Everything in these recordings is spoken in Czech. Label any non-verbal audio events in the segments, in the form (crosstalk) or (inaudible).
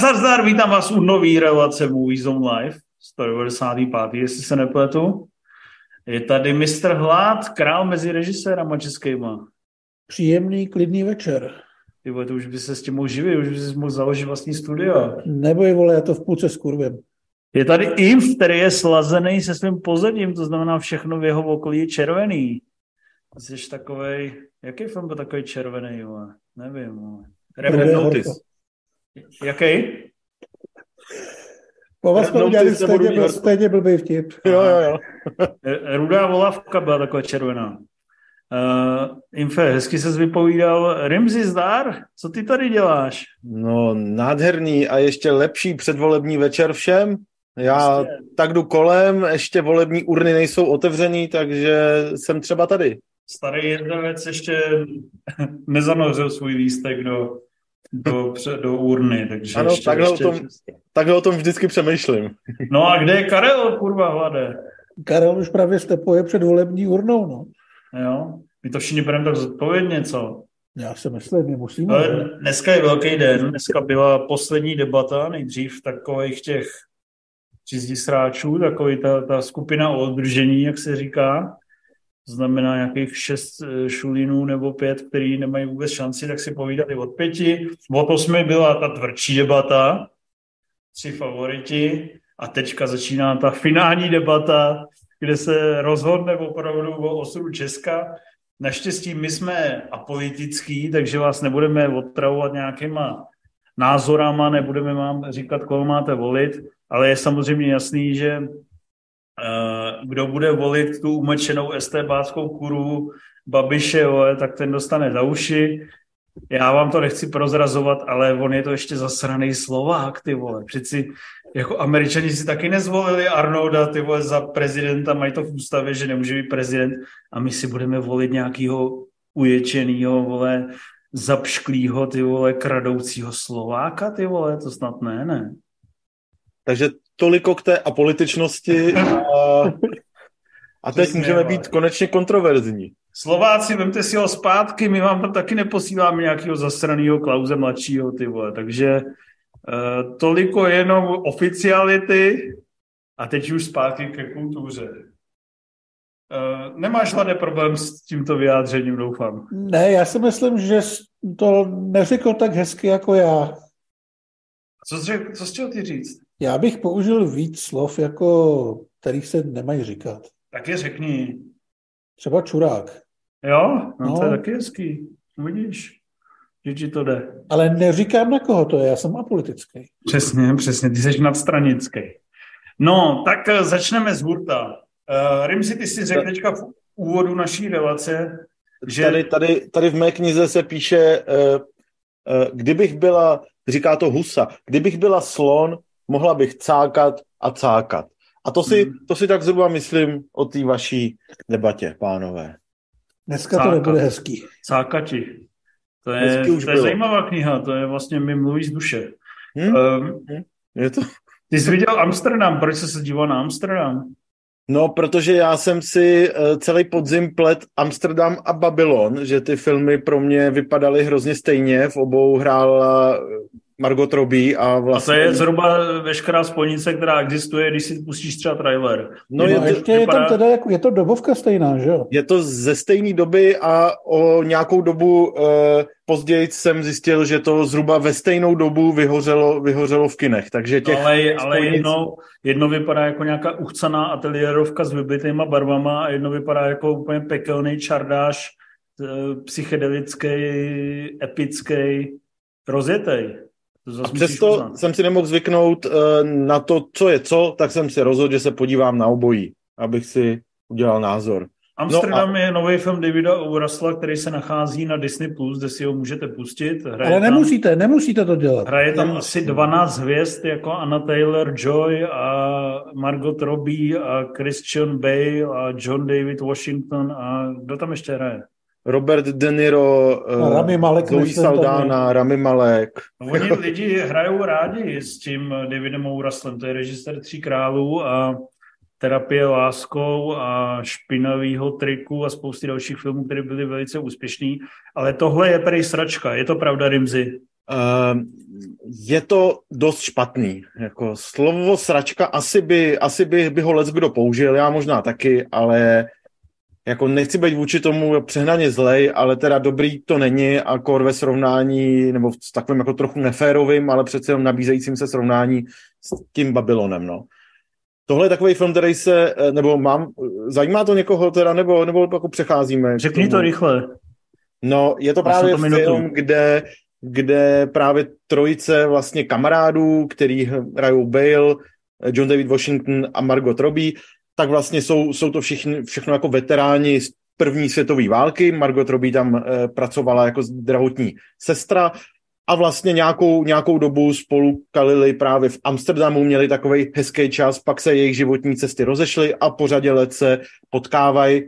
Zdar, zdar, vítám vás u nový relace Movies on Live, 195. jestli se nepletu. Je tady mistr Hlad, král mezi režisérama českýma. Příjemný, klidný večer. Ty vole, to už by se s tím mohl živit, už by se mohl založit vlastní studio. Neboj, vole, já to v půlce skurvím. Je tady Inf, který je slazený se svým pozadím, to znamená všechno v jeho okolí je červený. Jsi takovej, jaký film byl takový červený, jo? Nevím, jo. Red Notice. Jaký? Po vás jsme udělali stejně, byl stejně blbý vtip. Jo, jo, jo. Rudá volavka byla taková červená. Uh, Infe, hezky se vypovídal. Rimzi, zdar, co ty tady děláš? No, nádherný a ještě lepší předvolební večer všem. Já Jistě. tak jdu kolem, ještě volební urny nejsou otevřený, takže jsem třeba tady. Starý věc ještě (laughs) nezanořil svůj lístek do, do, do urny, takže ano, ještě, takhle, ještě... O tom, takhle o tom vždycky přemýšlím. No a kde je Karel, kurva, hlade? Karel už právě stepuje před volební urnou, no. Jo, my to všichni bereme tak zodpovědně, co? Já si myslím, my musíme. Ale dneska je velký den, dneska byla poslední debata, nejdřív takových těch čizí sráčů, takový ta, ta skupina o održení, jak se říká, to znamená nějakých šest eh, šulínů nebo pět, který nemají vůbec šanci, tak si povídali od pěti. Od osmi byla ta tvrdší debata, tři favoriti a teďka začíná ta finální debata, kde se rozhodne opravdu o osudu Česka. Naštěstí my jsme apolitický, takže vás nebudeme otravovat nějakýma názorama, nebudeme vám říkat, koho máte volit, ale je samozřejmě jasný, že kdo bude volit tu umečenou estébáckou kuru Babiše, vole, tak ten dostane za uši. Já vám to nechci prozrazovat, ale on je to ještě zasraný Slovák, ty vole. Přeci jako američani si taky nezvolili Arnolda, ty vole, za prezidenta, mají to v ústavě, že nemůže být prezident a my si budeme volit nějakýho uječenýho, vole, zapšklýho, ty vole, kradoucího Slováka, ty vole, to snad ne, ne. Takže toliko k té apolitičnosti a, a teď Přesně, můžeme být konečně kontroverzní. Slováci, vemte si ho zpátky, my vám taky neposíláme nějakého zasraného Klauze mladšího, ty vole, takže uh, toliko jenom oficiality a teď už zpátky ke kultuře. Uh, nemáš hladé problém s tímto vyjádřením, doufám. Ne, já si myslím, že to neřekl tak hezky jako já. Co jsi, co jsi chtěl ty říct? Já bych použil víc slov, jako kterých se nemají říkat. Tak je řekni. Třeba čurák. Jo? No, no. to je taky hezký. Uvidíš, že ti to jde. Ale neříkám na koho to je, já jsem apolitický. Přesně, přesně, ty jsi nadstranický. No, tak eh, začneme z hurta. Uh, Rimsi, ty si řekl teďka v úvodu naší relace, že... Tady, tady, tady v mé knize se píše, uh, uh, kdybych byla, říká to Husa, kdybych byla slon, mohla bych cákat a cákat. A to si, hmm. to si tak zhruba myslím o té vaší debatě, pánové. Dneska Cákat. to nebude hezký. Cákati. To je, už to je zajímavá kniha, to je vlastně mi mluví z duše. Hmm? Um, je to... Ty jsi viděl Amsterdam, proč jsi se díval na Amsterdam? No, protože já jsem si uh, celý podzim plet Amsterdam a Babylon, že ty filmy pro mě vypadaly hrozně stejně, v obou hrála Margot Robbie a vlastně... A to je zhruba veškerá spojnice, která existuje, když si pustíš třeba trailer. No, je, to, ještě vypadá... je tam teda, jako, je to dobovka stejná, že jo? Je to ze stejné doby a o nějakou dobu uh, později jsem zjistil, že to zhruba ve stejnou dobu vyhořelo, vyhořelo v kinech, takže těch... Ale, spojnic... ale jedno, jedno vypadá jako nějaká uchcaná ateliérovka s vybitýma barvama a jedno vypadá jako úplně pekelný čardáš, eh, psychedelický, epický, rozjetej. A přesto jsem si nemohl zvyknout uh, na to, co je co, tak jsem si rozhodl, že se podívám na obojí, abych si udělal názor. Amsterdam no a... je nový film Davida O'Russella, který se nachází na Disney+, Plus, kde si ho můžete pustit. Hraje Ale nemusíte, tam, nemusíte to dělat. Hraje tam asi 12 hvězd, jako Anna Taylor-Joy a Margot Robbie a Christian Bale a John David Washington a kdo tam ještě hraje? Robert De Niro, uh, Rami Malek Zoe Saldana, Rami Malek. No, oni lidi hrajou rádi s tím Davidem Ouraslem, to je režisér Tří králů a terapie láskou a špinavýho triku a spousty dalších filmů, které byly velice úspěšný. Ale tohle je prej sračka, je to pravda, Rimzy? Uh, je to dost špatný. Jako slovo sračka asi by, asi by, by ho lec kdo použil, já možná taky, ale jako nechci být vůči tomu přehnaně zlej, ale teda dobrý to není a kor ve srovnání, nebo s takovým jako trochu neférovým, ale přece jenom nabízejícím se srovnání s tím Babylonem, no. Tohle je takový film, který se, eh, nebo mám, zajímá to někoho teda, nebo, nebo jako přecházíme? Řekni to rychle. No, je to právě to film, kde, kde právě trojice vlastně kamarádů, který hrajou Bale, John David Washington a Margot Robbie, tak vlastně jsou, jsou to všichni, všechno jako veteráni z první světové války. Margot Robbie tam e, pracovala jako zdravotní sestra a vlastně nějakou, nějakou dobu spolu kalili právě v Amsterdamu, měli takový hezký čas, pak se jejich životní cesty rozešly a po řadě let se potkávají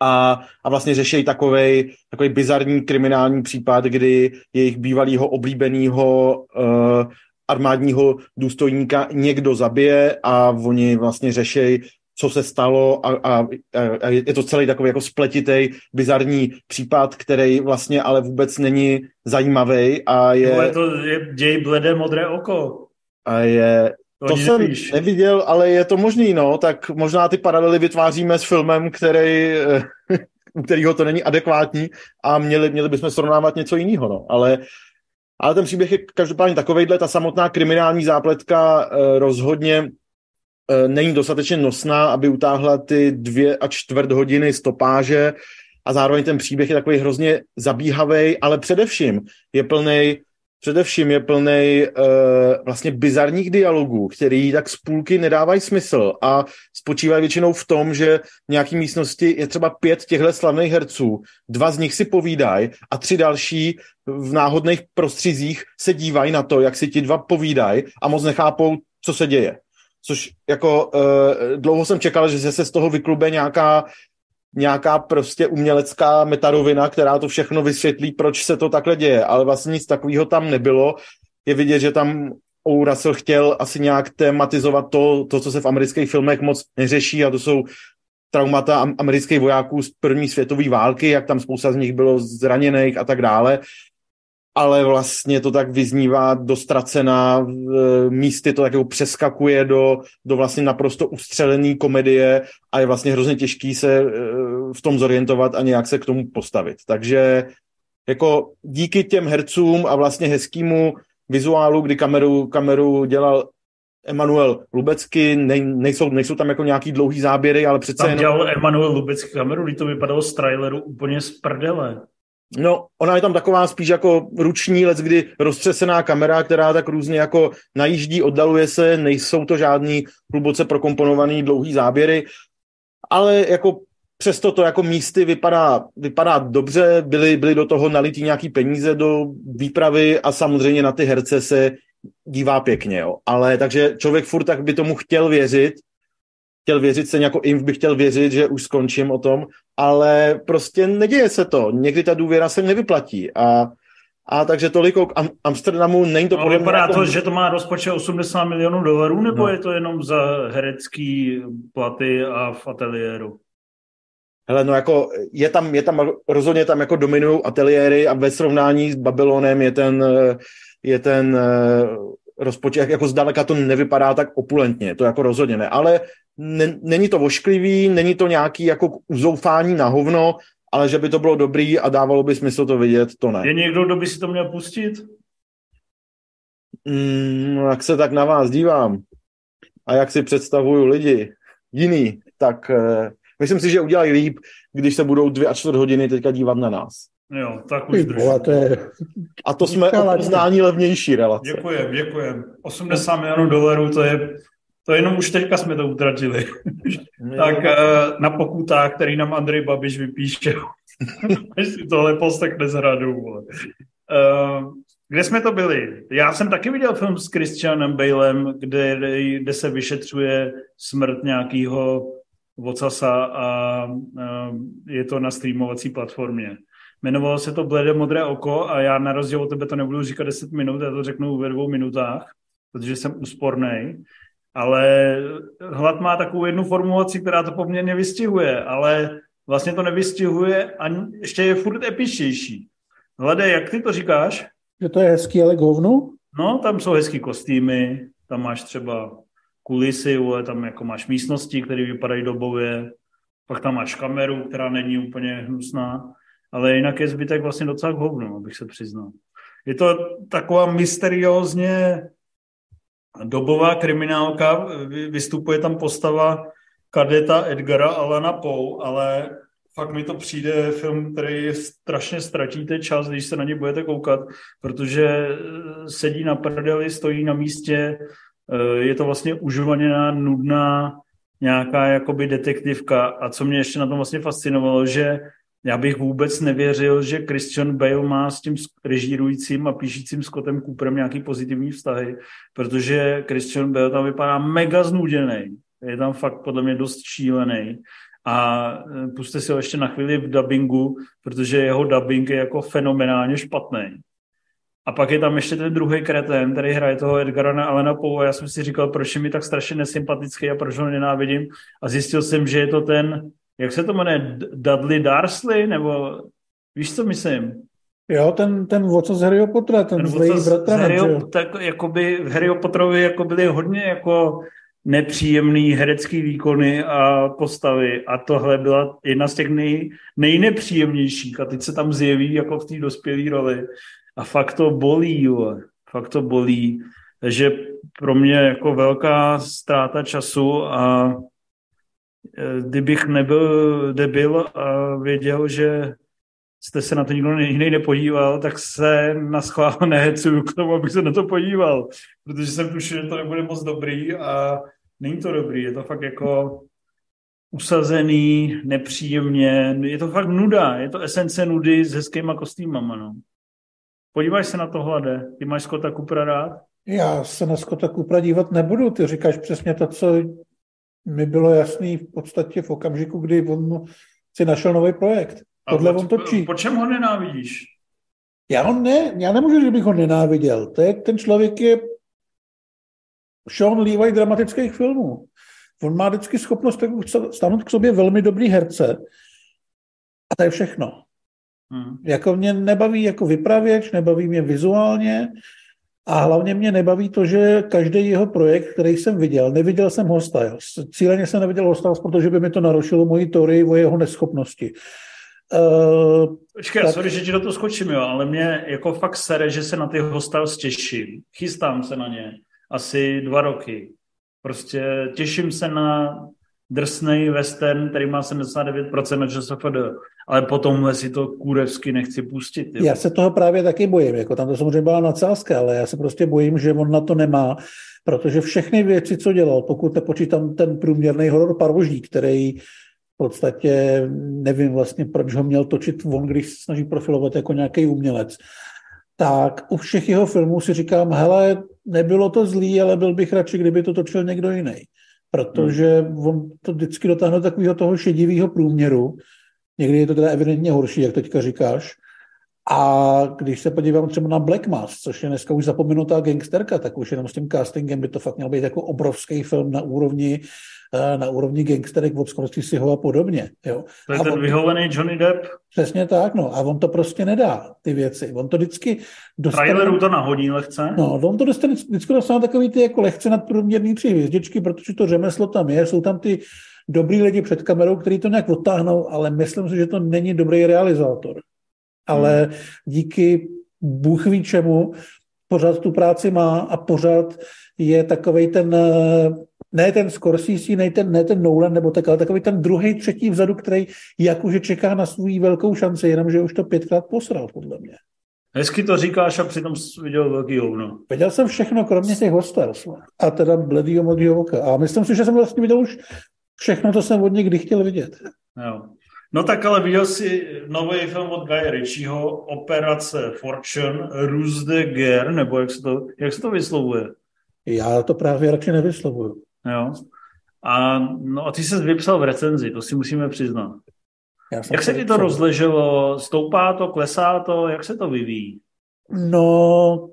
a, a vlastně řeší takový takový bizarní kriminální případ, kdy jejich bývalého oblíbeného uh, armádního důstojníka někdo zabije a oni vlastně řeší, co se stalo a, a, a je to celý takový jako spletitý, bizarní případ, který vlastně ale vůbec není zajímavý a je... Ale to je děj bledé modré oko. A je... To, to jsem nepíš. neviděl, ale je to možný, no, tak možná ty paralely vytváříme s filmem, který, u kterého to není adekvátní a měli, měli bychom srovnávat něco jiného, no, ale ale ten příběh je každopádně takovejhle, ta samotná kriminální zápletka eh, rozhodně eh, není dostatečně nosná, aby utáhla ty dvě a čtvrt hodiny stopáže a zároveň ten příběh je takový hrozně zabíhavý, ale především je plný především je plný uh, vlastně bizarních dialogů, který tak z půlky nedávají smysl a spočívají většinou v tom, že v nějaké místnosti je třeba pět těchto slavných herců, dva z nich si povídají a tři další v náhodných prostřizích se dívají na to, jak si ti dva povídají a moc nechápou, co se děje. Což jako uh, dlouho jsem čekal, že se z toho vyklube nějaká nějaká prostě umělecká metarovina, která to všechno vysvětlí, proč se to takhle děje, ale vlastně nic takového tam nebylo. Je vidět, že tam O. Russell chtěl asi nějak tematizovat to, to, co se v amerických filmech moc neřeší a to jsou traumata amerických vojáků z první světové války, jak tam spousta z nich bylo zraněných a tak dále ale vlastně to tak vyznívá dostracená, místy to tak jako přeskakuje do, do vlastně naprosto ustřelený komedie a je vlastně hrozně těžký se e, v tom zorientovat a nějak se k tomu postavit. Takže jako díky těm hercům a vlastně hezkýmu vizuálu, kdy kameru, kameru dělal Emanuel Lubecky, nej, nejsou, nejsou tam jako nějaký dlouhý záběry, ale přece tam jenom... dělal Emanuel Lubecky kameru, kdy to vypadalo z traileru úplně z prdele. No, ona je tam taková spíš jako ruční let, kdy roztřesená kamera, která tak různě jako najíždí, oddaluje se, nejsou to žádný hluboce prokomponovaný dlouhý záběry, ale jako přesto to jako místy vypadá, vypadá dobře, byly, byly do toho nalitý nějaký peníze do výpravy a samozřejmě na ty herce se dívá pěkně, jo. Ale takže člověk furt tak by tomu chtěl věřit, chtěl věřit, se jako Inv bych chtěl věřit, že už skončím o tom, ale prostě neděje se to. Někdy ta důvěra se nevyplatí a a takže toliko k Amsterdamu, není to no, podle Vypadá jako... to, že to má rozpočet 80 milionů dolarů, nebo no. je to jenom za herecký platy a v ateliéru? Hele, no jako je tam, je tam rozhodně tam jako dominují ateliéry a ve srovnání s Babylonem je ten, je ten eh, rozpočet, jako zdaleka to nevypadá tak opulentně, to jako rozhodně ne, ale není to vošklivý, není to nějaký jako uzoufání na hovno, ale že by to bylo dobrý a dávalo by smysl to vidět, to ne. Je někdo, kdo by si to měl pustit? Mm, jak se tak na vás dívám a jak si představuju lidi jiný, tak uh, myslím si, že udělají líp, když se budou dvě a čtvrt hodiny teďka dívat na nás. Jo, tak už to je... A to jsme znání levnější relace. Děkujem, děkujem. 80 milionů dolarů, to je to jenom už teďka jsme to utratili. tak uh, na pokutách, který nám Andrej Babiš vypíše, (laughs) až si tohle postekne z hradu. Uh, kde jsme to byli? Já jsem taky viděl film s Christianem Balem, kde, kde se vyšetřuje smrt nějakého vocasa a uh, je to na streamovací platformě. Jmenovalo se to Blede modré oko a já na rozdíl od tebe to nebudu říkat 10 minut, já to řeknu ve dvou minutách, protože jsem úsporný ale hlad má takovou jednu formulaci, která to poměrně vystihuje, ale vlastně to nevystihuje a ještě je furt epičtější. Hlede, jak ty to říkáš? Že to je hezký, ale govnu? No, tam jsou hezký kostýmy, tam máš třeba kulisy, ale tam jako máš místnosti, které vypadají dobově, pak tam máš kameru, která není úplně hnusná, ale jinak je zbytek vlastně docela hovno, abych se přiznal. Je to taková mysteriózně dobová kriminálka, vystupuje tam postava kadeta Edgara Alana Poe, ale fakt mi to přijde film, který strašně ztratíte čas, když se na ně budete koukat, protože eh, sedí na prdeli, stojí na místě, eh, je to vlastně užovaněná, nudná nějaká jakoby detektivka. A co mě ještě na tom vlastně fascinovalo, že já bych vůbec nevěřil, že Christian Bale má s tím režírujícím a píšícím Scottem Cooperem nějaký pozitivní vztahy, protože Christian Bale tam vypadá mega znuděný. Je tam fakt podle mě dost šílený. A e, puste si ho ještě na chvíli v dubbingu, protože jeho dubbing je jako fenomenálně špatný. A pak je tam ještě ten druhý kretén, který hraje toho Edgara Alena Poe. Já jsem si říkal, proč je mi tak strašně nesympatický a proč ho nenávidím. A zjistil jsem, že je to ten jak se to jmenuje, Dudley Darsley, nebo víš, co myslím? Jo, ten, ten oco z Harryho Pottera, ten, ten zlej bratranec. Tak jakoby v Harryho Potterovi jako byly hodně jako nepříjemný herecký výkony a postavy a tohle byla jedna z těch nej, nejnepříjemnějších a teď se tam zjeví jako v té dospělé roli a fakt to bolí, jo. fakt to bolí. Takže pro mě jako velká ztráta času a kdybych nebyl debil a věděl, že jste se na to nikdo jiný nepodíval, tak se na schvál (laughs) nehecuju k tomu, abych se na to podíval, protože jsem tušil, že to nebude moc dobrý a není to dobrý, je to fakt jako usazený, nepříjemně, je to fakt nuda, je to esence nudy s hezkýma kostýmama, no. Podívaj se na to hlade, ty máš Scotta Coopera rád? Já se na Scotta Coopera dívat nebudu, ty říkáš přesně to, co mi bylo jasný v podstatě v okamžiku, kdy on si našel nový projekt. Tohle po, on točí. Po čem ho nenávidíš? Já ho ne, já nemůžu, že bych ho nenáviděl. To je, ten člověk je Sean Levi dramatických filmů. On má vždycky schopnost stáhnout k sobě velmi dobrý herce a to je všechno. Hmm. Jako mě nebaví jako vypravěč, nebaví mě vizuálně, a hlavně mě nebaví to, že každý jeho projekt, který jsem viděl, neviděl jsem Hostiles. Cíleně jsem neviděl Hostiles, protože by mi to narušilo moji teorii o jeho neschopnosti. Uh, Počkej, tak... sorry, že ti do toho skočím, jo, ale mě jako fakt sere, že se na ty Hostiles těším. Chystám se na ně asi dva roky. Prostě těším se na drsný western, který má 79% na ČSFD, ale potom si to kůrevsky nechci pustit. Jo. Já se toho právě taky bojím, jako tam to samozřejmě byla nadsázka, ale já se prostě bojím, že on na to nemá, protože všechny věci, co dělal, pokud nepočítám ten průměrný horor Parvožík, který v podstatě nevím vlastně, proč ho měl točit on, když se snaží profilovat jako nějaký umělec, tak u všech jeho filmů si říkám, hele, nebylo to zlý, ale byl bych radši, kdyby to točil někdo jiný protože hmm. on to vždycky dotáhne do takového toho šedivého průměru. Někdy je to teda evidentně horší, jak teďka říkáš. A když se podívám třeba na Black Mass, což je dneska už zapomenutá gangsterka, tak už jenom s tím castingem by to fakt měl být jako obrovský film na úrovni na úrovni gangsterek od si ho a podobně. Jo. To je a ten on, vyhovený Johnny Depp? Přesně tak, no. A on to prostě nedá, ty věci. On to vždycky dostane... Traileru to nahodí lehce? No, on to dostane, vždycky dostane takový ty jako lehce nadprůměrný tři hvězdičky, protože to řemeslo tam je, jsou tam ty dobrý lidi před kamerou, který to nějak odtáhnou, ale myslím si, že to není dobrý realizátor. Ale hmm. díky Bůh ví čemu, pořád tu práci má a pořád je takový ten eh, ne ten Scorsese, ne ten, ne ten Nolan nebo tak, ale takový ten druhý, třetí vzadu, který jakože čeká na svou velkou šanci, jenomže už to pětkrát posral, podle mě. Hezky to říkáš a přitom jsi viděl velký hovno. Viděl jsem všechno, kromě těch hostels. A teda bledýho modrýho oka. A myslím si, že jsem vlastně viděl už všechno, co jsem od někdy chtěl vidět. Jo. No tak ale viděl jsi nový film od Guy Ritchieho, Operace Fortune, Ruse de Guerre, nebo jak se to, jak se to vyslovuje? Já to právě radši nevyslovuju. Jo. A, no a ty jsi vypsal v recenzi, to si musíme přiznat. Jak se ti to rozleželo? Stoupá to, klesá to? Jak se to vyvíjí? No,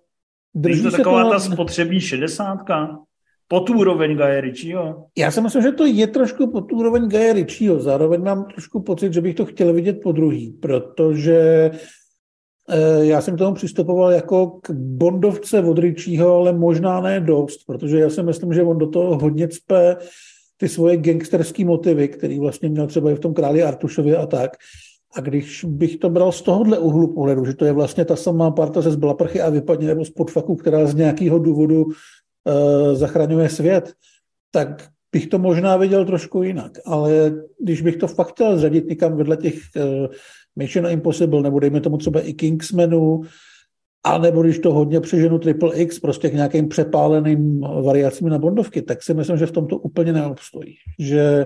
drží to se taková to... ta spotřební šedesátka? Pod úroveň Gaje Ritchieho? Já si myslím, že to je trošku pod úroveň Gaje Ritchieho. Zároveň mám trošku pocit, že bych to chtěl vidět po druhý, protože já jsem k tomu přistupoval jako k bondovce od Richieho, ale možná ne dost, protože já si myslím, že on do toho hodně cpe ty svoje gangsterské motivy, který vlastně měl třeba i v tom králi Artušově a tak. A když bych to bral z tohohle úhlu pohledu, že to je vlastně ta samá parta ze zblaprchy a vypadně nebo z podfaku, která z nějakého důvodu uh, zachraňuje svět, tak bych to možná viděl trošku jinak. Ale když bych to fakt chtěl zradit někam vedle těch uh, Mission Impossible, nebo dejme tomu třeba i Kingsmanu, a nebo když to hodně přeženu Triple X, prostě k nějakým přepáleným variacím na Bondovky, tak si myslím, že v tom to úplně neobstojí. Že,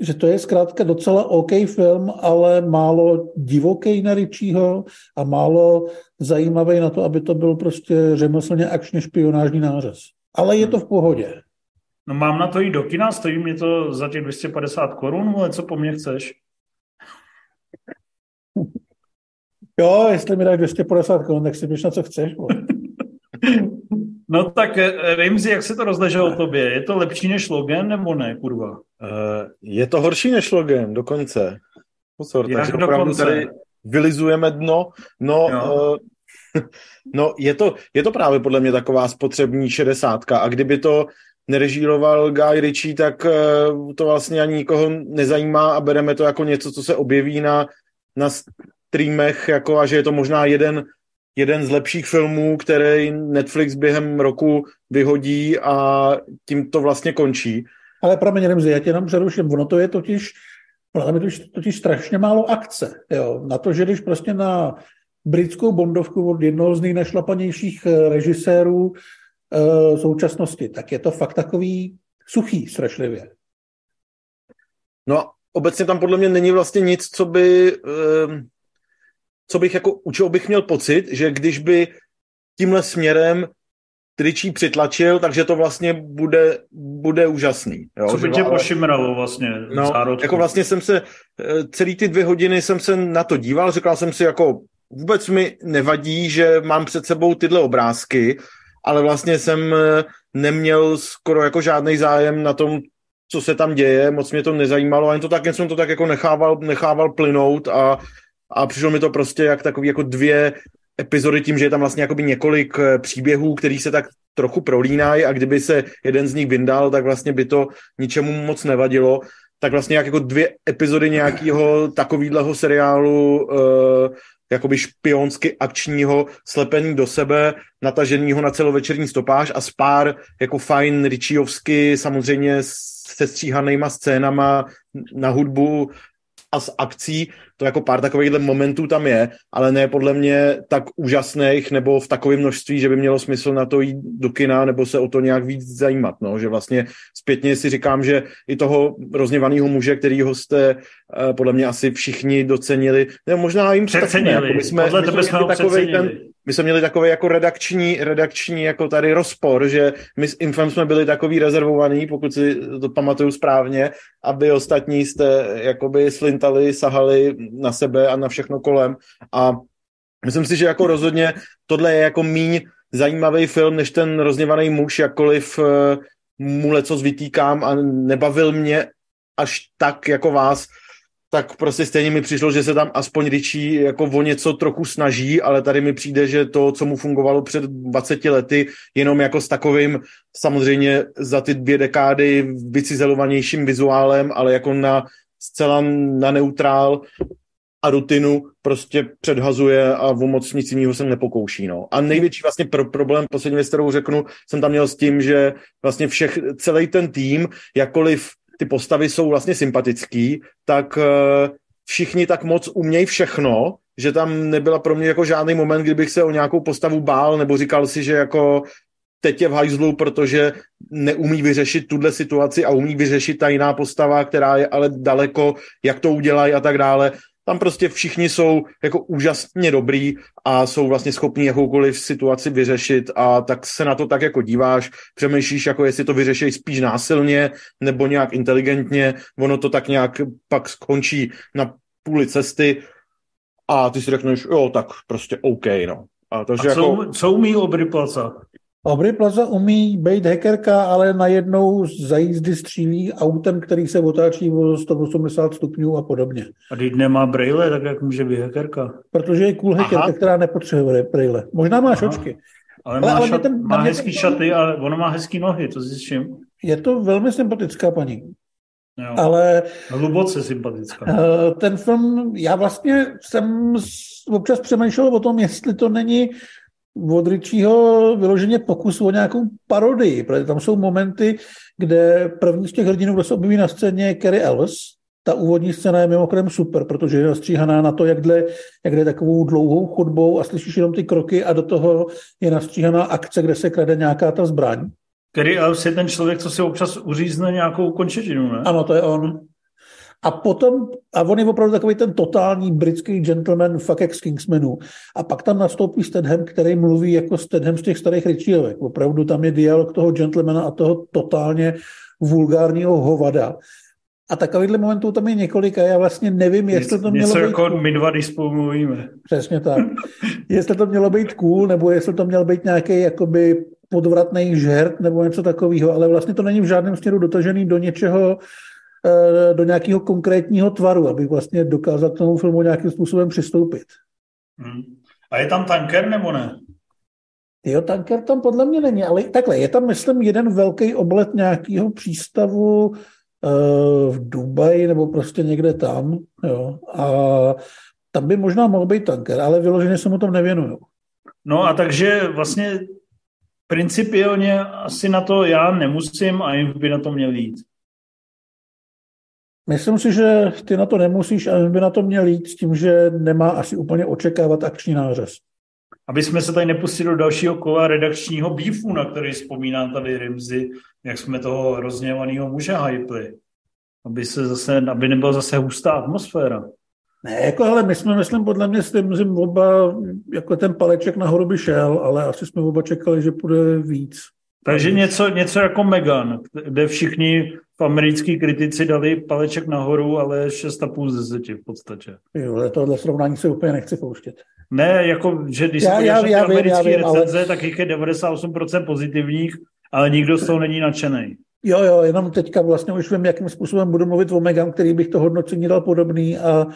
že to je zkrátka docela OK film, ale málo divoký na Richieho a málo zajímavý na to, aby to byl prostě řemeslně akčně špionážní nářez. Ale je to v pohodě. No mám na to jít do kina, stojí mi to za těch 250 korun, ale co po mně chceš? Jo, jestli mi dáš 250 korun, tak si běž na co chceš. (laughs) no tak eh, Rimzi, jak se to rozleželo o tobě? Je to lepší než Logan nebo ne, kurva? Uh, je to horší než Logan, dokonce. Pozor, jak takže dokonce? opravdu tady vylizujeme dno. No, uh, (laughs) no je, to, je to právě podle mě taková spotřební šedesátka a kdyby to nerežíroval Guy Ritchie, tak uh, to vlastně ani nikoho nezajímá a bereme to jako něco, co se objeví na, na streamech, jako a že je to možná jeden, jeden z lepších filmů, který Netflix během roku vyhodí a tím to vlastně končí. Ale promiň, Remzi, já tě jenom přeruším. Ono to je totiž, ono tam je totiž, totiž strašně málo akce. Jo? Na to, že když prostě na britskou bondovku od jednoho z nejnašlapanějších eh, režisérů e, současnosti, tak je to fakt takový suchý strašlivě. No obecně tam podle mě není vlastně nic, co by... E, co bych jako, u čeho bych měl pocit, že když by tímhle směrem tričí přitlačil, takže to vlastně bude, bude úžasný. Jo? Co by tě ale... pošimralo vlastně no, zárodku. jako vlastně jsem se, eh, celý ty dvě hodiny jsem se na to díval, říkal jsem si jako, vůbec mi nevadí, že mám před sebou tyhle obrázky, ale vlastně jsem eh, neměl skoro jako žádný zájem na tom, co se tam děje, moc mě to nezajímalo, ani to tak, jsem to tak jako nechával, nechával plynout a a přišlo mi to prostě jak takový jako dvě epizody tím, že je tam vlastně jakoby několik eh, příběhů, který se tak trochu prolínají a kdyby se jeden z nich vyndal, tak vlastně by to ničemu moc nevadilo. Tak vlastně jak jako dvě epizody nějakého takového seriálu uh, jakoby špionsky akčního, slepený do sebe, nataženýho na celovečerní stopáž a spár jako fajn Richiovsky, samozřejmě se stříhanýma scénama na hudbu a s akcí, to jako pár takových momentů tam je, ale ne podle mě tak úžasných nebo v takovém množství, že by mělo smysl na to jít do kina nebo se o to nějak víc zajímat. No? Že vlastně zpětně si říkám, že i toho rozněvaného muže, kterýho jste uh, podle mě asi všichni docenili, nebo možná jim přecenili. Jako my jsme, podle my tebe jsme takový ten, my jsme měli takový jako redakční, redakční jako tady rozpor, že my s Infem jsme byli takový rezervovaný, pokud si to pamatuju správně, aby ostatní jste jakoby slintali, sahali na sebe a na všechno kolem. A myslím si, že jako rozhodně tohle je jako míň zajímavý film, než ten rozněvaný muž, jakkoliv uh, mu leco vytýkám a nebavil mě až tak jako vás, tak prostě stejně mi přišlo, že se tam aspoň Richie jako o něco trochu snaží, ale tady mi přijde, že to, co mu fungovalo před 20 lety, jenom jako s takovým samozřejmě za ty dvě dekády vycizelovanějším vizuálem, ale jako na zcela na neutrál a rutinu prostě předhazuje a o moc nic jiného se nepokouší. No. A největší vlastně pro problém, poslední věc, kterou řeknu, jsem tam měl s tím, že vlastně všech, celý ten tým, jakkoliv ty postavy jsou vlastně sympatický, tak eh, všichni tak moc umějí všechno, že tam nebyla pro mě jako žádný moment, kdybych se o nějakou postavu bál, nebo říkal si, že jako teď je v hajzlu, protože neumí vyřešit tuhle situaci a umí vyřešit ta jiná postava, která je ale daleko, jak to udělají a tak dále. Tam prostě všichni jsou jako úžasně dobrý a jsou vlastně schopní jakoukoliv situaci vyřešit a tak se na to tak jako díváš, přemýšlíš, jako jestli to vyřeší spíš násilně nebo nějak inteligentně, ono to tak nějak pak skončí na půli cesty a ty si řekneš, jo, tak prostě OK, no. A, takže a co, jako... co umí obry palca? Aubrey Plaza umí být hackerka, ale najednou za jízdy střílí autem, který se otáčí o 180 stupňů a podobně. A když nemá brejle, tak jak může být hackerka? Protože je cool hackerka, Aha. která nepotřebuje brejle. Možná má šočky. Ale, ale má, ale šat, ten, má hezký ten, šaty, ale ono má hezký nohy, to zjistím. Je to velmi sympatická paní. Jo. Ale hluboce sympatická. Eh, ten film, já vlastně jsem občas přemýšlel o tom, jestli to není od Richieho vyloženě pokus o nějakou parodii, protože tam jsou momenty, kde první z těch hrdinů, kdo se objeví na scéně, je Kerry Ellis. Ta úvodní scéna je mimochodem super, protože je nastříhaná na to, jak jde, jak jde takovou dlouhou chodbou a slyšíš jenom ty kroky a do toho je nastříhaná akce, kde se krade nějaká ta zbraň. Kerry Ellis je ten člověk, co si občas uřízne nějakou končetinu, ne? Ano, to je on. A potom, a on je opravdu takový ten totální britský gentleman fuck ex Kingsmanu. A pak tam nastoupí Stedham, který mluví jako Stedham z těch starých Richiovek. Opravdu tam je dialog toho gentlemana a toho totálně vulgárního hovada. A takovýchhle momentů tam je několik a já vlastně nevím, jestli to mělo Něco být... jako my dva, když spolu mluvíme. Přesně tak. (laughs) jestli to mělo být cool, nebo jestli to měl být nějaký jakoby podvratný žert, nebo něco takového, ale vlastně to není v žádném směru dotažený do něčeho, Eh, do nějakého konkrétního tvaru, aby vlastně dokázal k tomu filmu nějakým způsobem přistoupit. Hmm. A je tam tanker nebo ne? Jo, tanker tam podle mě není, ale takhle, je tam, myslím, jeden velký oblet nějakého přístavu uh, v Dubaji nebo prostě někde tam, jo, a tam by možná mohl být tanker, ale vyloženě se mu tom nevěnuju. No a takže vlastně principiálně asi na to já nemusím a jim by na to měl jít. Myslím si, že ty na to nemusíš a by na to měl jít s tím, že nemá asi úplně očekávat akční nářez. Aby jsme se tady nepustili do dalšího kola redakčního býfu, na který vzpomínám tady Rimzy, jak jsme toho rozněvaného muže hypli. Aby, se zase, aby nebyla zase hustá atmosféra. Ne, jako ale my jsme, myslím, podle mě s tím oba, jako ten paleček nahoru by šel, ale asi jsme oba čekali, že půjde víc. Takže něco, něco jako Megan, kde všichni v americký kritici dali paleček nahoru, ale 6,5 z 10 v podstatě. Jo, ale tohle srovnání se úplně nechci pouštět. Ne, jako, že když já, já, já, americký vím, recenze, ale... tak jich je 98% pozitivních, ale nikdo z toho není nadšený. Jo, jo, jenom teďka vlastně už vím, jakým způsobem budu mluvit o Megan, který bych to hodnocení dal podobný a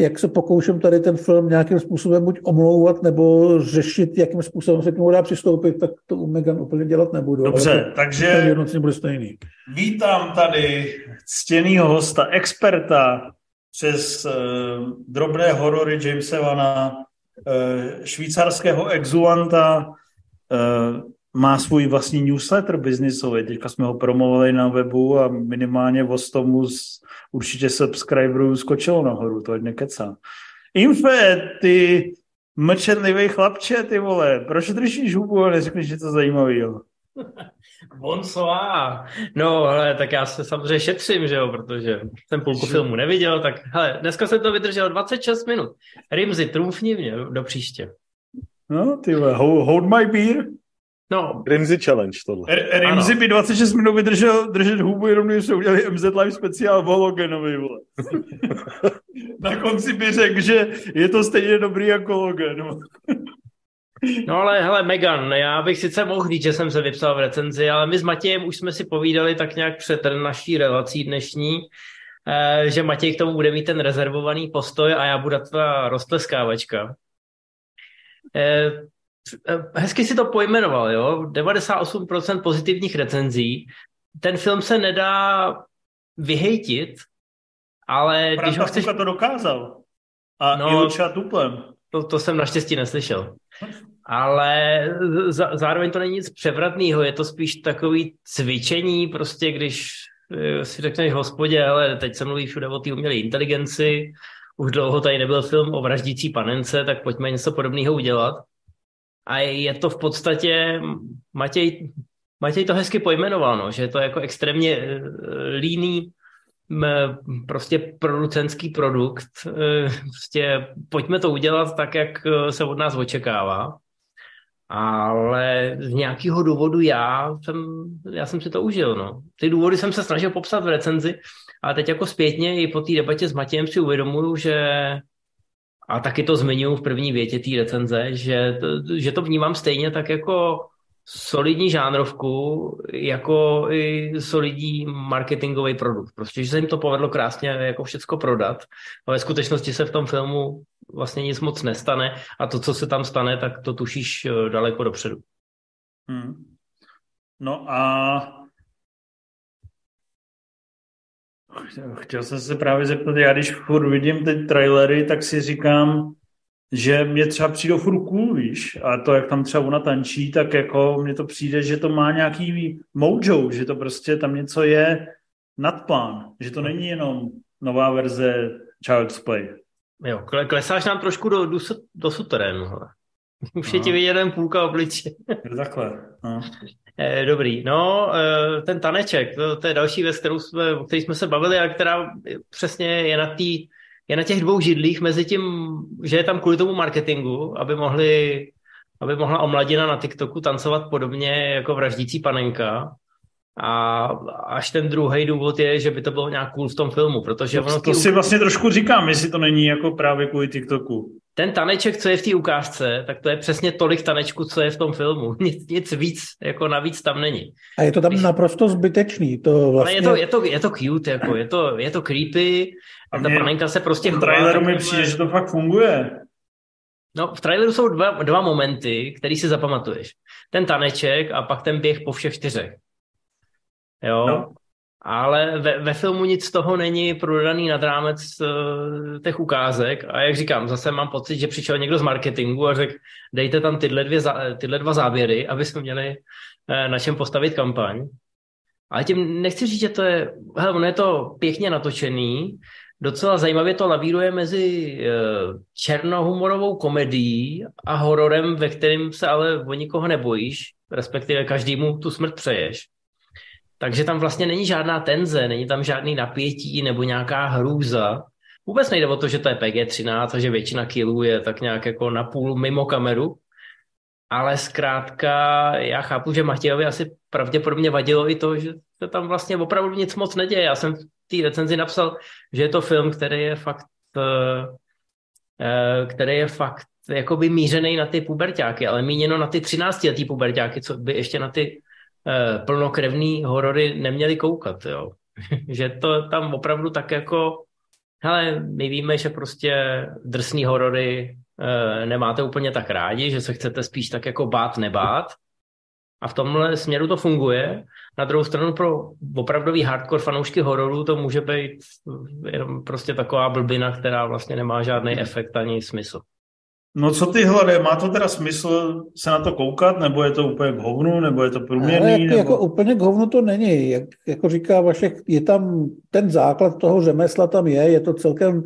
jak se pokouším tady ten film nějakým způsobem buď omlouvat nebo řešit, jakým způsobem se k němu dá přistoupit, tak to u Megan úplně dělat nebudu. Dobře, takže bude stejný. vítám tady ctěnýho hosta, experta přes uh, drobné horory Jamesa Vana, uh, švýcarského exulanta, uh, má svůj vlastní newsletter biznisový. Teďka jsme ho promovali na webu a minimálně o tomu z, určitě subscriberů skočilo nahoru, to ať nekecá. Infe, ty mlčenlivý chlapče, ty vole, proč držíš hubu a neřekneš něco zajímavého? (laughs) Bonsoir. No, ale tak já se samozřejmě šetřím, že jo, protože jsem půlku filmu neviděl, tak hele, dneska jsem to vydržel 26 minut. Rimzy, trumfni mě do příště. No, ty vole, hold my beer. No. Rimzy Challenge tohle. R- Rimzy by 26 minut vydržel držet hubu, jenom když se udělali MZ Live speciál v Hologenovi, vole. (laughs) Na konci by řekl, že je to stejně dobrý jako Logan. No ale hele, Megan, já bych sice mohl říct, že jsem se vypsal v recenzi, ale my s Matějem už jsme si povídali tak nějak před naší relací dnešní, eh, že Matěj k tomu bude mít ten rezervovaný postoj a já budu ta roztleskávačka. Eh, hezky si to pojmenoval, jo? 98% pozitivních recenzí. Ten film se nedá vyhejtit, ale když ho chceš... to dokázal. A no, Ilča tuplem. To, to jsem naštěstí neslyšel. Ale za, zároveň to není nic převratného, je to spíš takový cvičení, prostě když eh, si řekneš hospodě, ale teď se mluví všude o té umělé inteligenci, už dlouho tady nebyl film o vraždící panence, tak pojďme něco podobného udělat. A je to v podstatě, Matěj, Matěj to hezky pojmenoval, no, že je to jako extrémně eh, líný prostě producentský produkt. Eh, prostě pojďme to udělat tak, jak eh, se od nás očekává. Ale z nějakého důvodu já jsem, já jsem si to užil. No. Ty důvody jsem se snažil popsat v recenzi, ale teď jako zpětně i po té debatě s Matějem si uvědomuju, že a taky to zmiňuji v první větě té recenze, že to, že to vnímám stejně tak jako solidní žánrovku jako i solidní marketingový produkt. Prostě, že se jim to povedlo krásně jako všecko prodat, ale v skutečnosti se v tom filmu vlastně nic moc nestane a to, co se tam stane, tak to tušíš eh, daleko dopředu. Hmm. No a chtěl jsem se právě zeptat, já když furt vidím ty trailery, tak si říkám, že mě třeba přijde furt cool, víš, a to, jak tam třeba ona tančí, tak jako mně to přijde, že to má nějaký mojo, že to prostě tam něco je nadplán, že to není jenom nová verze Child's Play. Jo, klesáš nám trošku do, do, do suterénu, Už je ti vidět jeden půlka obliče. Takhle. No. (laughs) Eh, dobrý. No, eh, ten taneček, to, to je další věc, kterou jsme, o které jsme se bavili a která přesně je na, tý, je na těch dvou židlích mezi tím, že je tam kvůli tomu marketingu, aby mohli aby mohla omladina na TikToku tancovat podobně jako vraždící panenka. A až ten druhý důvod je, že by to bylo nějak cool v tom filmu, protože to, ono... To si vlastně trošku říkám, jestli to není jako právě kvůli TikToku ten taneček, co je v té ukázce, tak to je přesně tolik tanečku, co je v tom filmu. (laughs) Nic, nic víc, jako navíc tam není. A je to tam Když... naprosto zbytečný. To vlastně... Ale je to, je, to, je to cute, jako, je, to, je to creepy a, a ta panenka se prostě V traileru mi přijde, že to fakt funguje. No, v traileru jsou dva, dva momenty, který si zapamatuješ. Ten taneček a pak ten běh po všech čtyřech. Jo? No ale ve, ve filmu nic z toho není prodaný nad rámec uh, těch ukázek a jak říkám, zase mám pocit, že přišel někdo z marketingu a řekl, dejte tam tyhle, dvě, tyhle dva záběry, aby jsme měli uh, na čem postavit kampaň. Ale tím nechci říct, že to je, hele, ono je to pěkně natočený, docela zajímavě to lavíruje mezi uh, černohumorovou komedií a hororem, ve kterém se ale o nikoho nebojíš, respektive každému tu smrt přeješ. Takže tam vlastně není žádná tenze, není tam žádný napětí nebo nějaká hrůza. Vůbec nejde o to, že to je PG-13 a že většina killů je tak nějak jako napůl mimo kameru. Ale zkrátka já chápu, že Matějovi asi pravděpodobně vadilo i to, že se tam vlastně opravdu nic moc neděje. Já jsem v té recenzi napsal, že je to film, který je fakt eh, eh, který je fakt jakoby mířený na ty pubertáky, ale míněno na ty 13 letý pubertáky, co by ještě na ty plnokrevný horory neměli koukat, jo. (laughs) že to tam opravdu tak jako, hele, my víme, že prostě drsný horory e, nemáte úplně tak rádi, že se chcete spíš tak jako bát, nebát. A v tomhle směru to funguje. Na druhou stranu pro opravdový hardcore fanoušky hororů to může být jenom prostě taková blbina, která vlastně nemá žádný efekt ani smysl. No co ty hlade, má to teda smysl se na to koukat, nebo je to úplně k hovnu, nebo je to průměrný? Ale jak, nebo... jako úplně k hovnu to není. Jak, jako říká Vašek, je tam ten základ toho řemesla tam je, je to celkem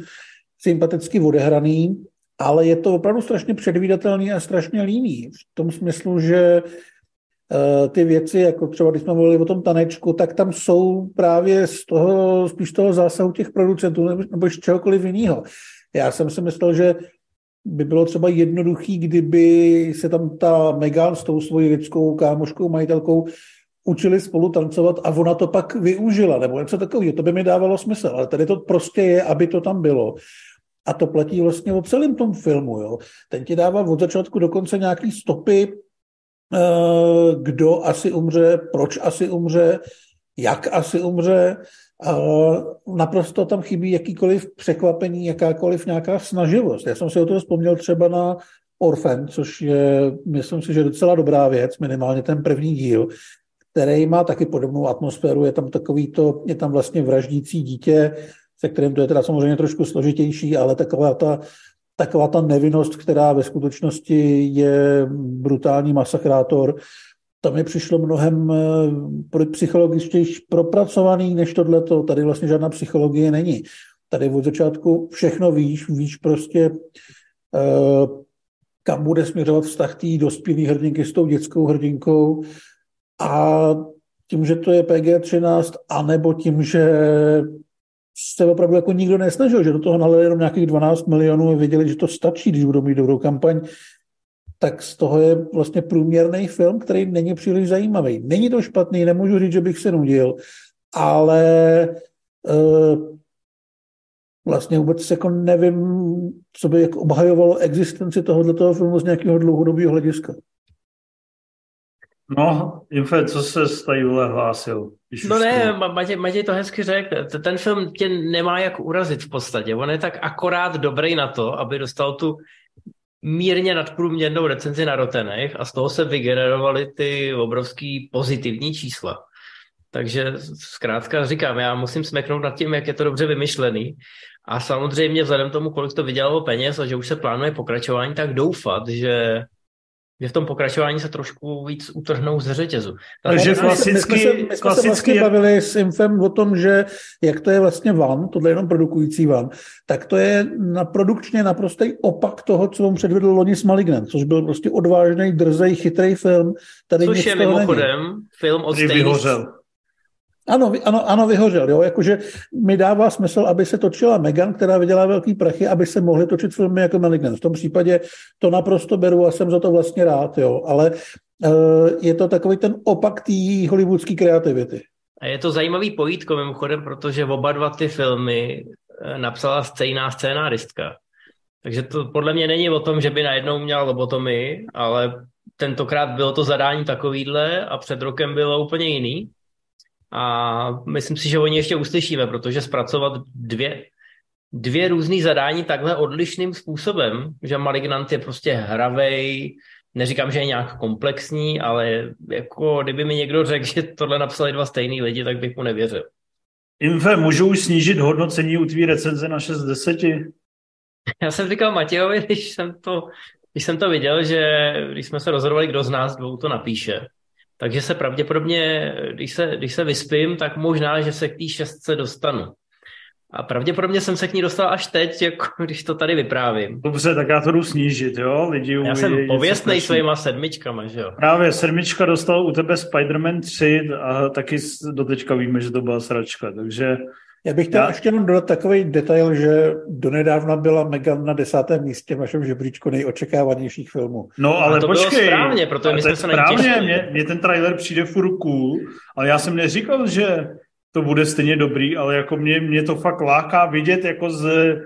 sympaticky odehraný, ale je to opravdu strašně předvídatelný a strašně líný. V tom smyslu, že uh, ty věci, jako třeba když jsme mluvili o tom tanečku, tak tam jsou právě z toho, spíš toho zásahu těch producentů nebo, nebo z čehokoliv jiného. Já jsem si myslel, že by bylo třeba jednoduchý, kdyby se tam ta Megan s tou svojí lidskou kámoškou, majitelkou učili spolu tancovat a ona to pak využila, nebo něco takového. To by mi dávalo smysl, ale tady to prostě je, aby to tam bylo. A to platí vlastně o celém tom filmu. Jo. Ten ti dává od začátku do konce nějaký stopy, eh, kdo asi umře, proč asi umře, jak asi umře naprosto tam chybí jakýkoliv překvapení, jakákoliv nějaká snaživost. Já jsem si o to vzpomněl třeba na Orphan, což je, myslím si, že docela dobrá věc, minimálně ten první díl, který má taky podobnou atmosféru, je tam takový to, je tam vlastně vraždící dítě, se kterým to je teda samozřejmě trošku složitější, ale taková ta, taková ta nevinnost, která ve skutečnosti je brutální masakrátor, to mi přišlo mnohem eh, psychologičtější propracovaný než tohleto. Tady vlastně žádná psychologie není. Tady od začátku všechno víš, víš prostě, eh, kam bude směřovat vztah té dospělé hrdinky s tou dětskou hrdinkou a tím, že to je PG-13, anebo tím, že se opravdu jako nikdo nesnažil, že do toho nalili jenom nějakých 12 milionů a věděli, že to stačí, když budou mít dobrou kampaň, tak z toho je vlastně průměrný film, který není příliš zajímavý. Není to špatný, nemůžu říct, že bych se nudil, ale uh, vlastně vůbec jako nevím, co by jako obhajovalo existenci tohoto filmu z nějakého dlouhodobého hlediska. No, Infe, co se tady hlásil? No ne, Matěj, Matěj to hezky řekl. Ten film tě nemá jak urazit v podstatě. On je tak akorát dobrý na to, aby dostal tu mírně nadprůměrnou recenzi na Rotenech a z toho se vygenerovaly ty obrovský pozitivní čísla. Takže zkrátka říkám, já musím smeknout nad tím, jak je to dobře vymyšlený. A samozřejmě vzhledem tomu, kolik to vydělalo peněz a že už se plánuje pokračování, tak doufat, že že v tom pokračování se trošku víc utrhnou z řetězu. Takže klasicky... My jsme, se, my jsme klasicky se vlastně je... bavili s Infem o tom, že jak to je vlastně van, tohle je jenom produkující van, tak to je na produkčně naprostý opak toho, co on předvedl loni s Malignant, což byl prostě odvážný, drzej, chytrý film. Tady což je mimochodem není. film od stejných, ano, ano, ano, vyhořel. Jo? Jakože mi dává smysl, aby se točila Megan, která vydělá velký prachy, aby se mohly točit filmy jako Malignant. V tom případě to naprosto beru a jsem za to vlastně rád. Jo? Ale uh, je to takový ten opak té hollywoodské kreativity. A je to zajímavý pojítko mimochodem, protože oba dva ty filmy eh, napsala stejná scénáristka. Takže to podle mě není o tom, že by najednou měla lobotomii, ale tentokrát bylo to zadání takovýhle a před rokem bylo úplně jiný. A myslím si, že oni ještě uslyšíme, protože zpracovat dvě, dvě různé zadání takhle odlišným způsobem, že Malignant je prostě hravej, neříkám, že je nějak komplexní, ale jako kdyby mi někdo řekl, že tohle napsali dva stejný lidi, tak bych mu nevěřil. Infe, můžu už snížit hodnocení u tvý recenze na 6 z 10? Já jsem říkal Matějovi, když jsem to, když jsem to viděl, že když jsme se rozhodovali, kdo z nás dvou to napíše, takže se pravděpodobně, když se, když se vyspím, tak možná, že se k té šestce dostanu. A pravděpodobně jsem se k ní dostal až teď, jako (laughs) když to tady vyprávím. Dobře, tak já to jdu snížit, jo? Lidi já jsem pověstnej svýma sedmičkama, že jo? Právě, sedmička dostal u tebe Spider-Man 3 a taky dotečka víme, že to byla sračka, takže já bych chtěl ještě jenom dodat takový detail, že donedávna byla Megan na desátém místě v vašem žebříčku nejočekávanějších filmů. No ale to počkej. Bylo správně, protože my jsme se správně, mě, mě, ten trailer přijde furt cool, ale já jsem neříkal, že to bude stejně dobrý, ale jako mě, mě to fakt láká vidět jako z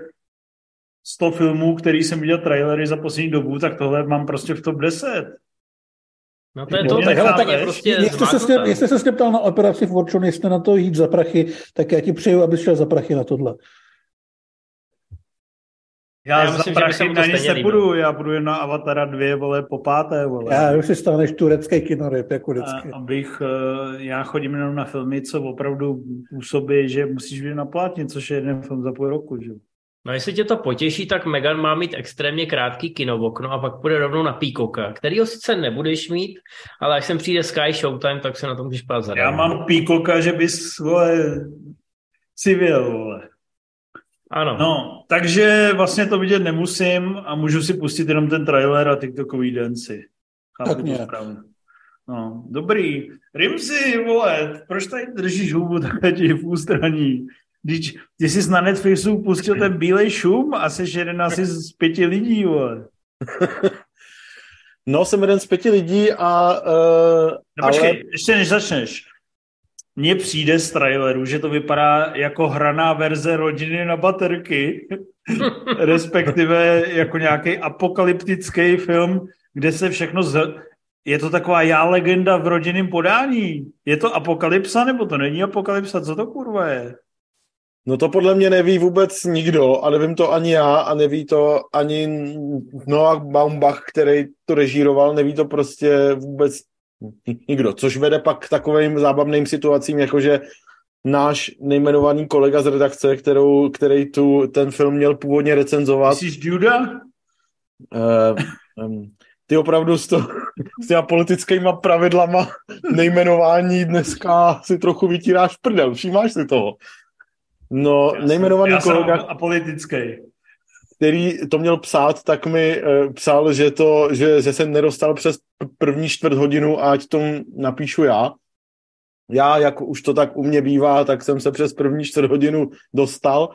100 filmů, který jsem viděl trailery za poslední dobu, tak tohle mám prostě v top 10. No to je to, tak, hele, tak prostě jestli, se jestli se ptal na operaci Fortune, jestli na to jít za prachy, tak já ti přeju, abys šel za prachy na tohle. Já, já za myslím, prachy na nic nepůjdu, já budu jen na Avatara 2, vole, po páté, vole. Já už si staneš turecký kinoryb, jako vždycky. A, abych, eh, já chodím jenom na filmy, co opravdu působí, že musíš být na plátně, což je jeden film za půl roku, že? No jestli tě to potěší, tak Megan má mít extrémně krátký kinovokno a pak půjde rovnou na Píkoka, který ho sice nebudeš mít, ale až sem přijde Sky Showtime, tak se na tom můžeš pát zadat. Já mám Píkoka, že bys, vole, civil, vole. Ano. No, takže vlastně to vidět nemusím a můžu si pustit jenom ten trailer a TikTokový denci. Chápu tak. No, dobrý. Rimsi, vole, proč tady držíš hubu takhle ti v ústraní? Když ty jsi na Netflixu pustil ten bílej šum a jsi jeden asi z pěti lidí, vole. No, jsem jeden z pěti lidí a... Uh, no počkej, ale... ještě než začneš. Mně přijde z traileru, že to vypadá jako hraná verze rodiny na baterky, (laughs) respektive jako nějaký apokalyptický film, kde se všechno z... Je to taková já legenda v rodinném podání. Je to apokalypsa, nebo to není apokalypsa? Co to kurva je? No to podle mě neví vůbec nikdo a nevím to ani já a neví to ani Noah Baumbach, který to režíroval, neví to prostě vůbec nikdo, což vede pak k takovým zábavným situacím, jakože náš nejmenovaný kolega z redakce, kterou, který tu ten film měl původně recenzovat. Jsi Duda? Uh, um, ty opravdu s, to, s těma politickýma pravidlama nejmenování dneska si trochu vytíráš prdel, všímáš si toho? No, já nejmenovaný jsem, kolega... a politický. Který to měl psát, tak mi uh, psal, že, to, že, že se nedostal přes první čtvrt hodinu a ať to napíšu já. Já, jak už to tak u mě bývá, tak jsem se přes první čtvrt hodinu dostal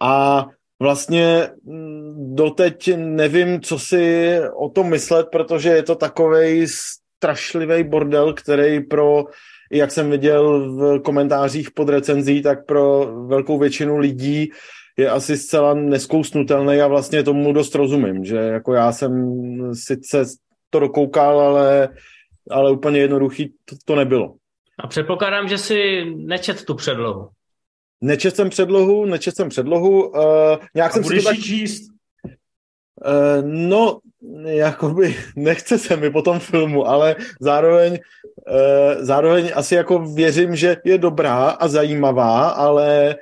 a vlastně mm, doteď nevím, co si o tom myslet, protože je to takovej strašlivý bordel, který pro jak jsem viděl v komentářích pod recenzí, tak pro velkou většinu lidí je asi zcela neskousnutelný a vlastně tomu dost rozumím, že jako já jsem sice to dokoukal, ale ale úplně jednoduchý to, to nebylo. A předpokládám, že si nečet tu předlohu. Nečet jsem předlohu, nečet jsem předlohu. Uh, nějak A jsem si budeš to tak... číst? Uh, no, jakoby (laughs) nechce se mi po tom filmu, ale zároveň, uh, zároveň asi jako věřím, že je dobrá a zajímavá, ale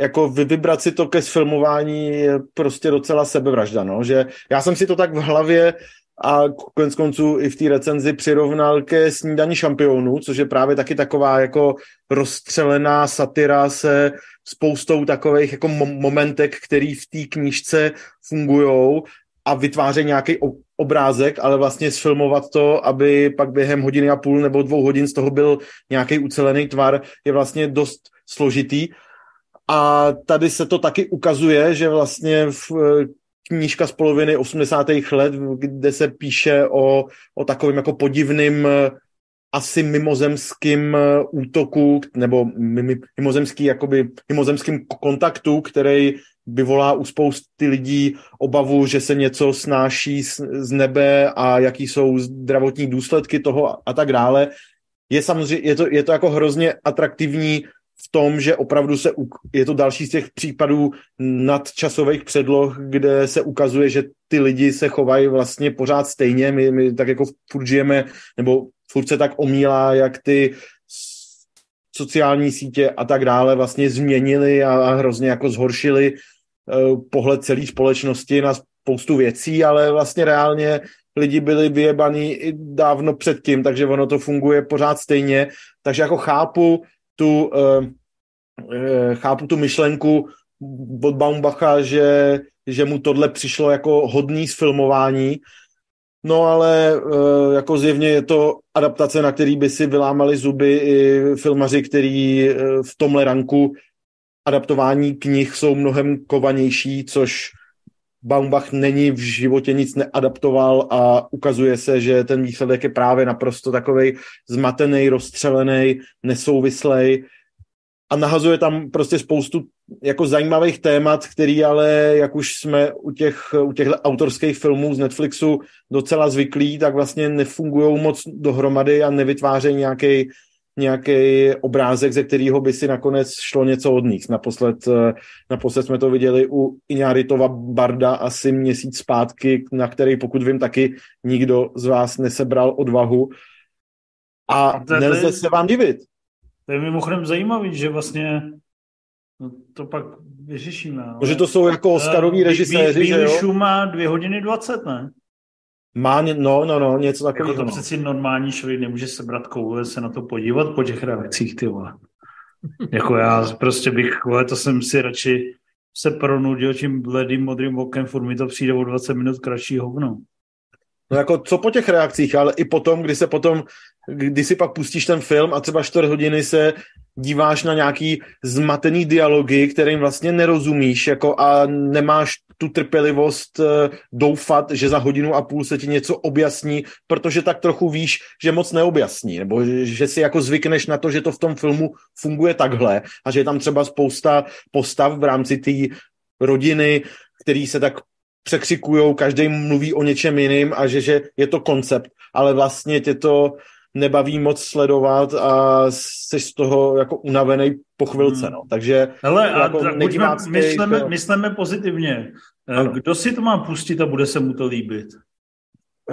jako vy, vybrat si to ke sfilmování je prostě docela sebevražda, no, že já jsem si to tak v hlavě a konec konců i v té recenzi přirovnal ke snídaní šampionů, což je právě taky taková jako rozstřelená satira se spoustou takových jako momentek, který v té knížce fungujou a vytváří nějaký obrázek, ale vlastně sfilmovat to, aby pak během hodiny a půl nebo dvou hodin z toho byl nějaký ucelený tvar, je vlastně dost složitý. A tady se to taky ukazuje, že vlastně v knížka z poloviny 80. let, kde se píše o, o takovém jako podivným asi mimozemským útoku, nebo mimozemský, jakoby, mimozemským kontaktu, který vyvolá u spousty lidí obavu, že se něco snáší z, nebe a jaký jsou zdravotní důsledky toho a tak dále. Je samozřejmě, je to, je to jako hrozně atraktivní v tom, že opravdu se, je to další z těch případů nadčasových předloh, kde se ukazuje, že ty lidi se chovají vlastně pořád stejně, my, my tak jako furt žijeme, nebo furt se tak omílá, jak ty sociální sítě a tak dále vlastně změnili a, a hrozně jako zhoršili uh, pohled celé společnosti na spoustu věcí, ale vlastně reálně lidi byli vyjebaní i dávno předtím, takže ono to funguje pořád stejně, takže jako chápu tu, uh, uh, chápu tu myšlenku od Baumbacha, že, že mu tohle přišlo jako hodný sfilmování, No ale uh, jako zjevně je to adaptace, na který by si vylámali zuby i filmaři, který uh, v tomhle ranku adaptování knih jsou mnohem kovanější, což Baumbach není v životě nic neadaptoval a ukazuje se, že ten výsledek je právě naprosto takovej zmatený, rozstřelený, nesouvislej. A nahazuje tam prostě spoustu jako zajímavých témat, který ale, jak už jsme u těch, u těchto autorských filmů z Netflixu docela zvyklí, tak vlastně nefungují moc dohromady a nevytvářejí nějaký nějaký obrázek, ze kterého by si nakonec šlo něco od nich. Naposled, naposled jsme to viděli u Iňáritova Barda asi měsíc zpátky, na který pokud vím taky nikdo z vás nesebral odvahu. A nelze se vám divit. To je mimochodem zajímavý, že vlastně no to pak vyřešíme. Ale... Že to jsou jako Oscaroví režiséři, že jo? má dvě hodiny dvacet, ne? Má, no, no, no, něco takového. Jako to přeci normální člověk nemůže sebrat koule, se na to podívat po těch reakcích, ty vole. jako já prostě bych, vole, to jsem si radši se pronudil tím bledým modrým okem, furt mi to přijde o 20 minut kratší hovno. No jako co po těch reakcích, ale i potom, kdy se potom, kdy si pak pustíš ten film a třeba čtvrt hodiny se díváš na nějaký zmatený dialogy, kterým vlastně nerozumíš jako a nemáš tu trpělivost eh, doufat, že za hodinu a půl se ti něco objasní, protože tak trochu víš, že moc neobjasní, nebo že si jako zvykneš na to, že to v tom filmu funguje takhle a že je tam třeba spousta postav v rámci té rodiny, který se tak překřikují, každý mluví o něčem jiným a že, že je to koncept, ale vlastně tě to nebaví moc sledovat a jsi z toho jako unavený po chvilce, hmm. no. Takže Hele, a jako buďme, myslíme, myslíme pozitivně. Eh, ano. Kdo si to má pustit a bude se mu to líbit?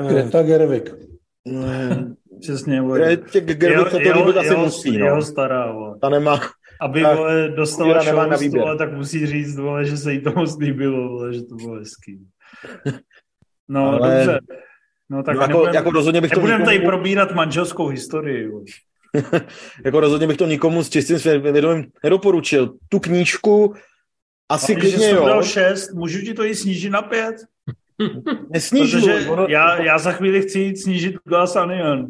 Greta Gerwig. Přesně. Gerwig se to líbit asi musí, no. Jeho stará, Ta nemá, aby vole, dostala show vole, tak musí říct, vole, že se jí to moc líbilo, vole, že to bylo hezký. (laughs) No, Ale... dobře. No tak no, jako, nebudem, jako rozhodně bych to nebudem nikomu... tady probírat manželskou historii. (laughs) jako rozhodně bych to nikomu s čistým svědomím nedoporučil. Tu knížku asi Ale klidně jo. dal šest, můžu ti to i snížit na pět? (laughs) Nesnížu. Protože já, já za chvíli chci jít snížit Glass Onion.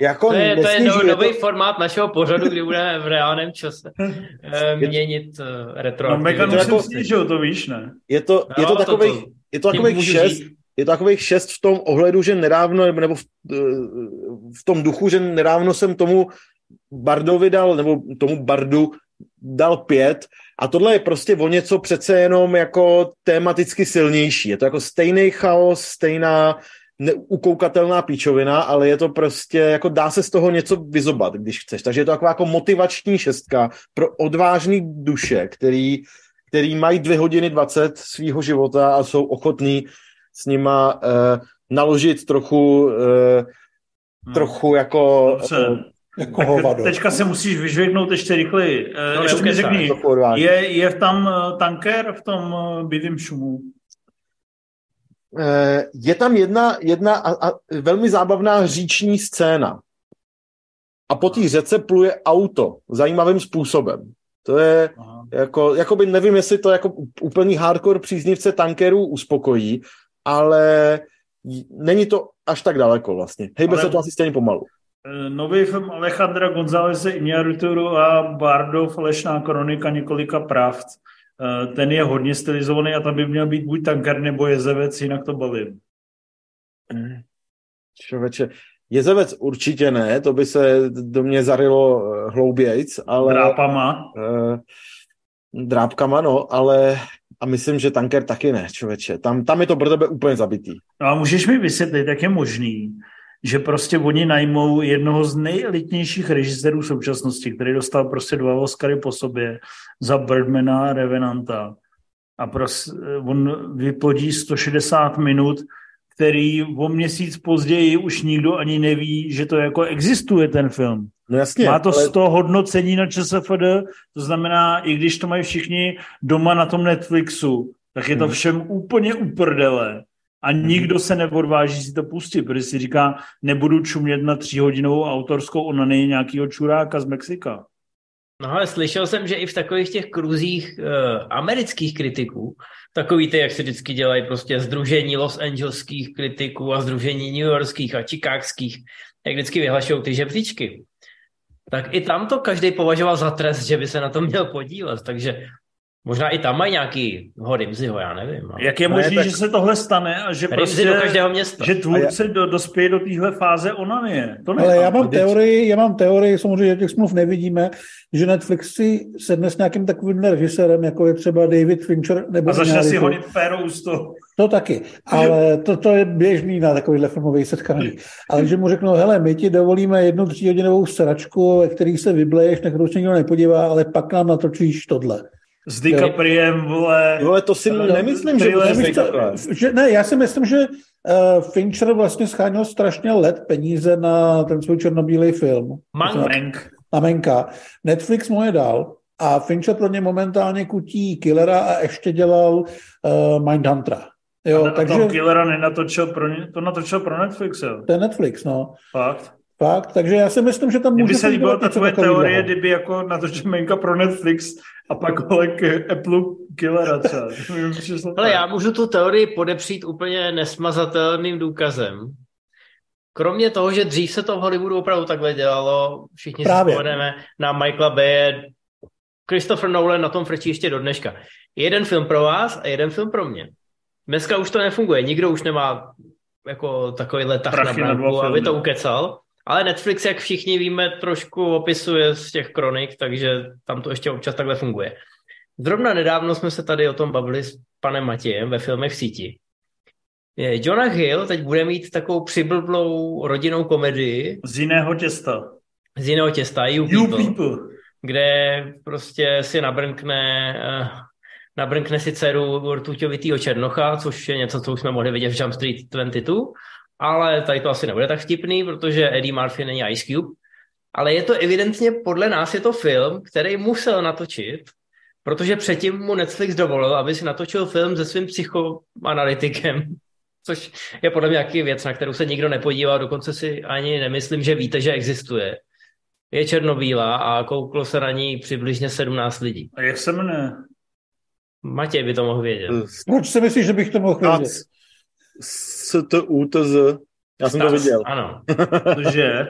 jako to je, to je nový, nový to... formát našeho pořadu, kdy budeme v reálném čase (laughs) eh, měnit uh, retro. No Megan už jako, snížil, to víš, ne? Je to, je to takových, to, to, je to takových šest, je takových šest v tom ohledu, že nedávno, nebo v, eh, v tom duchu, že nedávno jsem tomu Bardovi dal, nebo tomu Bardu dal pět a tohle je prostě o něco přece jenom jako tematicky silnější. Je to jako stejný chaos, stejná neukoukatelná píčovina, ale je to prostě, jako dá se z toho něco vyzobat, když chceš. Takže je to taková jako motivační šestka pro odvážný duše, který, který mají dvě hodiny dvacet svýho života a jsou ochotní s nima uh, naložit trochu uh, trochu jako... Dobře. Jako hovado. Teďka se musíš vyžvihnout ještě rychleji. No, ještě mi řekni, je, je tam eh, tanker v tom eh, bílém šumu? Eh, je tam jedna, jedna a, a velmi zábavná říční scéna. A po té řece pluje auto zajímavým způsobem. To je Aha. jako, jakoby nevím, jestli to jako úplný hardcore příznivce tankerů uspokojí, ale není to až tak daleko vlastně. Hejbe Ale- se to asi stejně pomalu. Eh, Nový film Alejandra Gonzáleze Iñárrituru a Bardo Falešná kronika několika pravd. Eh, Ten je hodně stylizovaný a tam by měl být buď tanker nebo jezevec, jinak to bavím. Člověče, jezevec určitě ne, to by se do mě zarilo eh, hloubějc, ale... Drápama. Eh, drápkama, no, ale a myslím, že tanker taky ne, člověče. Tam, tam je to pro tebe úplně zabitý. No a můžeš mi vysvětlit, jak je možný, že prostě oni najmou jednoho z nejelitnějších režisérů současnosti, který dostal prostě dva Oscary po sobě za Birdmana a Revenanta. A prostě on vyplodí 160 minut, který o měsíc později už nikdo ani neví, že to jako existuje ten film. No jasně, Má to ale 100 hodnocení na ČSFD, to znamená, i když to mají všichni doma na tom Netflixu, tak je to Hmm. všem úplně uprdele. A nikdo se neodváží si to pustit, protože si říká, nebudu čumět na tříhodinovou autorskou onany nějakého čuráka z Mexika. No ale slyšel jsem, že i v takových těch kruzích uh, amerických kritiků, takový ty, jak se vždycky dělají prostě združení Los Angeleských kritiků a združení New Yorkských a chicagských, jak vždycky vyhlašují ty žebříčky, tak i tam to každý považoval za trest, že by se na to měl podílet, takže možná i tam mají nějaký ho Rimziho, já nevím. Ale... Jak je Ne, možné, tak- že se tohle stane a že Rimzi prostě, do každého města. že tvůrce do, dospěje do téhle fáze onanie? To Ale já mám teorii, já mám teorii, samozřejmě že těch smluv nevidíme, že Netflix si sedne s nějakým takovým režisérem, jako je třeba David Fincher nebo A začne si honit pérou z toho. To taky, ale to, to je běžný na takovýhle filmových setkání. Ale že mu řeknou, hele, my ti dovolíme jednu tříhodinovou sračku, ve který se vybleješ, na kterou se nikdo nepodívá, ale pak nám natočíš tohle. S DiCapriem, vole. vole, to si Ale nemyslím, že takhle. že, ne, já si myslím, že uh, Fincher vlastně scháněl strašně let peníze na ten svůj černobílý film. Mank. Na Menka. Netflix mu je dal a Fincher pro ně momentálně kutí Killera a ještě dělal uh, Mindhuntera. Jo, Jo, takže toho Killera nenatočil pro, ně- to natočil pro Netflix, jo. to je Netflix, no. Fakt. Fakt, takže já si myslím, že tam může by se líbila ta tvoje teorie, kdyby jako natočil Menka pro Netflix a pak vole k Apple Killera třeba. (laughs) Ale já můžu tu teorii podepřít úplně nesmazatelným důkazem. Kromě toho, že dřív se to v Hollywoodu opravdu takhle dělalo, všichni Právě. si vzpomeneme na Michaela Baye, Christopher Nolan na tom frčí ještě do dneška. Jeden film pro vás a jeden film pro mě. Dneska už to nefunguje, nikdo už nemá jako takovýhle tah na Prachy na dva branku, aby to ukecal. Ale Netflix, jak všichni víme, trošku opisuje z těch kronik, takže tam to ještě občas takhle funguje. Zrovna nedávno jsme se tady o tom bavili s panem Matějem ve filmech v síti. Je, Jonah Hill teď bude mít takovou přiblblou rodinnou komedii Z jiného těsta. z jiného těsta, You, You People, people. kde prostě si nabrnkne, eh, nabrnkne si dceru rtuťovitýho Černocha, což je něco, co už jsme mohli vidět v Jump Street 22, ale tady to asi nebude tak vtipný, protože Eddie Murphy není Ice Cube, ale je to evidentně, podle nás je to film, který musel natočit, protože předtím mu Netflix dovolil, aby si natočil film se svým psychoanalytikem, (laughs) což je podle mě nějaký věc, na kterou se nikdo nepodívá, dokonce si ani nemyslím, že víte, že existuje. Je černobílá a kouklo se na ní přibližně 17 lidí. A jak se jmenuje? Matěj by to mohl vědět. Proč si myslíš, že bych to mohl vědět? S T U T Z. Já jsem to Stas, viděl. Ano. (laughs) Cože?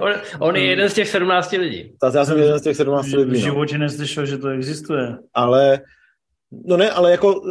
On, on je jeden z těch 17 lidí. Tak já jsem jeden z těch 17 V lidí. No. životě neslyšel, že to existuje. Ale No ne, ale jako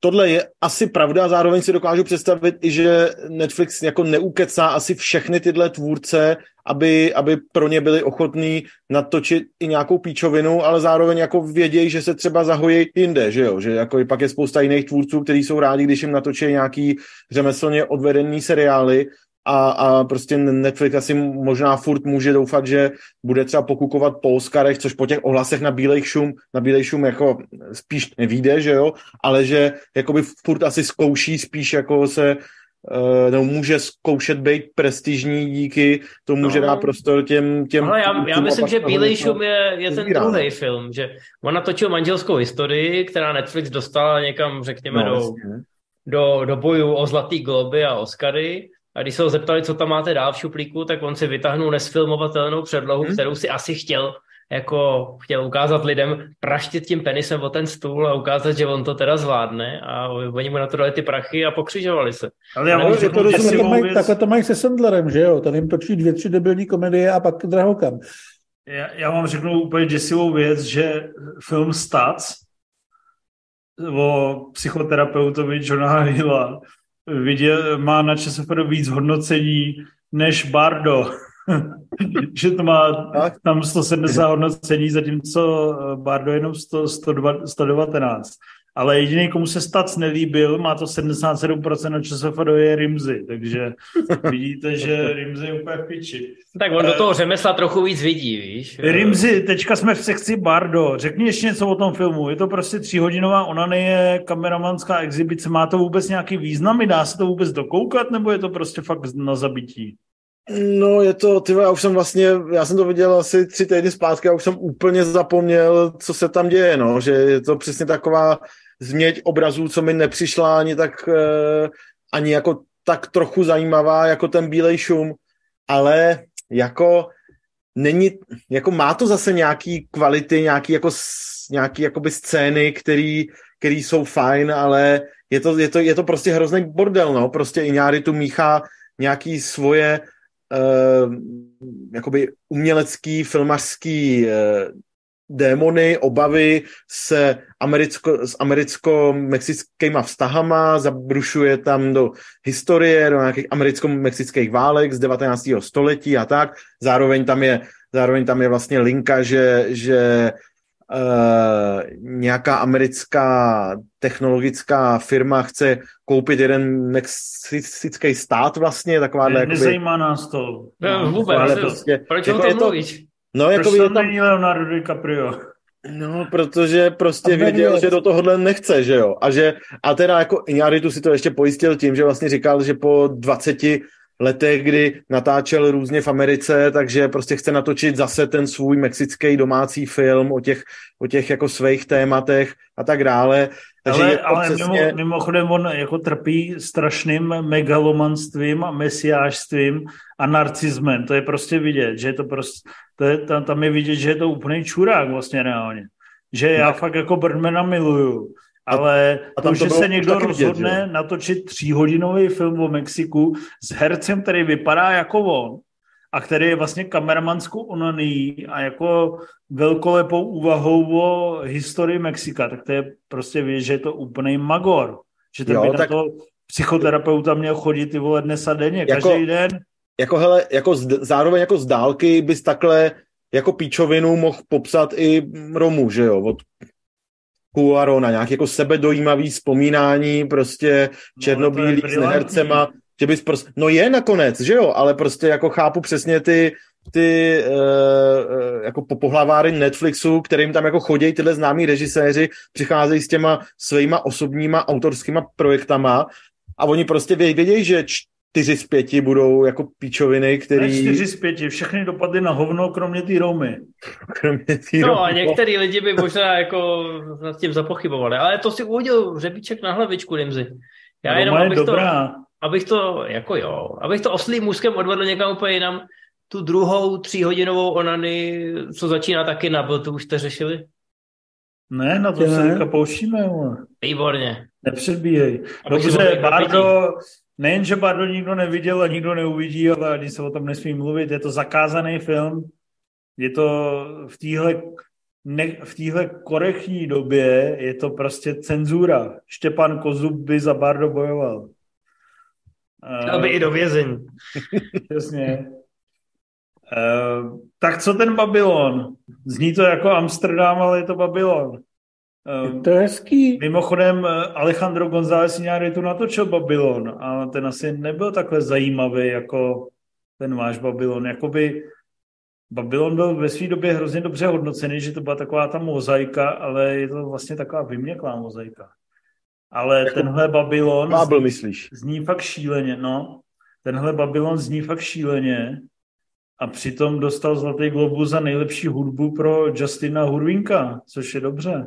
tohle je asi pravda, zároveň si dokážu představit i, že Netflix jako neukecá asi všechny tyhle tvůrce, aby, aby pro ně byli ochotní natočit i nějakou píčovinu, ale zároveň jako vědějí, že se třeba zahojí jinde, že jo, že jako i pak je spousta jiných tvůrců, kteří jsou rádi, když jim natočí nějaký řemeslně odvedený seriály a, a prostě Netflix asi možná furt může doufat, že bude třeba pokukovat po Oscarech, což po těch ohlasech na Bílej šum, na Bílej šum jako spíš nevíde, že jo, ale že jakoby furt asi zkouší spíš jako se Uh, nebo může zkoušet být prestižní díky tomu, no. že dá prostor těm... těm Ale já, já myslím, že Bílej šum je, je ten druhý film, že on natočil manželskou historii, která Netflix dostala někam, řekněme, no, do, do, do boju o Zlatý globy a Oscary a když se ho zeptali, co tam máte dál v šuplíku, tak on si vytáhnul nesfilmovatelnou předlohu, hmm. kterou si asi chtěl jako chtěl ukázat lidem, praštit tím penisem o ten stůl a ukázat, že on to teda zvládne a oni mu na to dali ty prachy a pokřižovali se. Ale já nevím, že to rozumím, to mají, takhle to mají se Sandlerem, že jo? Ten jim točí dvě, tři debilní komedie a pak drahokam. Já, já vám řeknu úplně děsivou věc, že film Stats o psychoterapeutovi Johna Hilla viděl, má na ČSFD víc hodnocení než Bardo. (laughs) že to má tam 170 hodnocení, zatímco Bardo jenom 100, 119. Ale jediný, komu se Stac nelíbil, má to 77% na ČSFD je Rimzy, takže (laughs) vidíte, že Rimzy je úplně v piči. Tak on do toho řemesla trochu víc vidí, víš? Rimzy, teďka jsme v sekci Bardo. Řekni ještě něco o tom filmu. Je to prostě tříhodinová onanie, kameramanská exibice. Má to vůbec nějaký význam? Dá se to vůbec dokoukat, nebo je to prostě fakt na zabití? No je to, ty já už jsem vlastně, já jsem to viděl asi tři týdny zpátky a už jsem úplně zapomněl, co se tam děje, no, že je to přesně taková změť obrazů, co mi nepřišla ani tak, eh, ani jako tak trochu zajímavá, jako ten Bílej šum, ale jako není, jako má to zase nějaký kvality, nějaký jako, nějaký jakoby scény, který, který jsou fajn, ale je to, je to, je to prostě hrozný bordel, no, prostě Iňáry tu míchá nějaký svoje uh, jakoby umělecký, filmařský uh, démony, obavy se americko, s americko-mexickýma vztahama, zabrušuje tam do historie, do nějakých americko-mexických válek z 19. století a tak. Zároveň tam je, zároveň tam je vlastně linka, že, že Uh, nějaká americká technologická firma chce koupit jeden mexický stát vlastně, taková ne, jakoby, Nezajímá nás to. No, vůbec, prostě, proč jako o tom mluvíš? No, jako Proč tam není Leonardo DiCaprio? No, protože prostě a věděl, že do tohohle nechce, že jo. A že, a teda jako Iñárritu si to ještě pojistil tím, že vlastně říkal, že po 20 letech, kdy natáčel různě v Americe, takže prostě chce natočit zase ten svůj mexický domácí film o těch, o těch jako svých tématech a tak dále. Takže ale, ale přesně... mimo, mimochodem on jako trpí strašným megalomanstvím a mesiášstvím a narcismem. To je prostě vidět, že je to prostě, to je, tam, tam je vidět, že je to úplný čurák vlastně reálně. Že já tak. fakt jako Birdmana miluju, ale a, a to, že se někdo rozhodne vidět, natočit tříhodinový film o Mexiku s hercem, který vypadá jako on, a který je vlastně kameramanskou onaný a jako velkolepou úvahou o historii Mexika, tak to je prostě věc, že je to úplný magor. Že ten jo, by tak... na to psychoterapeuta měl chodit ty vole dnes a denně, jako, každý den. Jako hele, jako z, zároveň jako z dálky bys takhle jako píčovinu mohl popsat i Romu, že jo, od Cuarona, nějaký jako sebedojímavý vzpomínání, prostě no, černobílý no, s nehercema, že bys prostě, no je nakonec, že jo, ale prostě jako chápu přesně ty, ty uh, jako popohlaváry Netflixu, kterým tam jako chodí tyhle známí režiséři, přicházejí s těma svýma osobníma autorskýma projektama a oni prostě vědějí, že čtyři z pěti budou jako píčoviny, který... Ne čtyři z pěti, všechny dopadly na hovno, kromě té Romy. (laughs) kromě tý No a některý lidi by možná jako nad tím zapochybovali, ale to si uhodil řebíček na hlavičku, Rimzy. Já Roma jenom, abych dobrá. To, abych to, jako jo, abych to oslým mužskem odvedl někam úplně jinam, tu druhou tříhodinovou onany, co začíná taky na to už jste řešili? Ne, na to ne. se teďka pouštíme. Výborně. Nepředbíjej. Dobře, Bardo, nejen, že Bardo nikdo neviděl a nikdo neuvidí, ale ani se o tom nesmí mluvit, je to zakázaný film. Je to v téhle ne, v téhle korektní době je to prostě cenzura. Štěpán Kozub by za Bardo bojoval. Šel by i do vězení. (laughs) Jasně. Uh, tak co ten Babylon? Zní to jako Amsterdam, ale je to Babylon. To je hezký. Mimochodem Alejandro González tu natočil Babylon, ale ten asi nebyl takhle zajímavý jako ten váš Babylon. Jakoby Babylon byl ve své době hrozně dobře hodnocený, že to byla taková ta mozaika, ale je to vlastně taková vyměklá mozaika. Ale jako tenhle Babylon Bábel, myslíš? zní fakt šíleně, no. Tenhle Babylon zní fakt šíleně a přitom dostal Zlatý globus za nejlepší hudbu pro Justina Hurvinka, což je dobře.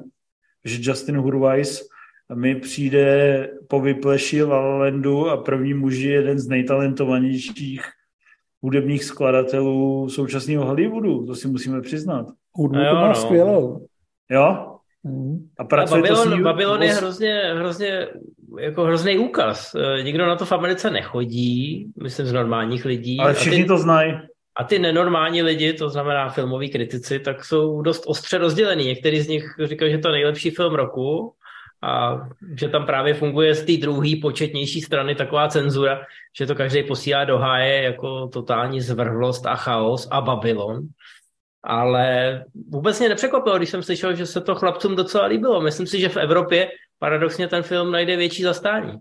Že Justin Hurwise mi přijde po vypleši La Landu a první muž je jeden z nejtalentovanějších hudebních skladatelů současného Hollywoodu, to si musíme přiznat. Hudbu to má no. skvělou. Jo? Mm. A pracuje a Babylon, to Babylon je hrozně, hrozně jako hrozný úkaz. E, nikdo na to v Americe nechodí, myslím z normálních lidí. Ale všichni ty, to znají. A ty nenormální lidi, to znamená filmoví kritici, tak jsou dost ostře rozdělení. Někteří z nich říkají, že to je nejlepší film roku a že tam právě funguje z té druhé početnější strany taková cenzura, že to každý posílá do háje jako totální zvrhlost a chaos a Babylon. Ale vůbec mě nepřekvapilo, když jsem slyšel, že se to chlapcům docela líbilo. Myslím si, že v Evropě paradoxně ten film najde větší zastání.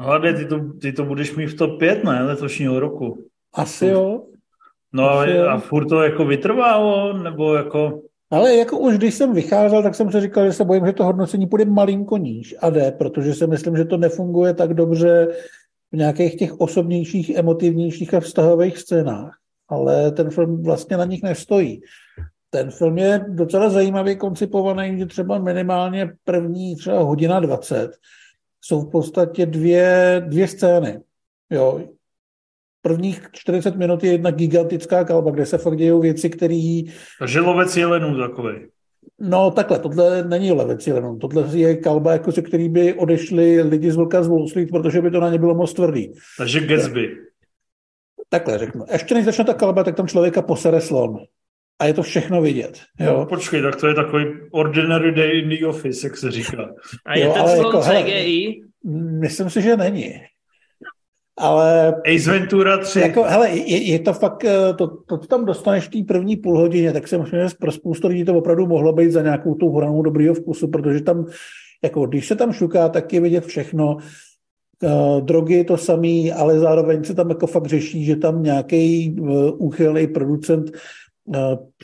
Hlavně ty to, ty to budeš mít v top 5, ne, letošního roku. Asi jo. No jo. a furt to jako vytrvalo, nebo jako... Ale jako už když jsem vycházel, tak jsem si říkal, že se bojím, že to hodnocení půjde malinko níž a jde, protože si myslím, že to nefunguje tak dobře v nějakých těch osobnějších, emotivnějších a vztahových scénách. Ale ten film vlastně na nich nestojí. Ten film je docela zajímavě koncipovaný, že třeba minimálně první třeba hodina 20 jsou v podstatě dvě, dvě scény. Jo, prvních 40 minut je jedna gigantická kalba, kde se fakt dějou věci, které... Takže lovec jelenů takový. No takhle, tohle není lovec jelenů. Tohle je kalba, jako se který by odešli lidi z Vlka z Wall Street, protože by to na ně bylo moc tvrdý. Takže Gatsby. Takhle řeknu. Ještě než začne ta kalba, tak tam člověka posere slon. A je to všechno vidět. Jo? No, počkej, tak to je takový ordinary day in the office, jak se říká. A je jo, ten slon jako, CGI? myslím si, že není. Ale... Ace Ventura 3. Jako, hele, je, je to fakt, eh, to, to, to tam dostaneš v té první půl hodině, tak si myslím, že pro spoustu lidí to opravdu mohlo být za nějakou tu hranou dobrýho vkusu, protože tam, jako když se tam šuká, tak je vidět všechno. Uh, drogy to samý, ale zároveň se tam jako fakt řeší, že tam nějaký uh, úchylný producent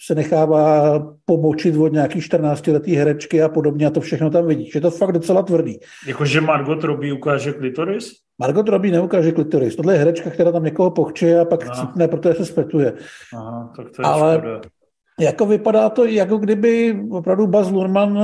se nechává pomočit od nějaký 14-letý herečky a podobně a to všechno tam vidíš. Je to fakt docela tvrdý. Jakože Margot Robbie ukáže klitoris? Margot Robbie neukáže klitoris. Tohle je herečka, která tam někoho pochče a pak Aha. cítne, protože se spetuje. Aha, tak to je Ale škoda. jako vypadá to, jako kdyby opravdu Baz Luhrmann,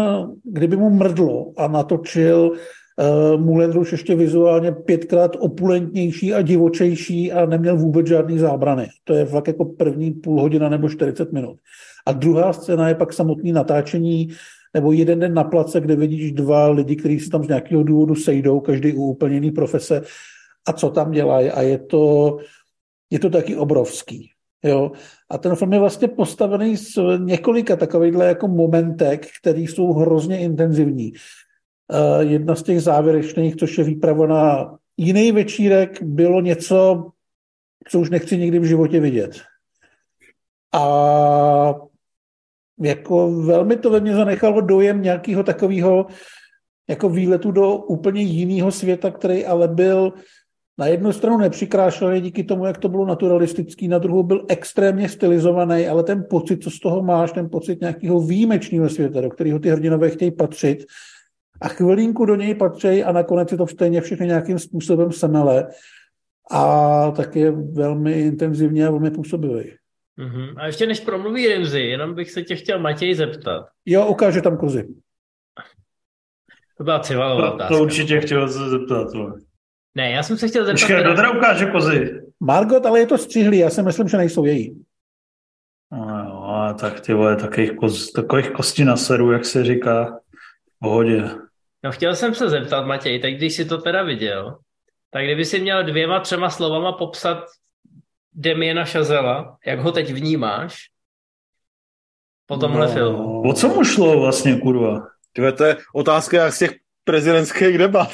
kdyby mu mrdlo a natočil uh, Moulin Rouge ještě vizuálně pětkrát opulentnější a divočejší a neměl vůbec žádný zábrany. To je fakt jako první půl hodina nebo 40 minut. A druhá scéna je pak samotný natáčení nebo jeden den na place, kde vidíš dva lidi, kteří se tam z nějakého důvodu sejdou, každý u úplně jiný profese a co tam dělají a je to, je to taky obrovský. Jo? A ten film je vlastně postavený z několika takovýchhle jako momentek, které jsou hrozně intenzivní. Uh, jedna z těch závěrečných, což je výprava na jiný večírek, bylo něco, co už nechci nikdy v životě vidět. A jako velmi to ve mně zanechalo dojem nějakého takového jako výletu do úplně jiného světa, který ale byl na jednu stranu nepřikrášlený díky tomu, jak to bylo naturalistický, na druhou byl extrémně stylizovaný, ale ten pocit, co z toho máš, ten pocit nějakého výjimečného světa, do kterého ty hrdinové chtějí patřit, a chvilinku do něj patří a nakonec je to stejně všechny nějakým způsobem semele a tak je velmi intenzivně a velmi působivý. Uh-huh. A ještě než promluví Rimzy, jenom bych se tě chtěl Matěj zeptat. Jo, ukáže tam kozy. To byla civalová otázka. To určitě chtěl se zeptat. Ale. Ne, já jsem se chtěl zeptat... Počkej, kdo teda ukáže kozy? Margot, ale je to střihlý, já si myslím, že nejsou její. No jo, tak ty vole, takových, koz, takových kosti na seru, jak se říká, v pohodě. No chtěl jsem se zeptat, Matěj, tak když jsi to teda viděl, tak kdyby si měl dvěma, třema slovama popsat Demiena Šazela, jak ho teď vnímáš, po tomhle no. filmu. O co mu šlo vlastně, kurva? Tyve, to je otázka jak z těch prezidentských debat.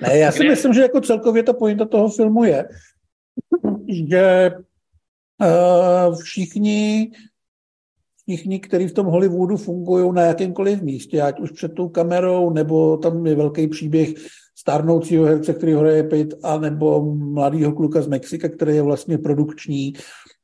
Ne, já si myslím, že jako celkově ta pointa toho filmu je, že uh, všichni všichni, kteří v tom Hollywoodu fungují na jakémkoliv místě, ať už před tou kamerou, nebo tam je velký příběh stárnoucího herce, který hraje Pitt, a nebo mladýho kluka z Mexika, který je vlastně produkční,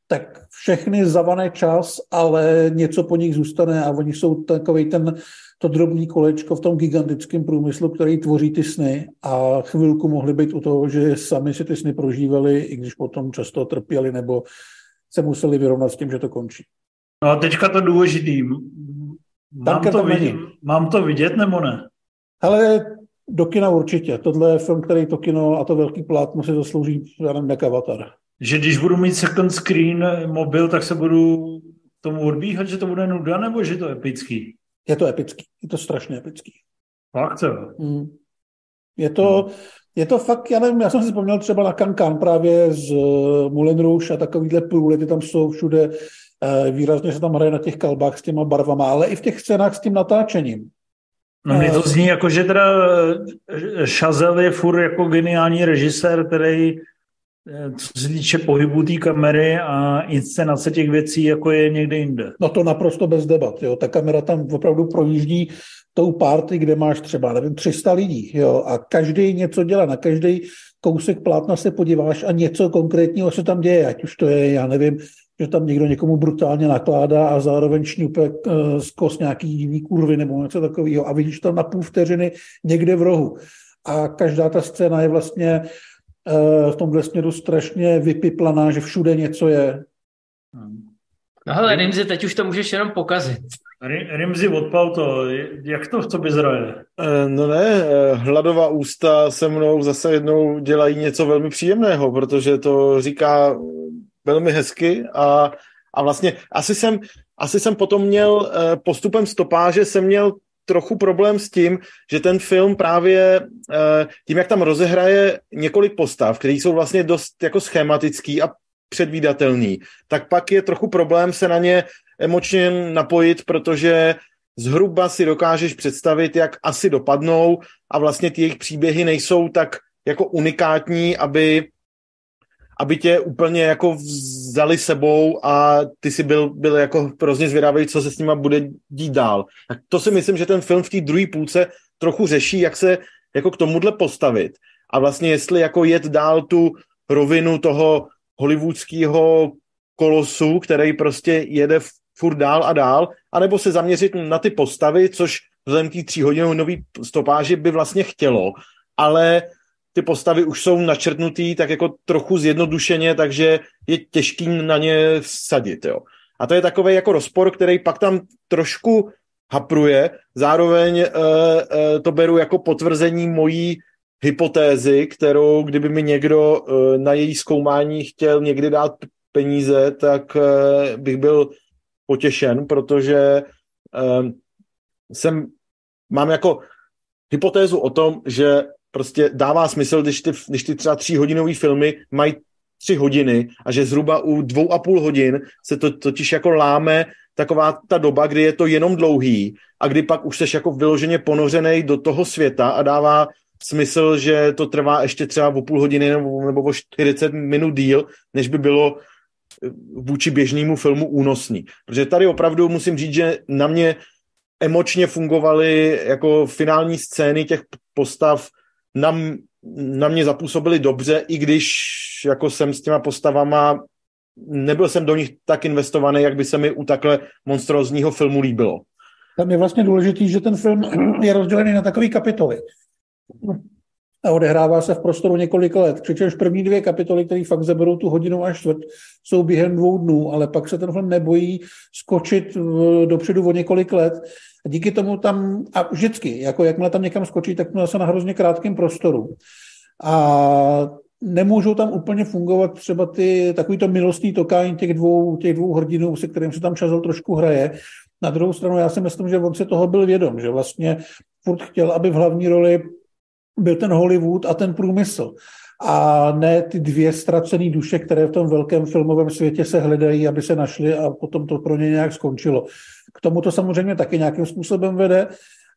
tak všechny zavané čas, ale něco po nich zůstane a oni jsou takový ten, to drobný kolečko v tom gigantickém průmyslu, který tvoří ty sny a chvilku mohli být u toho, že sami si ty sny prožívali, i když potom často trpěli nebo se museli vyrovnat s tím, že to končí. No a teďka to důležitý. Mám to, vidět, mám to vidět nebo ne? Ale do kina určitě. Tohle je film, který to kino a to velký plátno si zaslouží, já nevím, jak avatar. Že když budu mít second screen mobil, tak se budu tomu odbíhat, že to bude nuda, nebo že to je epický? Je to epický. Je to strašně epický. Fakt jo. Hmm. Je to, hmm. je to fakt, já nevím, já jsem si vzpomněl třeba na Kankan právě z Moulin Rouge a takovýhle průlety tam jsou všude Eh, výrazně se tam hraje na těch kalbách s těma barvama, ale i v těch scénách s tím natáčením. No mě to eh, zní jako, že teda Šazel eh, je furt jako geniální režisér, který co se týče pohybu té kamery a inscenace těch věcí, jako je někde jinde. No to naprosto bez debat. Jo. Ta kamera tam opravdu projíždí tou party, kde máš třeba, nevím, 300 lidí. Jo. A každý něco dělá. Na každý kousek plátna se podíváš a něco konkrétního se tam děje. Ať už to je, já nevím, že tam někdo někomu brutálně nakládá a zároveň šňupe uh, zkos nějaký divý kurvy nebo něco takového a vidíš tam na půl vteřiny někde v rohu. A každá ta scéna je vlastně uh, v tomhle směru strašně vypiplaná, že všude něco je. No hele, Rimzi, teď už to můžeš jenom pokazit. Rimzi, odpal to. Jak to v tobě zraje? Eh, no ne, hladová ústa se mnou zase jednou dělají něco velmi příjemného, protože to říká velmi hezky a, a vlastně asi jsem, asi jsem potom měl eh, postupem stopáže jsem měl trochu problém s tím, že ten film právě eh, tím, jak tam rozehraje několik postav, které jsou vlastně dost jako schematický a předvídatelný, tak pak je trochu problém se na ně emočně napojit, protože zhruba si dokážeš představit, jak asi dopadnou a vlastně ty jejich příběhy nejsou tak jako unikátní, aby aby tě úplně jako vzali sebou a ty si byl, byl jako hrozně zvědavý, co se s nima bude dít dál. Tak to si myslím, že ten film v té druhé půlce trochu řeší, jak se jako k tomuhle postavit. A vlastně jestli jako jet dál tu rovinu toho hollywoodského kolosu, který prostě jede furt dál a dál, anebo se zaměřit na ty postavy, což vzhledem k té tříhodinové stopáži by vlastně chtělo, ale ty postavy už jsou načrtnutý tak jako trochu zjednodušeně, takže je těžký na ně vsadit, jo. A to je takový jako rozpor, který pak tam trošku hapruje. Zároveň e, e, to beru jako potvrzení mojí hypotézy, kterou kdyby mi někdo e, na její zkoumání chtěl někdy dát peníze, tak e, bych byl potěšen, protože e, jsem, mám jako hypotézu o tom, že prostě dává smysl, když ty, když ty třeba tříhodinové filmy mají tři hodiny a že zhruba u dvou a půl hodin se to totiž jako láme taková ta doba, kdy je to jenom dlouhý a kdy pak už jsi jako vyloženě ponořený do toho světa a dává smysl, že to trvá ještě třeba o půl hodiny nebo, nebo o 40 minut díl, než by bylo eh, vůči běžnému filmu únosný. Protože tady opravdu musím říct, že na mě emočně fungovaly jako finální scény těch postav na, na mě zapůsobili dobře, i když jako jsem s těma postavama nebyl jsem do nich tak investovaný, jak by se mi u takhle monstrózního filmu líbilo. Tam je vlastně důležitý, že ten film je rozdělený na takové kapitoly. A odehrává se v prostoru několik let. Přičemž první dvě kapitoly, které fakt zaberou tu hodinu až čtvrt, jsou během dvou dnů, ale pak se ten film nebojí skočit dopředu o několik let a díky tomu tam, a vždycky, jako jakmile tam někam skočí, tak to zase na hrozně krátkém prostoru. A nemůžou tam úplně fungovat třeba ty takovýto milostný tokání těch dvou, těch dvou hrdinů, se kterým se tam Čazel trošku hraje. Na druhou stranu já si myslím, že on se toho byl vědom, že vlastně furt chtěl, aby v hlavní roli byl ten Hollywood a ten průmysl. a ne ty dvě ztracené duše, které v tom velkém filmovém světě se hledají, aby se našly a potom to pro ně nějak skončilo. K tomu to samozřejmě taky nějakým způsobem vede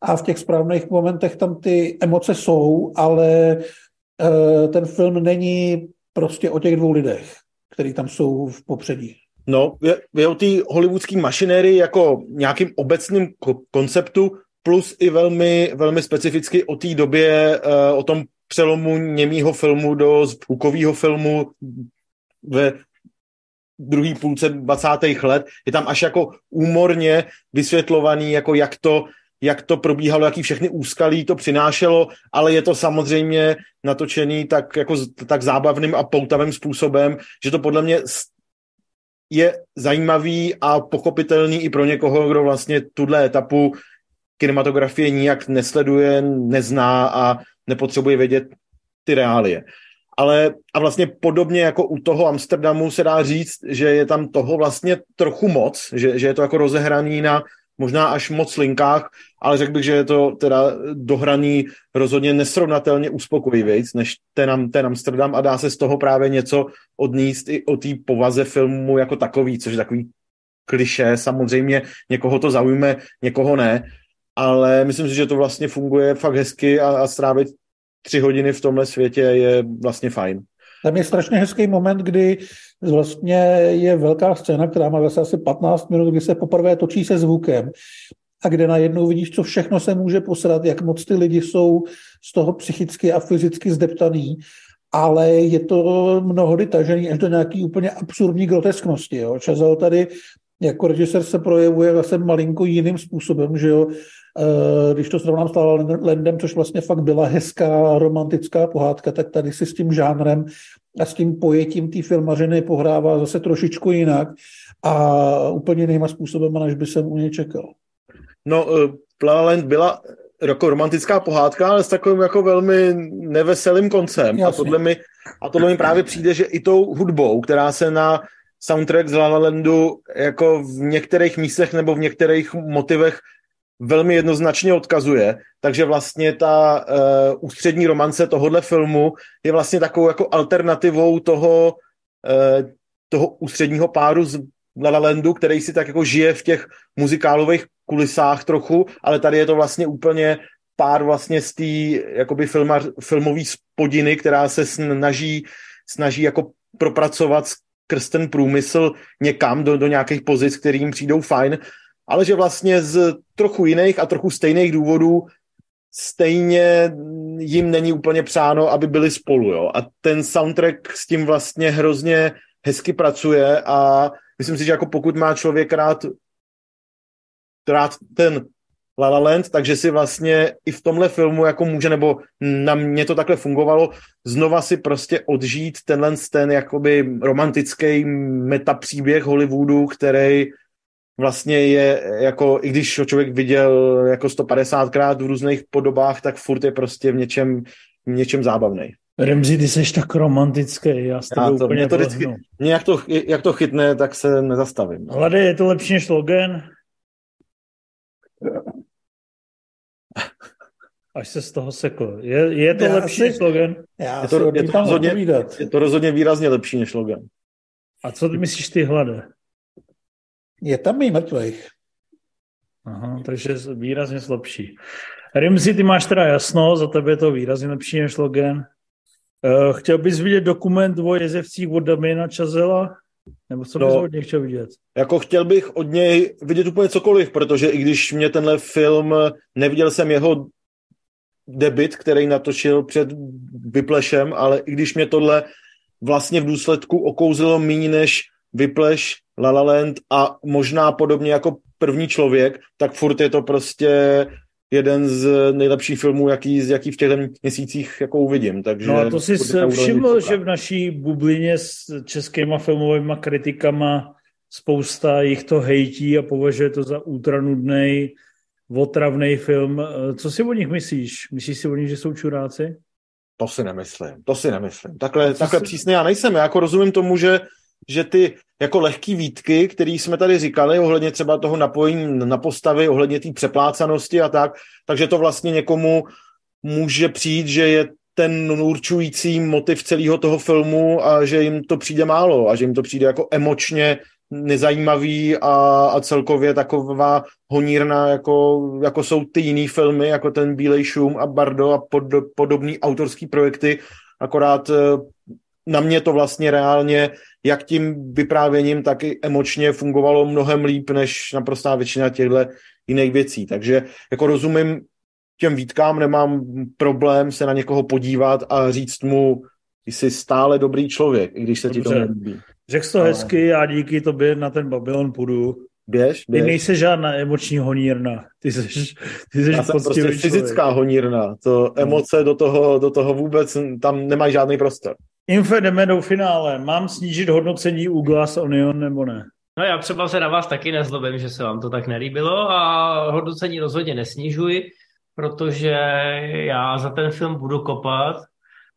a v těch správných momentech tam ty emoce jsou, ale eh, ten film není prostě o těch dvou lidech, který tam jsou v popředí. No, je, je o té hollywoodské mašinérii jako nějakým obecným ko- konceptu, plus i velmi, velmi specificky o té době, uh, o tom přelomu němýho filmu do zvukového filmu ve druhý půlce 20. let. Je tam až jako úmorně vysvětlovaný, jako jak to, jak to probíhalo, jaký všechny úskalí to přinášelo, ale je to samozřejmě natočený tak, jako, tak zábavným a poutavým způsobem, že to podle mě je zajímavý a pochopitelný i pro někoho, kdo vlastně tuhle etapu kinematografie nijak nesleduje, nezná a nepotřebuje vědět ty reálie. Ale a vlastně podobně jako u toho Amsterdamu se dá říct, že je tam toho vlastně trochu moc, že, že je to jako rozehraný na možná až moc linkách, ale řekl bych, že je to teda dohraný rozhodně nesrovnatelně uspokojivý než ten, ten Amsterdam a dá se z toho právě něco odníst i o té povaze filmu jako takový, což je takový kliše, samozřejmě někoho to zaujme, někoho ne, ale myslím si, že to vlastně funguje fakt hezky a, a strávit tři hodiny v tomhle světě je vlastně fajn. Tam je strašně hezký moment, kdy vlastně je velká scéna, která má zase asi 15 minut, kdy se poprvé točí se zvukem a kde najednou vidíš, co všechno se může posrat, jak moc ty lidi jsou z toho psychicky a fyzicky zdeptaný, ale je to mnohdy tažený až do nějaký úplně absurdní grotesknosti. Jo. Čazel tady jako režisér se projevuje zase malinko jiným způsobem, že jo. Eh, když to srovnám s Landem, což vlastně fakt byla hezká romantická pohádka, tak tady si s tím žánrem a s tím pojetím té filmařiny pohrává zase trošičku jinak a úplně jinýma způsobem, než by jsem u něj čekal. No, uh, La Land byla jako romantická pohádka, ale s takovým jako velmi neveselým koncem. A tohle, mi, a tohle mi právě přijde, že i tou hudbou, která se na soundtrack z La La Landu jako v některých místech nebo v některých motivech velmi jednoznačně odkazuje, takže vlastně ta uh, ústřední romance tohohle filmu je vlastně takovou jako alternativou toho, uh, toho ústředního páru z La La Landu, který si tak jako žije v těch muzikálových kulisách trochu, ale tady je to vlastně úplně pár vlastně z té jakoby filma, filmový spodiny, která se snaží, snaží jako propracovat skrz ten průmysl někam do, do nějakých pozic, kterým přijdou fajn ale že vlastně z trochu jiných a trochu stejných důvodů stejně jim není úplně přáno, aby byli spolu. Jo? A ten soundtrack s tím vlastně hrozně hezky pracuje a myslím si, že jako pokud má člověk rád, rád ten La La Land, takže si vlastně i v tomhle filmu jako může, nebo na mě to takhle fungovalo, znova si prostě odžít tenhle ten jakoby romantický metapříběh Hollywoodu, který vlastně je jako, i když ho člověk viděl jako 150krát v různých podobách, tak furt je prostě v něčem, v něčem zábavný. Remzi, ty jsi tak romantický, já s tebou úplně mě to vždycky, mě jak to, jak to chytne, tak se nezastavím. Hlade, je to lepší než Logan? Až se z toho sekl. Je, je to já lepší než Logan? Já je to, je, to rozhodně, je to rozhodně výrazně lepší než Logan. A co ty myslíš ty, Hlade? Je tam i mrtvých. Aha, takže výrazně slabší. Rimzi, ty máš teda jasno, za tebe je to výrazně lepší než Logan. Uh, chtěl bys vidět dokument o jezevcích od Damiena Čazela? Nebo co bys no, od něj chtěl vidět? Jako chtěl bych od něj vidět úplně cokoliv, protože i když mě tenhle film, neviděl jsem jeho debit, který natočil před Vyplešem, ale i když mě tohle vlastně v důsledku okouzilo méně než Vypleš, La La Land a možná podobně jako první člověk, tak furt je to prostě jeden z nejlepších filmů, jaký, jaký v těch měsících jako uvidím. Takže no a to si všiml, že v naší bublině s českýma filmovými kritikama spousta jich to hejtí a považuje to za útranudný, otravný film. Co si o nich myslíš? Myslíš si o nich, že jsou čuráci? To si nemyslím, to si nemyslím. Takhle, takhle si... přísně já nejsem. Já jako rozumím tomu, že že ty jako lehký výtky, které jsme tady říkali, ohledně třeba toho napojení na postavy, ohledně té přeplácanosti a tak, takže to vlastně někomu může přijít, že je ten určující motiv celého toho filmu a že jim to přijde málo a že jim to přijde jako emočně nezajímavý a, a celkově taková honírna, jako, jako jsou ty jiný filmy, jako ten Bílej šum a Bardo a pod, podobný autorský projekty, akorát eh, na mě to vlastně reálně jak tím vyprávěním, tak i emočně fungovalo mnohem líp než naprostá většina těchto jiných věcí. Takže jako rozumím těm výtkám, nemám problém se na někoho podívat a říct mu, jsi stále dobrý člověk, i když se Dobře. ti to nelíbí. Řekl jsi to hezky a díky tobě na ten Babylon půjdu. Běž, běž. Ty nejsi žádná emoční honírna. Ty jsi, ty jsi Já jsem prostě člověk. fyzická honírna. To emoce do toho, do toho vůbec, tam nemají žádný prostor. Infe, jdeme do finále. Mám snížit hodnocení u Glass Onion nebo ne? No já třeba se na vás taky nezlobím, že se vám to tak nelíbilo a hodnocení rozhodně nesnižuji, protože já za ten film budu kopat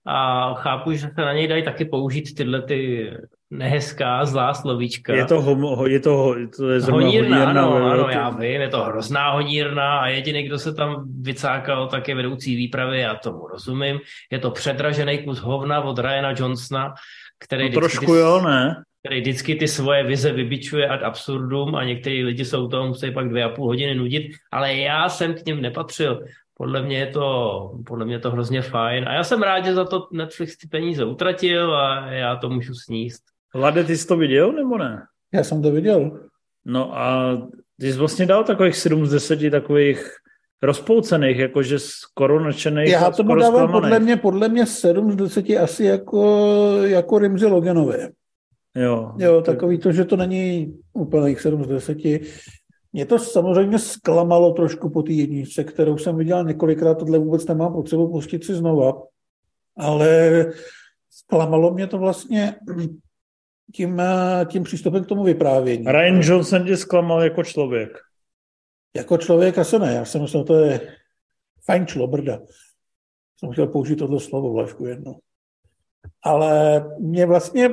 a chápu, že se na něj dají taky použít tyhle ty nehezká, zlá slovíčka. Je to, homo, je to, to je honírna, honírna, ano, ano, já vím, je to hrozná honírna a jediný, kdo se tam vycákal, tak je vedoucí výpravy, já tomu rozumím. Je to předražený kus hovna od Ryana Johnsona, který no, trošku ty, jo, ne? který vždycky ty svoje vize vybičuje ad absurdum a některý lidi jsou toho musí pak dvě a půl hodiny nudit, ale já jsem k něm nepatřil. Podle mě je to, podle mě je to hrozně fajn a já jsem rád, že za to Netflix ty peníze utratil a já to můžu sníst. Lade, ty jsi to viděl, nebo ne? Já jsem to viděl. No a ty jsi vlastně dal takových 7 z 10 takových rozpoucených, jakože skoro nadšených Já to dávám podle mě, podle mě 7 z 10 asi jako, jako Rimzi Loganovi. Jo. Jo, takový to, že to není úplných 7 z 10. Mě to samozřejmě zklamalo trošku po té jedničce, kterou jsem viděl několikrát, tohle vůbec nemám potřebu pustit si znova, ale zklamalo mě to vlastně tím, eh, tím přístupem k tomu vyprávění. Ryan Johnson tě zklamal jako člověk. Jako člověk asi ne. Já jsem myslel, to je fajn člobrda. Jsem chtěl použít tohle slovo v jedno. Ale mě vlastně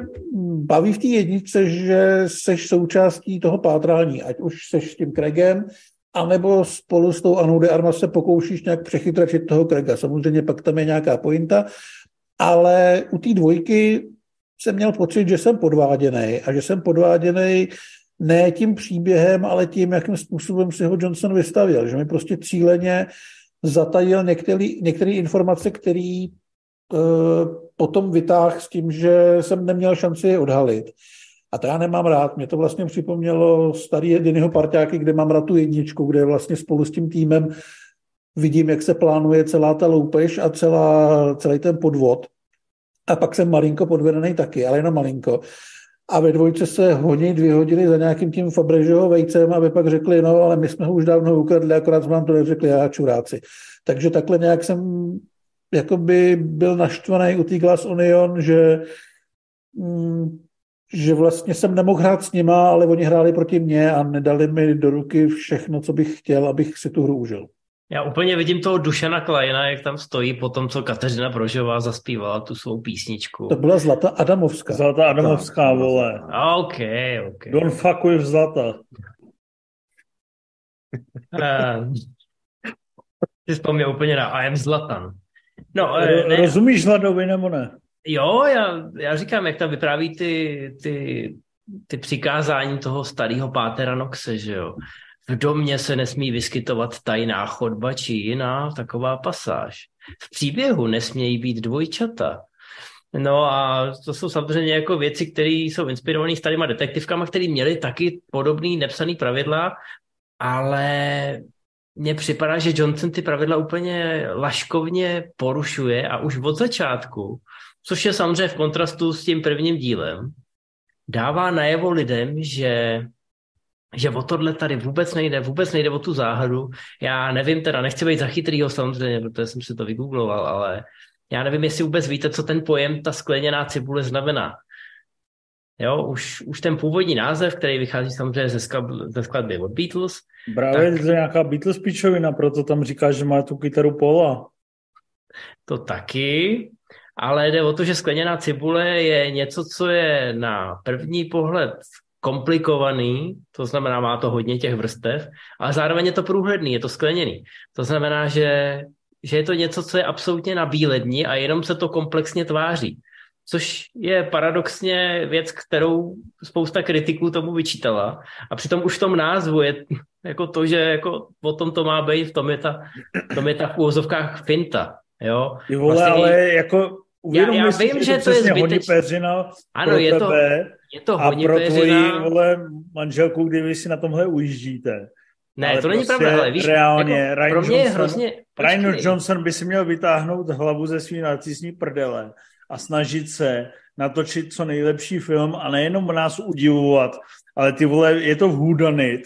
baví v té jedničce, že seš součástí toho pátrání, ať už seš s tím Craigem, anebo spolu s tou Anou de Armas se pokoušíš nějak přechytračit toho Craiga. Samozřejmě pak tam je nějaká pointa, ale u té dvojky jsem měl pocit, že jsem podváděný a že jsem podváděný ne tím příběhem, ale tím, jakým způsobem si ho Johnson vystavil, že mi prostě cíleně zatajil některé informace, které uh, potom vytáhl s tím, že jsem neměl šanci je odhalit. A to já nemám rád. Mě to vlastně připomnělo starý jedinýho parťáky, kde mám rád tu jedničku, kde vlastně spolu s tím týmem vidím, jak se plánuje celá ta loupež a celá, celý ten podvod. A pak jsem malinko podvedený taky, ale jenom malinko. A ve dvojce se honí vyhodili za nějakým tím Fabrežoho vejcem, aby pak řekli, no ale my jsme ho už dávno ukradli, akorát jsme vám to neřekli, já čuráci. Takže takhle nějak jsem jakoby byl naštvaný u té Glass Onion, že, mm, že vlastně jsem nemohl hrát s nima, ale oni hráli proti mně a nedali mi do ruky všechno, co bych chtěl, abych si tu hru užil. Já úplně vidím toho Dušana Klajna, jak tam stojí po tom, co Kateřina Brožová zaspívala tu svou písničku. To byla Zlata Adamovská. Zlata Adamovská, vole. OK, OK. Don't fuck with Zlata. Uh, (laughs) ty vzpomněl úplně na I am Zlatan. No, ne. Rozumíš Zlatovi nebo ne? Jo, já, já říkám, jak tam vypráví ty, ty, ty přikázání toho starého pátera Noxe, že jo v domě se nesmí vyskytovat tajná chodba či jiná taková pasáž. V příběhu nesmějí být dvojčata. No a to jsou samozřejmě jako věci, které jsou inspirované starýma detektivkama, které měly taky podobný nepsaný pravidla, ale mně připadá, že Johnson ty pravidla úplně laškovně porušuje a už od začátku, což je samozřejmě v kontrastu s tím prvním dílem, dává najevo lidem, že že o tohle tady vůbec nejde, vůbec nejde o tu záhadu. Já nevím teda, nechci být zachytrýho samozřejmě, protože jsem si to vygoogloval, ale já nevím, jestli vůbec víte, co ten pojem ta skleněná cibule znamená. Jo, už, už ten původní název, který vychází samozřejmě ze, skladby, ze skladby od Beatles. Právě tak... nějaká Beatles píčovina, proto tam říká, že má tu kytaru Pola. To taky, ale jde o to, že skleněná cibule je něco, co je na první pohled komplikovaný, to znamená, má to hodně těch vrstev, ale zároveň je to průhledný, je to skleněný. To znamená, že že je to něco, co je absolutně na bíledni a jenom se to komplexně tváří. Což je paradoxně věc, kterou spousta kritiků tomu vyčítala. A přitom už v tom názvu je jako to, že jako o tom to má být, v tom je ta, v tom je ta v úvozovkách finta. Jo? Jo, Vlastně ale jako já, já si, vím, že to, je zbytečné. Ano, je to, je to a pro tvoji vole, manželku, kdyby si na tomhle ujíždíte. Ne, Ale to není prostě pravda, ale víš, reálně, jako, Ryan pro mě Johnson- hrozně... Ryan počkej. Johnson by si měl vytáhnout hlavu ze svý narcisní prdele a snažit se natočit co nejlepší film a nejenom nás udivovat, ale ty vole, je to v Houdanit,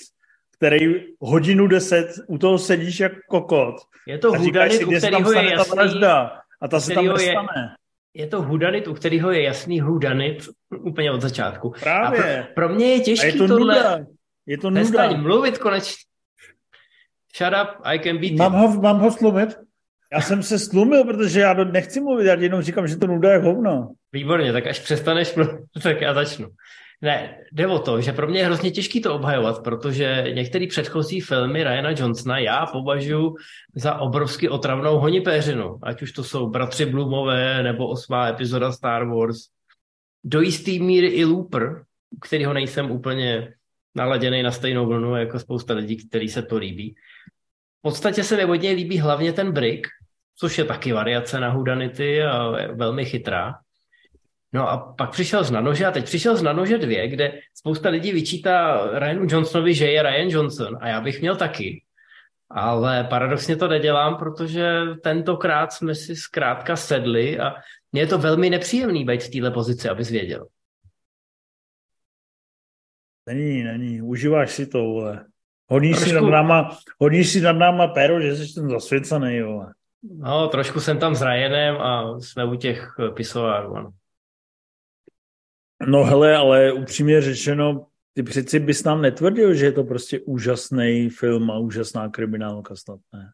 který hodinu deset u toho sedíš jak kokot Je to a říkáš hudanit, si, u kde se tam kterého je stane ta jasný, vražda a ta se tam kterýho je- nestane. Je to hudanit, u kterého je jasný hudanit úplně od začátku. Právě. A pro, pro mě je A těžký je to tohle... nuda. Je to nuda. mluvit konečně. Shut up, I can beat Mám you. ho, mám ho slumit? Já jsem se stlumil, protože já nechci mluvit, já jenom říkám, že to nuda je hovno. Výborně, tak až přestaneš mluvit, (laughs) tak já začnu. Ne, jde o to, že pro mě je hrozně těžký to obhajovat, protože některé předchozí filmy Ryana Johnsona já považuji za obrovsky otravnou honipéřinu. Ať už to jsou Bratři Blumové nebo osmá epizoda Star Wars. Do jistý míry i Looper, u kterého nejsem úplně naladěný na stejnou vlnu jako spousta lidí, který se to líbí. V podstatě se mi hodně líbí hlavně ten Brick, což je taky variace na Hudanity a velmi chytrá. No a pak přišel z Nanože a teď přišel z Nanože 2, kde spousta lidí vyčítá Ryanu Johnsonovi, že je Ryan Johnson a já bych měl taky. Ale paradoxně to nedělám, protože tentokrát jsme si zkrátka sedli a mně je to velmi nepříjemný být v této pozici, abys věděl. Není, není. Užíváš si to, vole. Honíš si, nad Trošku- náma, honíš si nad náma péro, že jsi ten zasvěcený, vole. No, trošku jsem tam s Ryanem a jsme u těch pisovárů, ano. No hele, ale upřímně řečeno, ty přeci bys nám netvrdil, že je to prostě úžasný film a úžasná kriminálka snad, ne?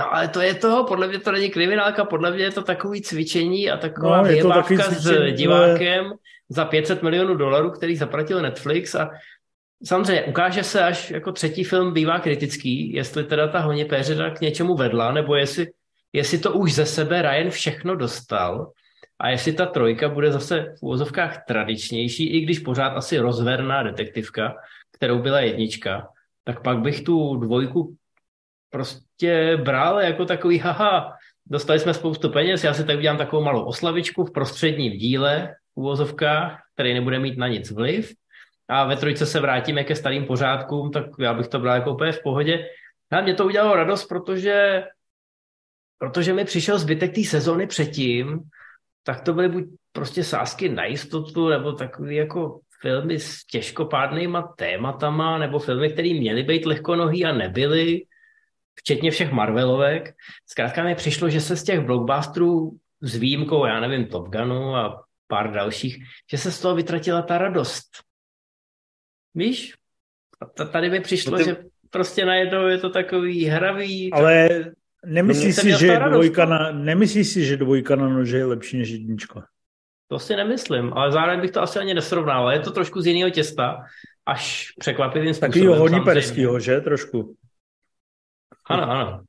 No ale to je to, podle mě to není kriminálka, podle mě je to takový cvičení a taková No, je to takový vyjebávka s divákem za 500 milionů dolarů, který zaplatil Netflix a samozřejmě ukáže se, až jako třetí film bývá kritický, jestli teda ta honě péřina k něčemu vedla, nebo jestli, jestli to už ze sebe Ryan všechno dostal a jestli ta trojka bude zase v úvozovkách tradičnější, i když pořád asi rozverná detektivka, kterou byla jednička, tak pak bych tu dvojku prostě bral jako takový, haha, dostali jsme spoustu peněz, já si tady udělám takovou malou oslavičku v prostředním díle v úvozovkách, který nebude mít na nic vliv a ve trojce se vrátíme ke starým pořádkům, tak já bych to bral jako úplně v pohodě. A mě to udělalo radost, protože, protože mi přišel zbytek té sezóny předtím, tak to byly buď prostě sásky na jistotu, nebo takový jako filmy s těžkopádnýma tématama, nebo filmy, které měly být lehkonohý a nebyly, včetně všech Marvelovek. Zkrátka mi přišlo, že se z těch blockbusterů s výjimkou, já nevím, Top Gunu a pár dalších, že se z toho vytratila ta radost. Víš? A tady mi přišlo, No ty- že prostě najednou je to takový hravý. Ale nemyslíš si, že radost, dvojka no. na, nemyslíš si, že dvojka na nože je lepší než jednička? To si nemyslím, ale zároveň bych to asi ani nesrovnal. Je to trošku z jiného těsta, až překvapivým způsobem. Takovýho samozřejmě. honiperskýho, že? Trošku. Ano, ano.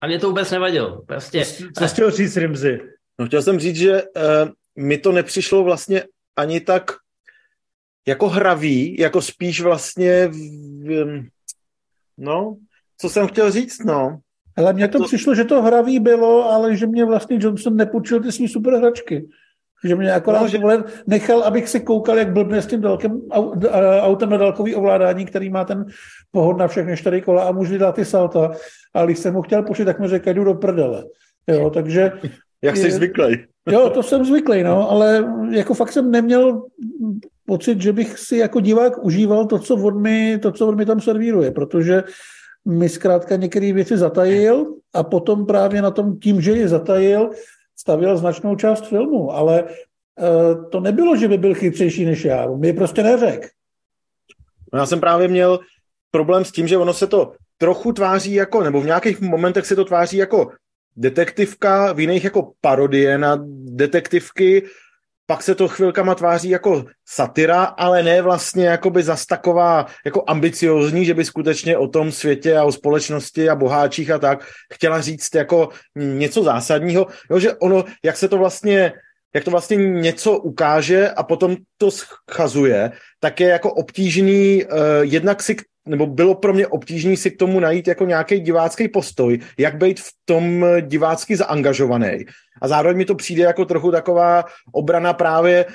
A mě to vůbec nevadilo. Prostě, Co jsi chtěl říct, Rimzy? No chtěl jsem říct, že uh, mi to nepřišlo vlastně ani tak jako hravý, jako spíš vlastně v, no, co jsem chtěl říct, no. Ale mně to To- přišlo, že to hravý bylo, ale že mě vlastně Johnson nepůjčil ty svý super hračky. Že mě akorát No, že- nechal, abych si koukal, jak blbne s tím dalkem, au- d- a- autem na dálkový ovládání, který má ten pohod na všechny čtyři kola a může dát ty salta. Ale když jsem mu chtěl počít, tak mi řekl, jdu do prdele. Jo, takže Jak jsi zvyklý. Jo, to jsem zvyklý, no, ale jako fakt jsem neměl pocit, že bych si jako divák užíval to, co on mi, to, co on mi tam servíruje, protože mi zkrátka některé věci zatajil a potom právě na tom tím, že je zatajil, stavil značnou část filmu, ale uh, to nebylo, že by byl chytřejší než já, on mi prostě neřekl. No já jsem právě měl problém s tím, že ono se to trochu tváří jako, nebo v nějakých momentech se to tváří jako detektivka, v jiných jako parodie na detektivky pak se to chvilkama tváří jako satira, ale ne vlastně jakoby zas taková jako ambiciozní, že by skutečně o tom světě a o společnosti a boháčích a tak chtěla říct jako něco zásadního, jo, že ono, jak se to vlastně jak to vlastně něco ukáže a potom to schazuje, tak je jako obtížný uh, jednak si, nebo bylo pro mě obtížný si k tomu najít jako nějaký divácký postoj, jak být v tom divácky zaangažovaný. A zároveň mi to přijde jako trochu taková obrana právě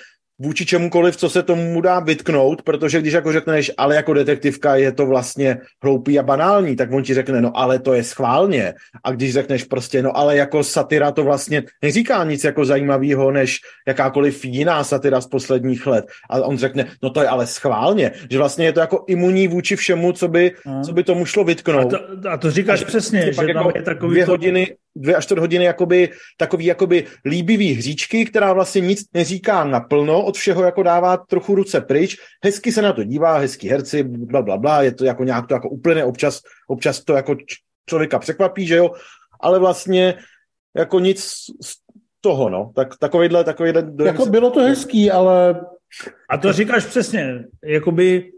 vůči čemukoliv, co se tomu dá vytknout, protože když jako řekneš, ale jako detektivka je to vlastně hloupý a banální, tak on ti řekne, no ale to je schválně. A když řekneš prostě, no ale jako satira to vlastně neříká nic jako zajímavého, než jakákoliv jiná satira z posledních let. A on řekne, no to je ale schválně, že vlastně je to jako imunní vůči všemu, co by, hmm. co by tomu šlo vytknout. A to, a to říkáš a přesně, že jako je takový dvě to... hodiny, dvě až čtvrt hodiny jakoby, takový jakoby líbivý hříčky, která vlastně nic neříká naplno, od všeho jako dává trochu ruce pryč, hezky se na to dívá, hezký herci, bla, bla, bla, je to jako nějak to jako úplně občas, občas to jako člověka překvapí, že jo, ale vlastně jako nic z toho, no, tak takovýhle, takovýhle dojem Jako bylo to hezký, ale... A to říkáš přesně, jakoby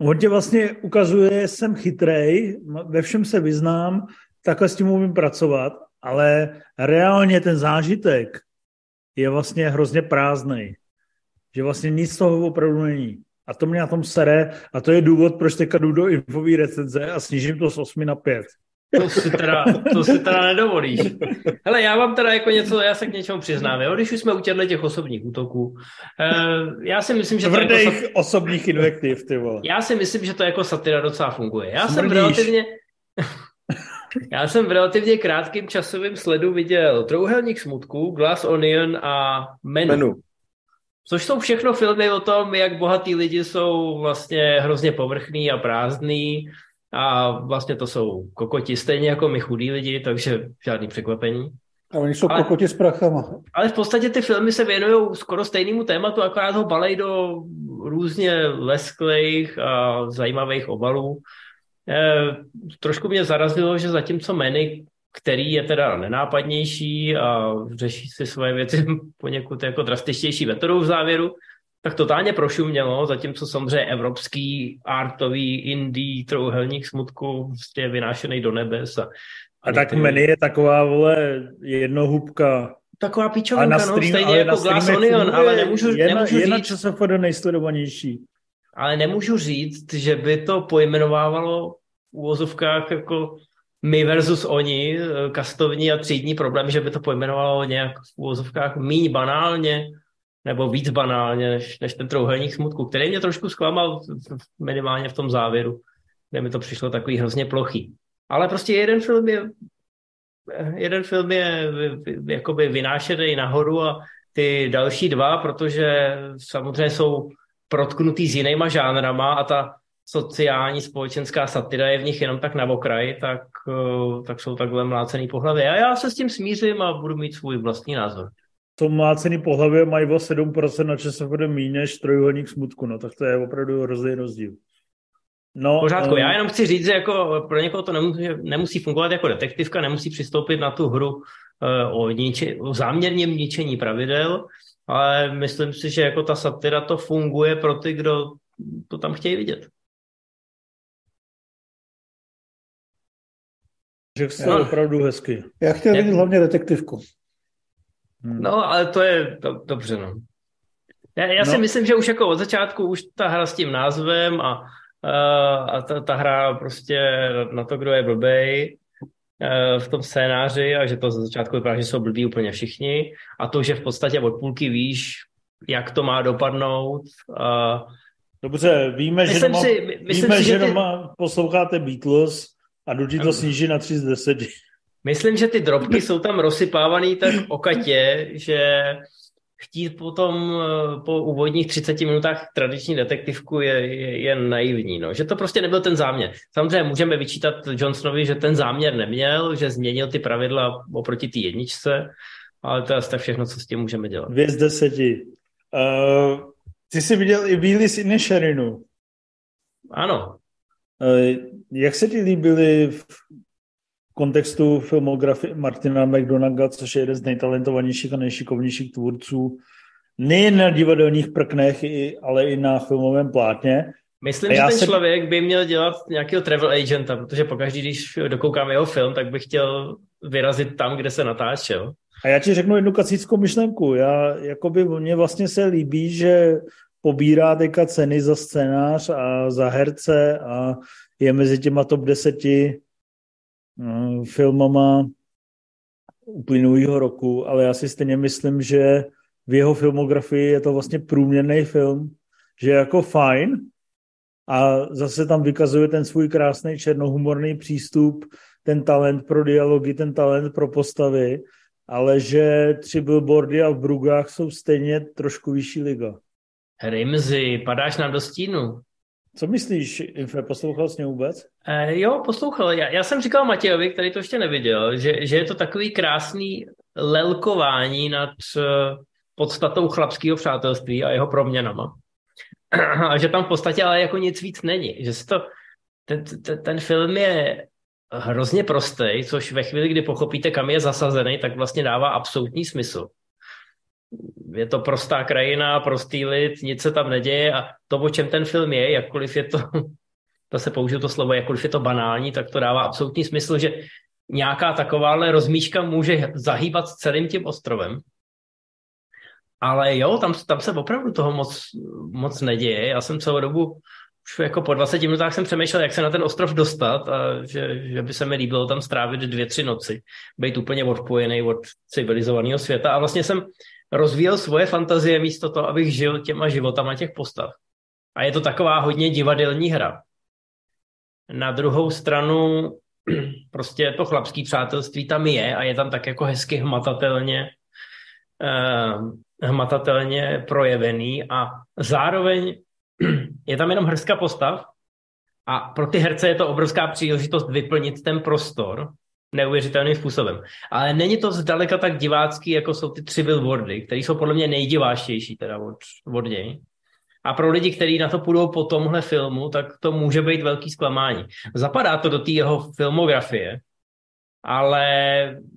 on tě vlastně ukazuje, jsem chytrej, ve všem se vyznám, takhle s tím umím pracovat, ale reálně ten zážitek je vlastně hrozně prázdný. Že vlastně nic z toho opravdu není. A to mě na tom sere a to je důvod, proč teďka jdu do infové recenze a snížím to z 8 na 5. To si teda, to si teda nedovolíš. Hele, já vám teda jako něco, já se k něčemu přiznám, jo? když už jsme u těch osobních útoků. Uh, já si myslím, že to jako sat... osobních invektiv, ty vole. Já si myslím, že to jako satira docela funguje. Já Smrdíš. jsem relativně... (laughs) Já jsem v relativně krátkém časovém sledu viděl Trouhelník smutku, Glass Onion a Menu. Menu. Což jsou všechno filmy o tom, jak bohatí lidi jsou vlastně hrozně povrchní a prázdní a vlastně to jsou kokoti stejně jako my chudí lidi, takže žádný překvapení. A oni jsou ale, kokoti s prachama. Ale v podstatě ty filmy se věnují skoro stejnému tématu, akorát ho balej do různě lesklých a zajímavých obalů. Eh, trošku mě zarazilo, že zatímco Manny, který je teda nenápadnější a řeší si svoje věci (laughs) poněkud jako drastičtější metodou v závěru, tak totálně prošumělo, zatímco samozřejmě evropský artový indie trouhelník smutku prostě je vynášený do nebes. A, a, a tak Manny je taková, vole, jednohubka. Taková pičovinka, no, stejně jako Glass Onion, ale nemůžu, je nemůžu na, říct... Je na ČSFD nejsledovanější ale nemůžu říct, že by to pojmenovávalo v úvozovkách jako my versus oni, eh, kastovní a třídní problém, že by to pojmenovalo nějak v úvozovkách míň banálně, nebo víc banálně, než, než ten trouhelník smutku, který mě trošku zklamal minimálně v tom závěru, kde mi to přišlo takový hrozně plochý. Ale prostě jeden film je jeden film je jakoby vynášený nahoru a ty další dva, protože samozřejmě jsou protknutý s jinýma žánrama a ta sociální společenská satira je v nich jenom tak na okraj, tak, eh, tak jsou takhle mlácený po hlavě. A já se s tím smířím a budu mít svůj vlastní názor. To mlácený po hlavě mají o 7% na bude méně než trojuhelník smutku, no tak to je opravdu hrozný rozdíl. No, pořádku, um... já jenom chci říct, že jako pro někoho to nemusí, nemusí fungovat jako detektivka, nemusí přistoupit na tu hru uh, o, niče, o záměrněm ničení pravidel, ale myslím si, že jako ta satira to funguje pro ty, kdo to tam chtějí vidět. Řekl jsi no. opravdu hezky. Já chtěl vidět hlavně detektivku. Hmm. No, ale to je to, dobře, no. Já, já no. si myslím, že už jako od začátku už ta hra s tím názvem a, a, a ta, ta hra prostě na to, kdo je blbej, Eh, v tom scénáři a že to za začátku vypadá, že jsou blbí úplně všichni a to, že v podstatě od půlky víš, jak to má dopadnout. A... Dobře, víme, myslím že doma, si, myslím víme, si, že, že ty... doma posloucháte Beatles a jdu ti to sníží na 3 z 10. Myslím, že ty drobky jsou tam rozsypávaný tak okatě, že chtít potom eh, po úvodních 30 minutách tradiční detektivku je, je, je naivní. No. Že to prostě nebyl ten záměr. Samozřejmě můžeme vyčítat Johnsonovi, že ten záměr neměl, že změnil ty pravidla oproti té jedničce, ale to je asi tak všechno, co s tím můžeme dělat. Dvě z deseti. Uh, ty jsi viděl i Willis Inisherinu. Ano. Uh, jak se ti líbily v kontextu filmografie Martina McDonaga, což je jeden z nejtalentovanějších a nejšikovnějších tvůrců nejen na divadelních prknech, ale i na filmovém plátně. Myslím, že ten se... člověk by měl dělat nějakého travel agenta, protože pokaždý, když dokoukám jeho film, tak bych chtěl vyrazit tam, kde se natáčel. A já ti řeknu jednu kacíckou myšlenku. Já, jakoby, mně vlastně se líbí, že pobírá teďka ceny za scénář a za herce a je mezi těma top deseti uh, filmama uplynulého roku, ale já si stejně myslím, že v jeho filmografii je to vlastně průměrný film, že je jako fajn a zase tam vykazuje ten svůj krásný černohumorný přístup, ten talent pro dialogy, ten talent pro postavy, ale že tři billboardy a v Brugách jsou stejně trošku vyšší liga. Rimzy, padáš nám do stínu. Co myslíš, Infe, poslouchal jsi mě vůbec? E, jo, poslouchal. Já, já jsem říkal Matějovi, který to ještě neviděl, že, že je to takový krásný lelkování nad uh, podstatou chlapského přátelství a jeho proměnama. (clears throat) a že tam v podstatě ale jako nic víc není. Že to, ten, ten, ten film je hrozně prostý, což ve chvíli, kdy pochopíte, kam je zasazený, tak vlastně dává absolutní smysl je to prostá krajina, prostý lid, nic se tam neděje a to, o čem ten film je, jakkoliv je to, (laughs) to se použiju to slovo, jakkoliv je to banální, tak to dává absolutní smysl, že nějaká takováhle rozmíška může zahýbat celým tím ostrovem. Ale jo, tam, tam se opravdu toho moc, moc neděje. Já jsem celou dobu, už jako po 20 minutách jsem přemýšlel, jak se na ten ostrov dostat a že, že by se mi líbilo tam strávit dvě, tři noci, být úplně odpojený od civilizovaného světa. A vlastně jsem rozvíjel svoje fantazie místo toho, abych žil těma životama těch postav. A je to taková hodně divadelní hra. Na druhou stranu (clears throat) prostě to chlapský přátelství tam je a je tam tak jako hezky hmatatelně eh, hmatatelně projevený a zároveň (clears throat) je tam jenom hrstka postav a pro ty herce je to obrovská příležitost vyplnit ten prostor neuvěřitelným způsobem. Ale není to zdaleka tak divácký, jako jsou ty tři billboardy, které jsou podle mě nejdiváštější teda od, od něj. A pro lidi, kteří na to půjdou po tomhle filmu, tak to může být velký zklamání. Zapadá to do té jeho filmografie, ale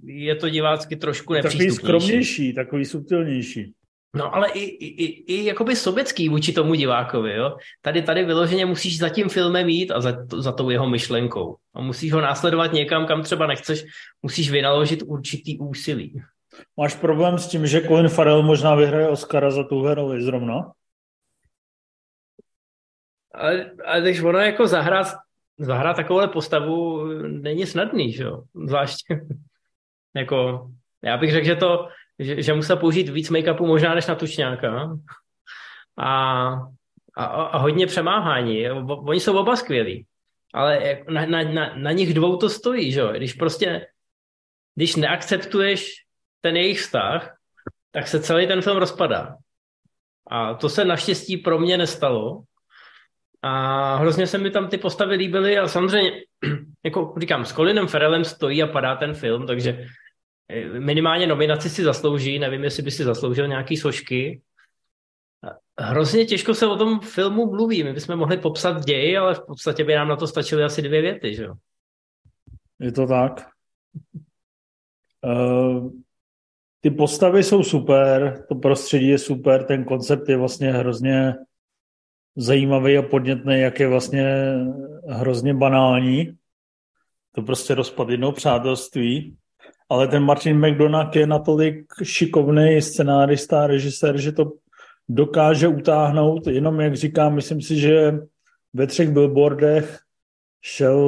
je to divácky trošku nepřístupnější. Takový skromnější, takový subtilnější. No ale i, i, i jakoby sobecký vůči tomu divákovi, jo. Tady, tady vyloženě musíš za tím filmem jít a za, za tou jeho myšlenkou. A musíš ho následovat někam, kam třeba nechceš, musíš vynaložit určitý úsilí. Máš problém s tím, že Colin Farrell možná vyhraje Oscara za tu roli zrovna? Ale, ale když ono jako zahrát, zahrát takovouhle postavu není snadný, že jo? Zvláště (laughs) jako, já bych řekl, že to že, že musel použít víc make-upu možná než na tučňáka. A, a, a hodně přemáhání. Oni jsou oba skvělí. Ale na, na, na, na nich dvou to stojí, že Když prostě, když neakceptuješ ten jejich vztah, tak se celý ten film rozpadá. A to se naštěstí pro mě nestalo. A hrozně se mi tam ty postavy líbily a samozřejmě, (clears throat) jako říkám, s Colinem Ferelem stojí a padá ten film, takže minimálně nominaci si zaslouží, nevím, jestli by si zasloužil nějaký sošky. Hrozně těžko se o tom filmu mluví. My bychom mohli popsat děj, ale v podstatě by nám na to stačily asi dvě věty, že jo? Je to tak. Uh, ty postavy jsou super, to prostředí je super, ten koncept je vlastně hrozně zajímavý a podnětný, jak je vlastně hrozně banální. To prostě rozpad jednou přátelství ale ten Martin McDonagh je natolik šikovný scenárista režisér, že to dokáže utáhnout, jenom jak říkám, myslím si, že ve třech billboardech šel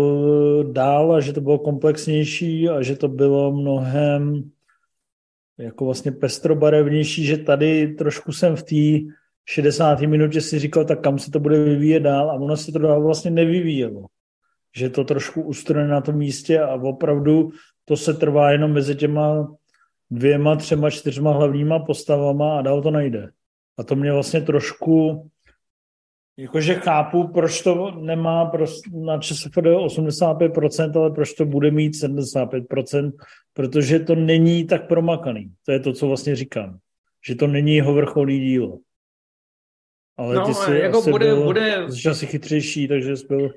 dál a že to bylo komplexnější a že to bylo mnohem jako vlastně pestrobarevnější, že tady trošku jsem v té 60. minutě si říkal, tak kam se to bude vyvíjet dál a ono se to dál vlastně nevyvíjelo. Že to trošku ustrojené na tom místě a opravdu to se trvá jenom mezi těma dvěma, třema, čtyřma hlavníma postavama a dál to najde. A to mě vlastně trošku, jakože chápu, proč to nemá na ČSFD 85%, ale proč to bude mít 75%, protože to není tak promakaný. To je to, co vlastně říkám. Že to není jeho vrcholný dílo. Ale no, ty jsi jako asi bude, byl bude... asi chytřejší, takže jsi byl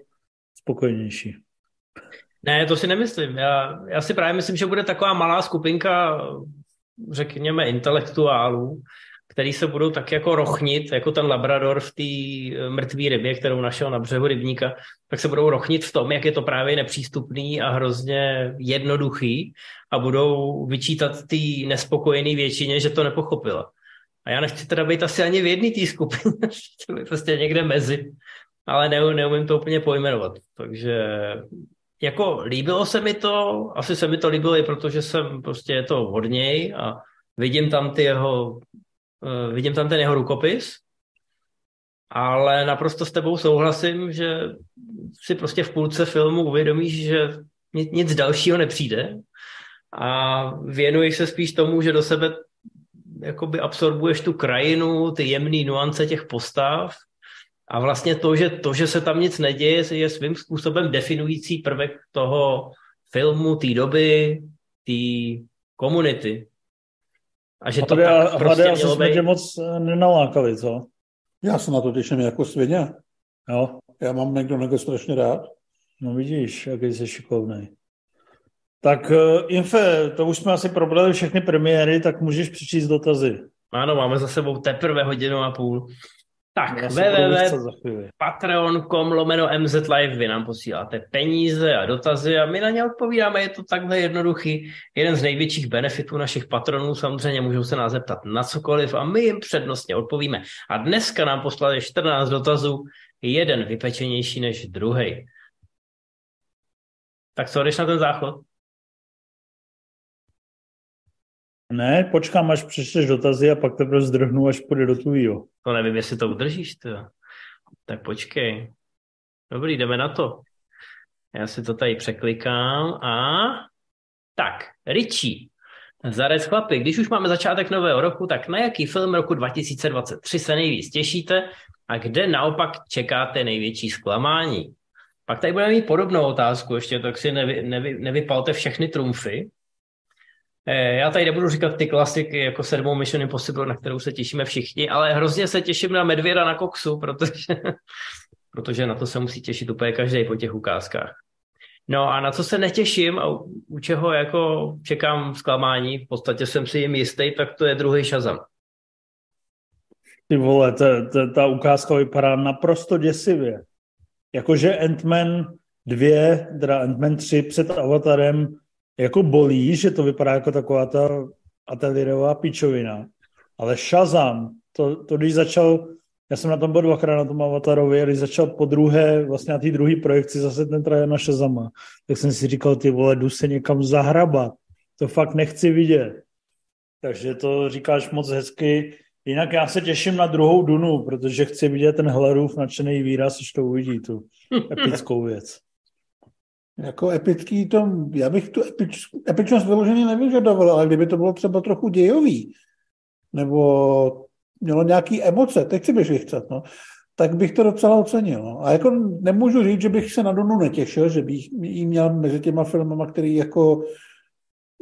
spokojenější. Ne, to si nemyslím. Já, já si právě myslím, že bude taková malá skupinka, řekněme, intelektuálů, který se budou tak jako rochnit, jako ten Labrador v té eh, mrtvé rybě, kterou našel na břehu rybníka, tak se budou rochnit v tom, jak je to právě nepřístupný a hrozně jednoduchý a budou vyčítat té nespokojené většině, že to nepochopila. A já nechci teda být asi ani v jedné té skupině, (laughs) prostě někde mezi, ale ne, neumím to úplně pojmenovat. Takže jako líbilo se mi to, asi se mi to líbilo i protože jsem prostě je to od něj a vidím tam ty jeho Eh, vidím tam ten jeho rukopis, ale naprosto s tebou souhlasím, že si prostě v půlce filmu uvědomíš, že nic dalšího nepřijde a věnuješ se spíš tomu, že do sebe jakoby absorbuješ tu krajinu, ty jemné nuance těch postav a vlastně to, že to, že se tam nic neděje, je svým způsobem definující prvek toho filmu, té doby, té komunity. A že to tak a, prostě asi jsme tě moc eh, nenalákali, co? Já se na to těším jako svině. Jo. Já mám někdo někdo strašně rád. No vidíš, jaký jsi šikovný. Tak uh, Infe, to už jsme asi probrali všechny premiéry, tak můžeš přečíst dotazy. Ano, máme za sebou teprve hodinu a půl. Tak, www.patreon.com lomeno MZ Live, vy nám posíláte peníze a dotazy a my na ně odpovídáme, je to takhle jednoduchý. Jeden z největších benefitů našich patronů samozřejmě můžou se nás zeptat na cokoliv a my jim přednostně odpovíme. A dneska nám poslali 14 dotazů, jeden vypečenější než druhý. Tak co, jdeš na ten záchod? Ne, počkám, až přečteš dotazy a pak teprve zdrhnu, až půjde do tvýho. To nevím, jestli to udržíš, to. Tak počkej. Dobrý, jdeme na to. Já si to tady překlikám a... Tak, Richie. Zarez chlapi, když už máme začátek nového roku, tak na jaký film roku 2023 se nejvíc těšíte a kde naopak čekáte největší zklamání? Pak tady budeme mít podobnou otázku, ještě tak si nevy, nevy, nevypalte všechny trumfy, já tady nebudu říkat ty klasiky jako sedmou Mission Impossible, na kterou se těšíme všichni, ale hrozně se těším na Medvěda na koksu, protože, (laughs) protože na to se musí těšit úplně každý po těch ukázkách. No a na co se netěším a u čeho jako čekám zklamání, v podstatě jsem si jim jistý, tak to je druhý Shazam. Ty vole, ta, ta, ta ukázka vypadá naprosto děsivě. Jakože Ant-Man 2, teda Ant-Man 3 před Avatarem jako bolí, že to vypadá jako taková ta ateliérová pičovina. Ale Shazam, to, to když začal, já jsem na tom byl dvakrát na tom Avatarovi, když začal po druhé, vlastně na té druhé projekci zase ten trailer na Shazama, tak jsem si říkal, ty vole, jdu se někam zahrabat. To fakt nechci vidět. Takže to říkáš moc hezky. Jinak já se těším na druhou Dunu, protože chci vidět ten Hlerův nadšený výraz, až to uvidí, tu (laughs) epickou věc. Jako epický to, já bych tu epič, epičnost vyloženě nevyžadoval, ale kdyby to bylo třeba trochu dějový, nebo mělo nějaký emoce, teď si bych vychcet, no, tak bych to docela ocenil. No. A jako nemůžu říct, že bych se na Dunu netěšil, že bych jí měl mezi těma filmama, který jako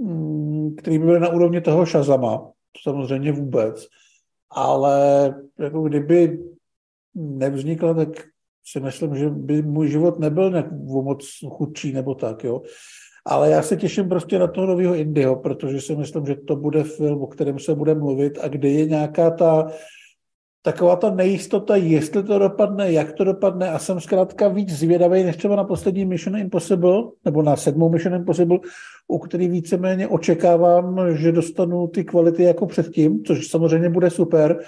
mm, který by byly na úrovni toho Shazama, samozřejmě vůbec. Ale jako kdyby nevznikla, tak si myslím, že by můj život nebyl moc chudší nebo tak, jo. Ale já se těším prostě na toho nového Indyho, protože si myslím, že to bude film, o kterém se bude mluvit a kde je nějaká ta taková ta nejistota, jestli to dopadne, jak to dopadne a jsem zkrátka víc zvědavý než třeba na poslední Mission Impossible, nebo na sedmou Mission Impossible, u který víceméně očekávám, že dostanu ty kvality jako předtím, což samozřejmě bude super,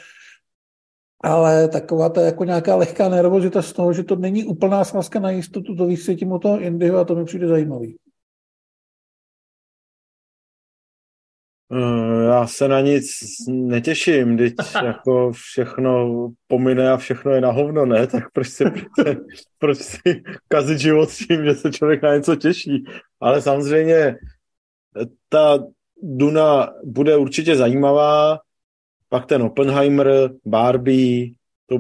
ale taková ta jako nějaká lehká nervozita z toho, že to není úplná sázka na jistotu, to vysvětím o toho Indyho a to mi přijde zajímavý. Eh, já se na nic netěším, teď (laughs) jako všechno pomine a všechno je na hovno, ne? Tak proč si, proč si kazit život s tím, že se člověk na něco těší? Ale samozřejmě ta Duna bude určitě zajímavá, pak ten Oppenheimer, Barbie, to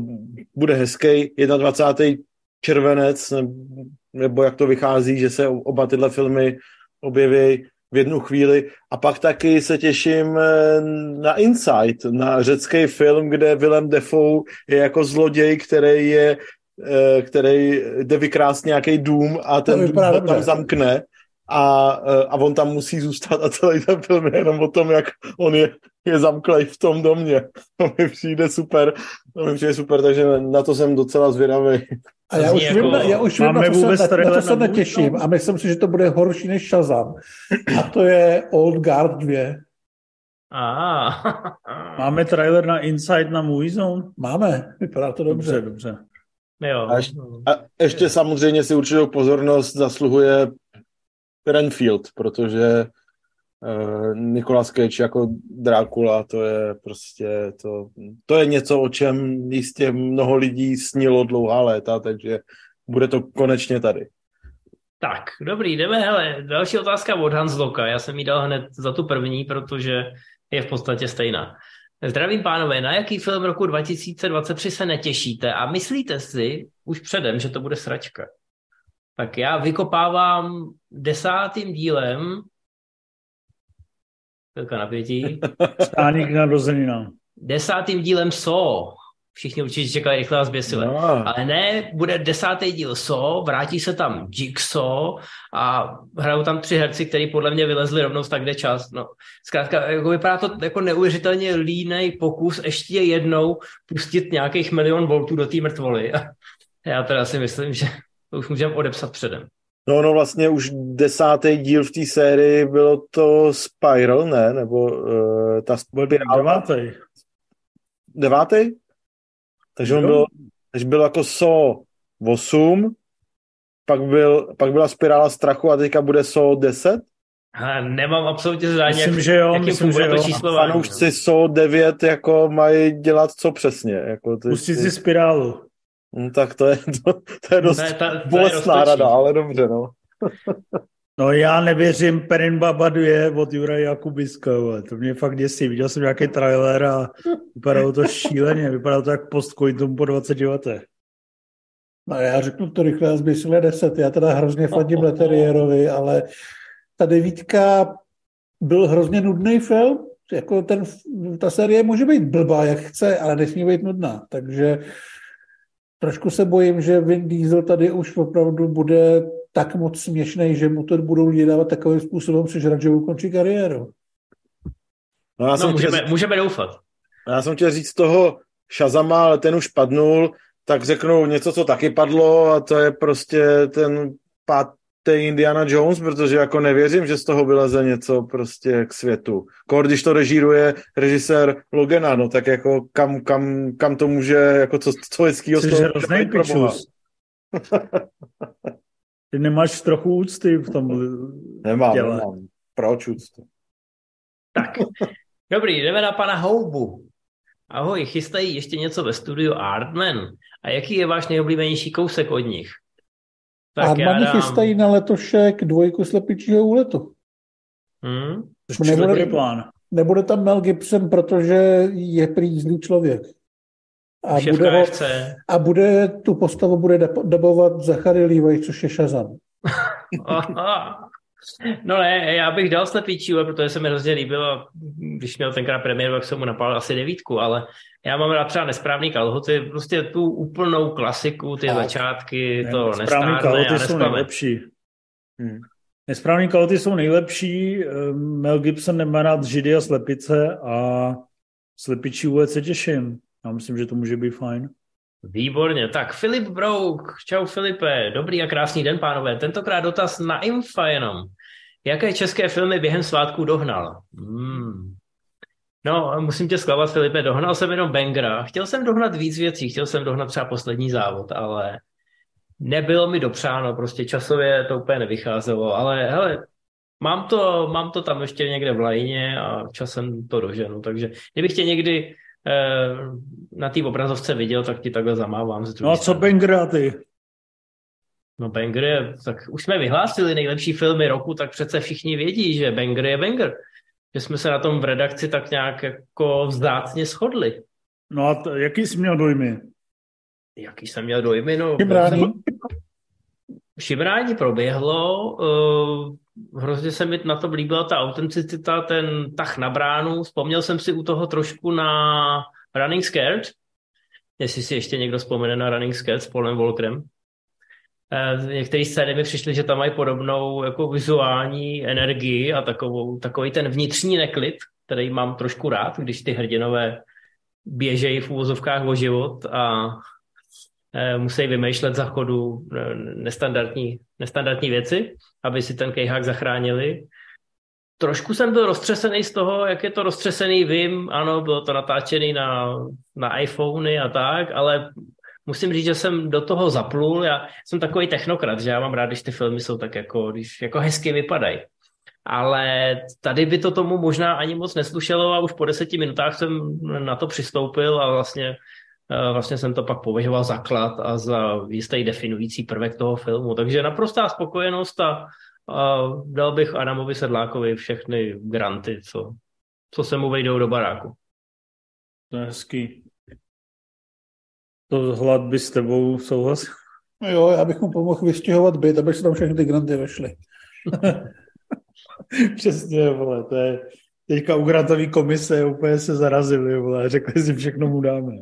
bude hezký 21. červenec, nebo jak to vychází, že se oba tyhle filmy objeví v jednu chvíli. A pak taky se těším eh, na Insight, na řecký film, kde Willem Defoe je jako zloděj, který je eh, který jde vykrást nějaký dům a ten dům ho tam zamkne a, eh, a on tam musí zůstat a celý ten film je jenom o tom, jak on je, je zamklej v tom domě. To mi přijde super, to mi přijde super, takže na to jsem docela zvědavý. A já už Jako- vím, já už vím, na to, se, na, na to se netěším a myslím si, že to bude horší než Shazam. A to je Old Guard 2. A, (laughs) Máme trailer na Inside na Movie Zone? Máme, vypadá to dobře. Dobře, dobře. jo. A ještě, a ještě samozřejmě si určitou pozornost zasluhuje Renfield, protože uh, Nicolas Cage jako Drákula, to je prostě, to, to je něco, o čem jistě mnoho lidí snilo dlouhá léta, takže bude to konečně tady. Tak, dobrý, jdeme, hele, další otázka od Hansloka. Já jsem jí dal hned za tu první, protože je v podstatě stejná. Zdravím pánové, na jaký film roku 2023 se netěšíte a myslíte si už předem, že to bude sračka? Tak já vykopávám desátým dílem chvilka napětí, (laughs) Stáník na rozeninám. desátým dílem So. Všichni určitě čekají rychle a zběsile. No, Ale ne, bude desátý díl So, vrátí se tam Jigsaw a hrajou tam tři herci, kteří podle mě vylezli rovnou z tak kde čas. No, zkrátka, jako vypadá to jako neuvěřitelně línej pokus ještě jednou pustit nějakých milion voltů do té mrtvoly. (laughs) Já teda si myslím, že to už můžeme odepsat předem. no, no vlastně už desátý díl v té sérii bylo to Spiral, ne? Nebo uh, ta spirála. devátý. devátý? Takže on Jo. byl, takže byl jako So 8, pak, byl, pak byla spirála strachu a teďka bude So 10. A nemám absolutně zadání, Myslím, jak, že jo, jakým myslím, že funguje to jo. číslování. Fanoušci So 9 jako mají dělat co přesně. Jako ty, Pustit si spirálu. No, tak to je, (laughs) to, to je dost je ta- to je bolestná roztočí. rada, ale dobře, no. (laughs) No já nevěřím Perin Baba 2 od Jura Jakubiska, vole. to mě fakt děsí. Viděl jsem nějaký trailer a vypadalo to šíleně, vypadalo to jak postcoitum po 20 letech. No já řeknu to rychle a zběsile 10. Já teda hrozně fandím Leterierovi, ale ta devítka byl hrozně nudný film. Jako ten, ta série může být blbá, jak chce, ale nesmí být nudná. Takže trošku se bojím, že Vin Diesel tady už opravdu bude tak moc směšný, že mu to budou lidi dávat takovým způsobem sežrat, že ukončí kariéru. no já, No, jsem můžeme, chtěl, můžeme doufat. já jsem chtěl říct toho Shazama, ale ten už padnul, tak řeknu něco, co taky padlo a to je prostě ten pátý Indiana Jones, protože jako nevěřím, že z toho vyleze něco prostě k světu. Kor, když to režíruje režisér Logena, no tak jako kam, kam, kam to může, jako co, co hezkýho z Jsi toho. (laughs) Ty nemáš trochu úcty v tom Nemám, děle. nemám. Proč úctu? Tak, (laughs) dobrý, jdeme na pana Houbu. Ahoj, chystají ještě něco ve studiu Artman? A jaký je váš nejoblíbenější kousek od nich? A Armani chystají na letošek dvojku slepičího úletu. Hmm? Nebude- dobrý plán. Nebude tam Mel Gibson, protože je prý zlý člověk. A Šéf bude, ho, a bude tu postavu bude dab- dabovat Zachary Levi, což je Shazam. (laughs) No ne, já bych dal slepičího, protože se mi hrozně líbilo, když měl tenkrát premiéru, jak jsem mu napál asi devítku, ale já mám rád třeba nesprávný kalhoty, prostě tu úplnou klasiku, ty Tak. začátky, to Správný nestárne a kalhoty jsou nejlepší. Hmm. Nesprávný kalhoty jsou nejlepší. eh, Mel Gibson nemá rád židy a slepice a slepičí úlet se těším. Já myslím, že to může být fajn. Výborně. Tak Filip Brouk, čau Filipe, dobrý a krásný den, pánové. Tentokrát dotaz na Infa jenom. Jaké české filmy během svátků dohnal? Hmm. No, musím tě zklamat, Filipe, dohnal jsem jenom Bengra. Chtěl jsem dohnat víc věcí, chtěl jsem dohnat třeba poslední závod, ale nebylo mi dopřáno, prostě časově to úplně nevycházelo, ale hele, mám to, mám to tam ještě někde v lajně a časem to doženu, takže kdybych tě někdy eh, na té obrazovce viděl, tak ti takhle zamávám. Z No a co strany. Banger a ty? No Banger je, tak už jsme vyhlásili nejlepší filmy roku, tak přece všichni vědí, že Banger je Banger. Že jsme se na tom v redakci tak nějak jako vzácně shodli. No a t- jaký jsi měl dojmy? Jaký jsem měl dojmy? No, Šimrání? Šimrání proběhlo, uh, hrozně se mi na to líbila ta autenticita, ten tah na bránu. Vzpomněl jsem si u toho trošku na Running Scared, jestli si ještě někdo vzpomene na Running Scared s Polem Volkrem. Eh, některé scény mi přišly, že tam mají podobnou jako vizuální energii a takovou, takový ten vnitřní neklid, který mám trošku rád, když ty hrdinové běžejí v úvozovkách o život a eh, musí vymýšlet za chodu eh, nestandardní, nestandardní věci, aby si ten kejhák zachránili. Trošku jsem byl roztřesený z toho, jak je to roztřesený, vím, ano, bylo to natáčený na, na iPhony a tak, ale musím říct, že jsem do toho zaplul. Já jsem takový technokrat, že já mám rád, když ty filmy jsou tak jako, když jako hezky vypadají. Ale tady by to tomu možná ani moc neslušelo a už po deseti minutách jsem na to přistoupil a vlastně, eh, vlastně jsem to pak považoval za klad a za jistý definující prvek toho filmu. Takže naprostá spokojenost a, a dal bych Adamovi Sedlákovi všechny granty, co, co se mu vejdou do baráku. To je hezký. To hlad by s tebou souhlasil? No jo, já bych mu pomohl vystěhovat byt, aby se tam všechny ty granty vešly. (laughs) Přesně, vole, to je... Teďka u grantové komise úplně se zarazili, vole, řekli si, všechno mu dáme.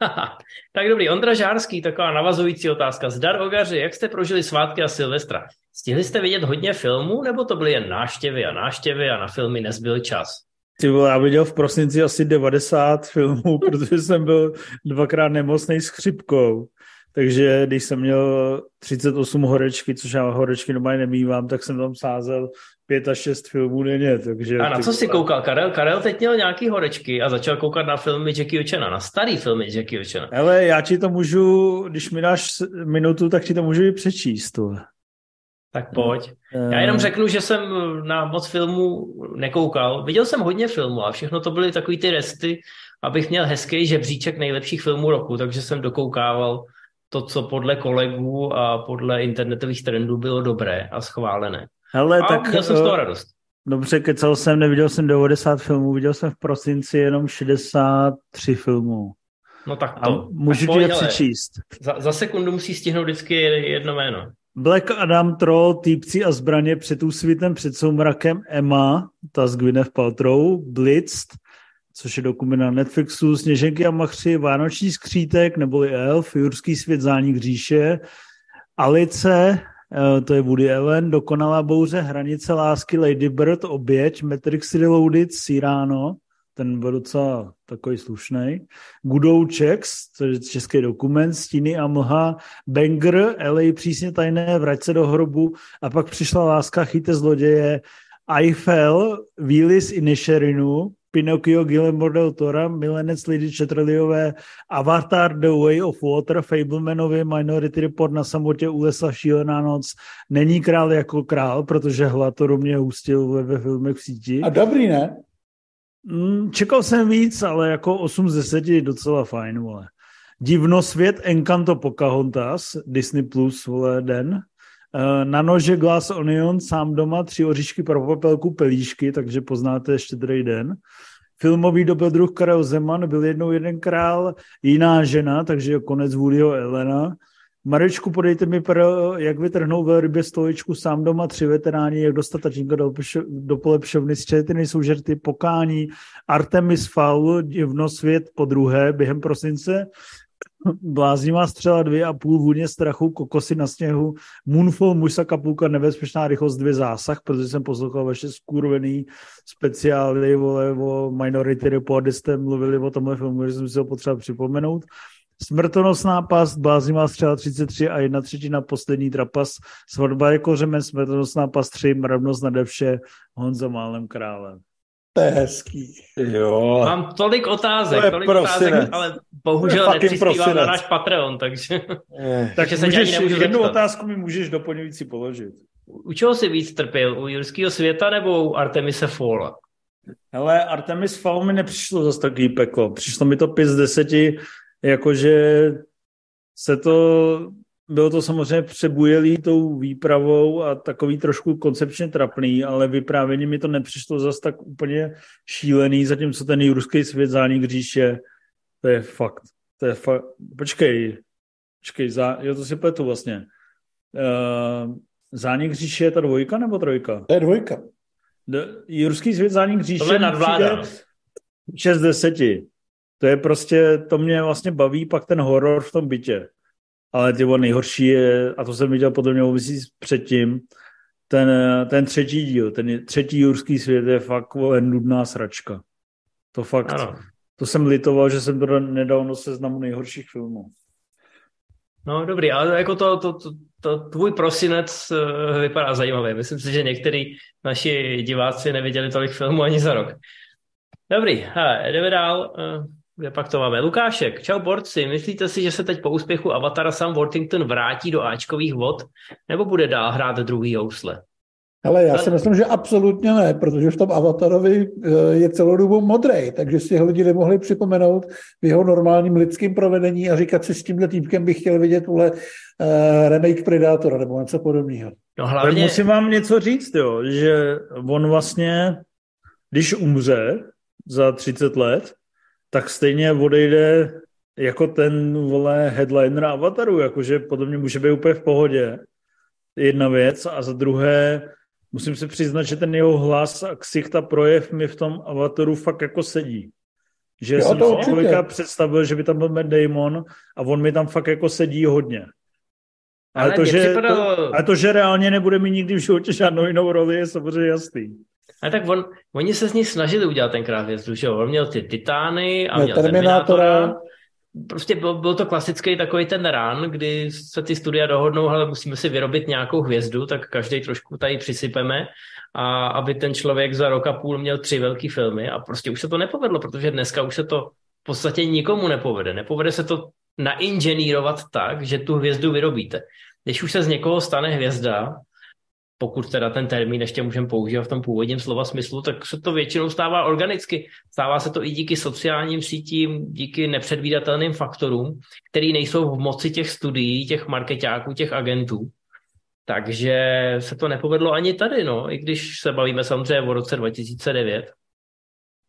(laughs) tak dobrý, Ondra Žárský, taková navazující otázka. Zdar Ogaři, jak jste prožili svátky a Silvestra? Stihli jste vidět hodně filmů, nebo to byly jen náštěvy a náštěvy a na filmy nezbyl čas? Ty vole, já viděl v prosinci asi 90 filmů, (laughs) protože jsem byl dvakrát nemocný s chřipkou. Takže když jsem měl 38 horečky, což já horečky doma nemývám, tak jsem tam sázel pět až šest filmů denně. Takže a na co jsi koukal, Karel? Karel teď měl nějaký horečky a začal koukat na filmy Jackie Ochena, na starý filmy Jackie Ochena. Ale já ti to můžu, když mi dáš minutu, tak ti to můžu i přečíst. Tohle. Tak pojď. Já jenom řeknu, že jsem na moc filmů nekoukal. Viděl jsem hodně filmů a všechno to byly takový ty resty, abych měl hezký žebříček nejlepších filmů roku, takže jsem dokoukával to, co podle kolegů a podle internetových trendů bylo dobré a schválené. Hele, a tak, měl jsem z toho eh, radost. Dobře, kecal jsem, neviděl jsem 90 filmů, viděl jsem v prosinci jenom 63 filmů. No tak to. A můžu ti je přečíst. Za, za sekundu musí stihnout vždycky jedno jméno. Black Adam, Troll, Týpci a zbraně před úsvitem před soumrakem Emma, ta z Gwyneth Paltrow, Blitzed, což je dokument na Netflixu, Sněženky a machři, Vánoční skřítek, neboli Elf, Jurský svět zání říše, Alice, eh, to je Woody Allen, Dokonalá bouře, Hranice lásky, Lady Bird, Oběť, Matrix Reloaded, Cyrano, ten byl docela takový slušný. Gudou Checks, to je český dokument, Stíny a mlha, Banger, LA přísně tajné, Vrať se do hrobu a pak přišla láska, chyte zloděje, Eiffel, Willis i Nešerinu, Pinocchio, Guillermo del Tora, Milenec Lidi Četrliové, Avatar, The Way of Water, Fablemanovi, Minority Report na samotě u lesa, Šílená noc, Není král jako král, protože hlad to mě hustil ve, ve filmech v síti. A dobrý, ne? Mm, čekal jsem víc, ale jako 8 z 10 je docela fajn, vole. Divnosvět Encanto Pocahontas, Disney Plus, vole, den. Uh, na nože Glass Onion, sám doma, tři oříšky pro popelku, pelíšky, takže poznáte štědrý den. Filmový dobrodruh Karel Zeman, byl jednou jeden král, jiná žena, takže konec Woodyho Elena. Marečku, podejte mi, pro, jak vytrhnout velrybě stoličku sám doma, tři veteráni, jak dostat tatínka do, do polepšovny, z četiny jsou žerty, pokání, Artemis Fowl, divnosvět po druhé, během prosince, Bláznivá střela dvě a půl vůně strachu, kokosy na sněhu, Moonfall, muž sa kapulka, nebezpečná rychlost, dvě zásah, protože jsem poslouchal vaše skurvený speciály, vole, o Minority Report, kde jste mluvili o tomhle filmu, že jsem si ho potřeboval připomenout. Smrtonosná past, bláznivá střela 33 a jedna třetina poslední trapas, svatba je kořemen, smrtonosná past 3, mravnost nade vše, Honza málem králem. To je hezký. Jo. Mám tolik otázek, to tolik otázek, ale bohužel nepřispívám na náš Patreon, takže... Eh, takže se můžeš, jednu zeptat. otázku mi můžeš doplňující položit. U čeho jsi víc trpěl? U Jurského světa nebo u Artemise Falla? Hele, Artemis Fall mi nepřišlo zase takový peklo. Přišlo mi to 5 z 10 jakože se to, bylo to samozřejmě přebujelý tou výpravou a takový trošku koncepčně trapný, ale vyprávění mi to nepřišlo zas tak úplně šílený, zatímco ten jurský svět zánik říše, to je fakt, to je fakt, počkej, počkej, zá, jo, to si pletu vlastně. Uh, zánik říše je ta dvojka nebo trojka? To je dvojka. D- Jurský svět zánik říše to je nadvláda. 6 deseti. To je prostě, to mě vlastně baví pak ten horor v tom bytě. ale ty nejhorší je, a to jsem viděl podle mě měsíc předtím, ten, ten třetí díl, ten třetí jurský svět je fakt vole, nudná sračka. To fakt, ano. to jsem litoval, že jsem to nedal do seznamu nejhorších filmů. No dobrý, ale jako to, to, to, to tvůj prosinec uh, vypadá zajímavě. Myslím si, že některý naši diváci neviděli tolik filmů ani za rok. Dobrý, hele, jdeme dál. Kde pak to máme? Lukášek, čau borci, myslíte si, že se teď po úspěchu Avatara Sam Worthington vrátí do Ačkových vod, nebo bude dál hrát druhý housle? Ale já si myslím, že absolutně ne, protože v tom Avatarovi eh, je celou dobu modrý, takže si ho lidi nemohli připomenout v jeho normálním lidským provedení a říkat si s tímhle týpkem bych chtěl vidět vole uh, remake Predátora nebo něco podobného. No hlavně... musím vám něco říct, jo, že on vlastně, když umře za 30 let, tak stejně odejde jako ten vole headliner Avataru, jakože podobně může být úplně v pohodě. Jedna věc a za druhé musím si přiznat, že ten jeho hlas a ksichta projev mi v tom Avataru fakt jako sedí. Že jo, jsem si člověka představil, že by tam byl Matt Damon a on mi tam fakt jako sedí hodně. Ale, ale to, že, připadalo... to, ale to, že reálně nebude mít nikdy v životě žádnou jinou roli, je samozřejmě jasný. A tak on, oni se z ní snažili udělat ten hvězdu, že jo? On měl ty Titány a měl Terminátora. Terminátora. Prostě byl, byl to klasický takový ten run, kdy se ty studia dohodnou, ale musíme si vyrobit nějakou hvězdu, tak každý trošku tady přisypeme a aby ten člověk za rok a půl měl tři velké filmy a prostě už se to nepovedlo, protože dneska už se to v podstatě nikomu nepovede. Nepovede se to nainženýrovat tak, že tu hvězdu vyrobíte. Když už se z někoho stane hvězda, pokud teda ten termín ještě můžeme používat v tom původním slova smyslu, tak se to většinou stává organicky. Stává se to i díky sociálním sítím, díky nepředvídatelným faktorům, který nejsou v moci těch studií, těch marketáků, těch agentů. Takže se to nepovedlo ani tady, no, i když se bavíme samozřejmě o roce 2009.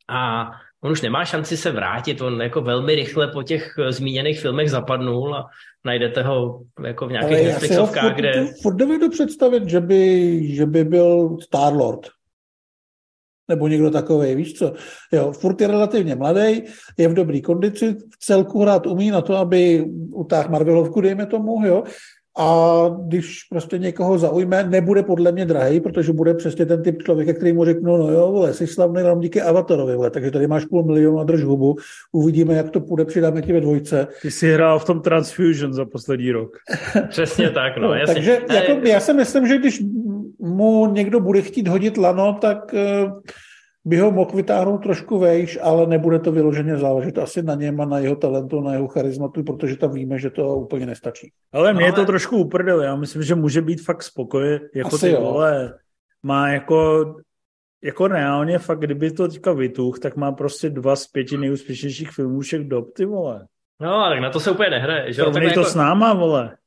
A on už nemá šanci se vrátit, on jako velmi rychle po těch zmíněných filmech zapadnul a najdete ho jako v nějakých Netflixovkách, kde... Furt dovedu představit, že by, že by byl Star-Lord. Nebo někdo takový, víš co? Jo, furt je relativně mladý, je v dobré kondici, v celku hrát umí na to, aby utáhl Marvelovku, dejme tomu, jo, a když prostě někoho zaujme, nebude podle mě drahý, protože bude přesně ten typ člověka, který mu řeknu, no jo, vole, jsi slavný jenom díky Avatarovi, vole, takže tady máš půl milionu a drž hubu, uvidíme, jak to půjde, přidáme ti ve dvojce. Ty jsi hrál v tom Transfusion za poslední rok. (laughs) Přesně tak, no. (laughs) no takže jako, já si myslím, že když mu někdo bude chtít hodit lano, tak uh, by ho mohl vytáhnout trošku vejš, ale nebude to vyloženě záležet asi na něm a na jeho talentu, na jeho charizmatu, protože tam víme, že to úplně nestačí. Ale mě ale... je to trošku uprdel, já myslím, že může být fakt spokojen, jako asi ty jo. vole, má jako jako reálně fakt, kdyby to teďka vytuch, tak má prostě dva z pěti nejúspěšnějších filmů všech dob, ty vole. No, tak na to se úplně nehraje, že? Srovnej to jako... s náma, vole.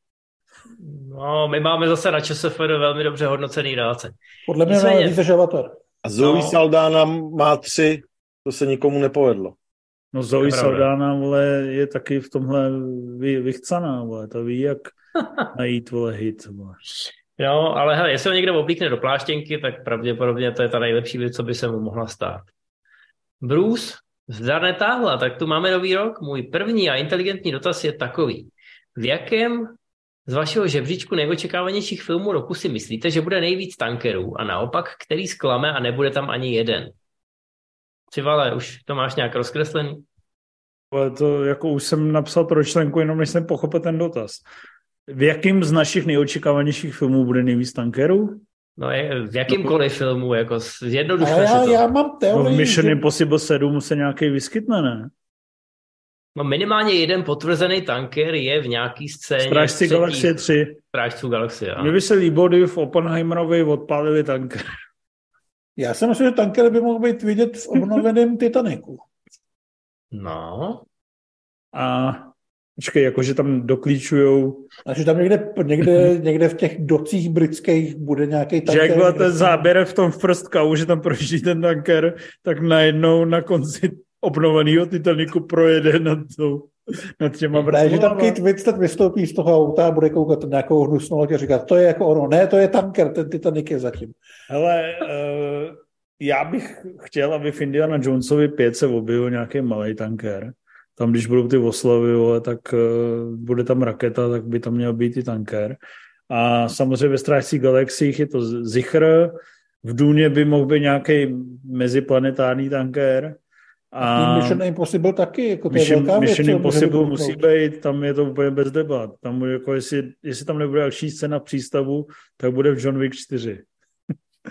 No, my máme zase na ČSF velmi dobře hodnocený relace. Podle mě máme více žavator. A Zoe no. Saldana má tři, to se nikomu nepovedlo. No Zoe Saldana, vole, je taky v tomhle vy, vychcaná, vole, to ví, jak (laughs) najít, vole, hit, vole. Jo, ale hele, jestli ho někdo oblíkne do pláštěnky, tak pravděpodobně to je ta nejlepší věc, co by se mu mohla stát. Bruce, zdar netáhla, tak tu máme nový rok. Můj první a inteligentní dotaz je takový. V jakém z vašeho žebříčku nejočekávanějších filmů roku si myslíte, že bude nejvíc tankerů a naopak, který zklame a nebude tam ani jeden? Přivale, už to máš nějak rozkreslený? Ale to jako už jsem napsal trojčlenku, jenom než jsem pochopil ten dotaz. V jakým z našich nejočekávanějších filmů bude nejvíc tankerů? No je, v jakýmkoliv filmu, jako jednoduše já, já mám teorii, no v Mission že... Impossible 7 se nějaký vyskytne, ne? No minimálně jeden potvrzený tanker je v nějaký scéně. Strážci Galaxie 3. Strážců Galaxie, Mně by se líbilo, kdyby v Oppenheimerovi odpálili tanker. Já si myslím, že tanker by mohl být vidět v obnoveném (laughs) Titaniku. No. A Počkej, jakože tam doklíčujou... A že tam někde, někde, (laughs) někde v těch docích britských bude nějaký tanker. Že jak byl ten záběr v tom v prstkau, že tam projíždí ten tanker, tak najednou na konci obnoveného Titaniku projede nad, tou, nad těma vrtulama. Ne, že tam Kate Winslet vystoupí z toho auta a bude koukat na nějakou hnusnou loď a říkat, to je jako ono. Ne, to je tanker, ten Titanic je zatím. Hele, uh, já bych chtěl, aby v Indiana Jonesovi 5 se objevil nějaký malý tanker. tam když budou ty oslavy, vole, tak uh, bude tam raketa, tak by tam měl být i tanker. A samozřejmě ve Strážcích galaxiích je to Zichr, v Důně by mohl být nějaký meziplanetární tanker. A Mission Impossible taky, jako to Mission, je velká Mission věc, Impossible musí být, tam je to úplně bez debat. Tam jako jestli, jestli tam nebude další scéna v přístavu, tak bude v John Wick 4.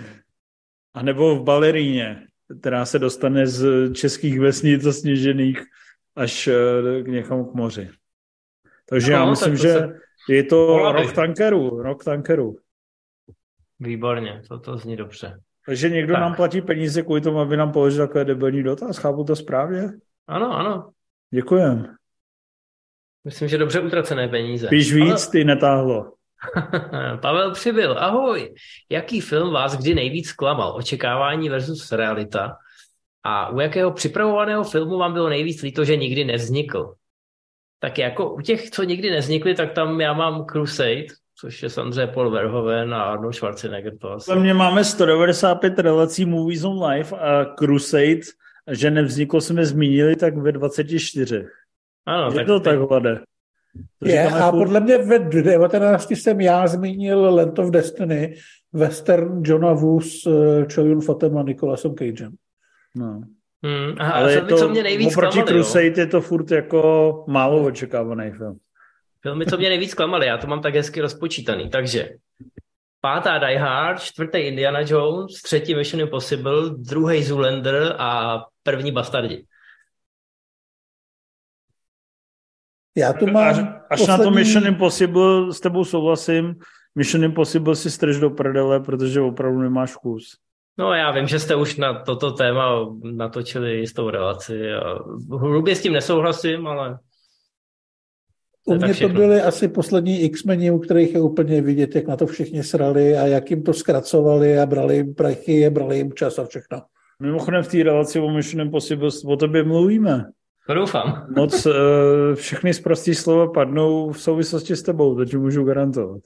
(laughs) a nebo v Baleríně, která se dostane z českých vesnic a sněžených až eh, k někam k moři. Takže no, já myslím, že se... je to rok tankeru, rok tankeru. Výborně, to, to zní dobře. Takže někdo tak. nám platí peníze kvůli tomu, aby nám položil takové debilní dotaz. Chápu to správně? Ano, ano. Děkujem. Myslím, že dobře utracené peníze. Píš víc, ty netáhlo. (laughs) Pavel Přibyl, ahoj. Jaký film vás kdy nejvíc zklamal? Očekávání versus realita? A u jakého připravovaného filmu vám bylo nejvíc líto, že nikdy nevznikl? Tak jako u těch, co nikdy nevznikly, tak tam já mám Crusade, což je samozřejmě Paul Verhoeven a Arnold Schwarzenegger. To asi. mě máme 195 relací Movies on Life a Crusade, že nevzniklo, jsme zmínili, tak ve 24. Ano, je tak to tak, Vlade? Je, a podle mě ve 19 jsem já zmínil Land of Destiny, western Johna Woo s uh, Choyun Fatem a Nicolasem Cagem. No. Hmm, aha, ale je to, co mě nejvíc oproti klamali, Crusade jo. je to furt jako málo očekávaný film. Filmy, co mě nejvíc klamaly, já to mám tak hezky rozpočítaný. Takže pátá Die Hard, čtvrtý Indiana Jones, třetí Mission Impossible, druhý Zoolander a první Bastardi. Já tu mám až, až poslední... na to Mission Impossible s tebou souhlasím, Mission Impossible si strž do prdele, protože opravdu nemáš kus. No já vím, že jste už na toto téma natočili jistou relaci a hrubě s tím nesouhlasím, ale u mě to byly asi poslední X-meni, u kterých je úplně vidět, jak na to všichni srali a jak jim to zkracovali a brali jim prachy, brali jim čas a všechno. Mimochodem v té relaci o Mission Impossible o tobě mluvíme. To doufám. Moc uh, všechny zprostý slova padnou v souvislosti s tebou, to ti můžu garantovat.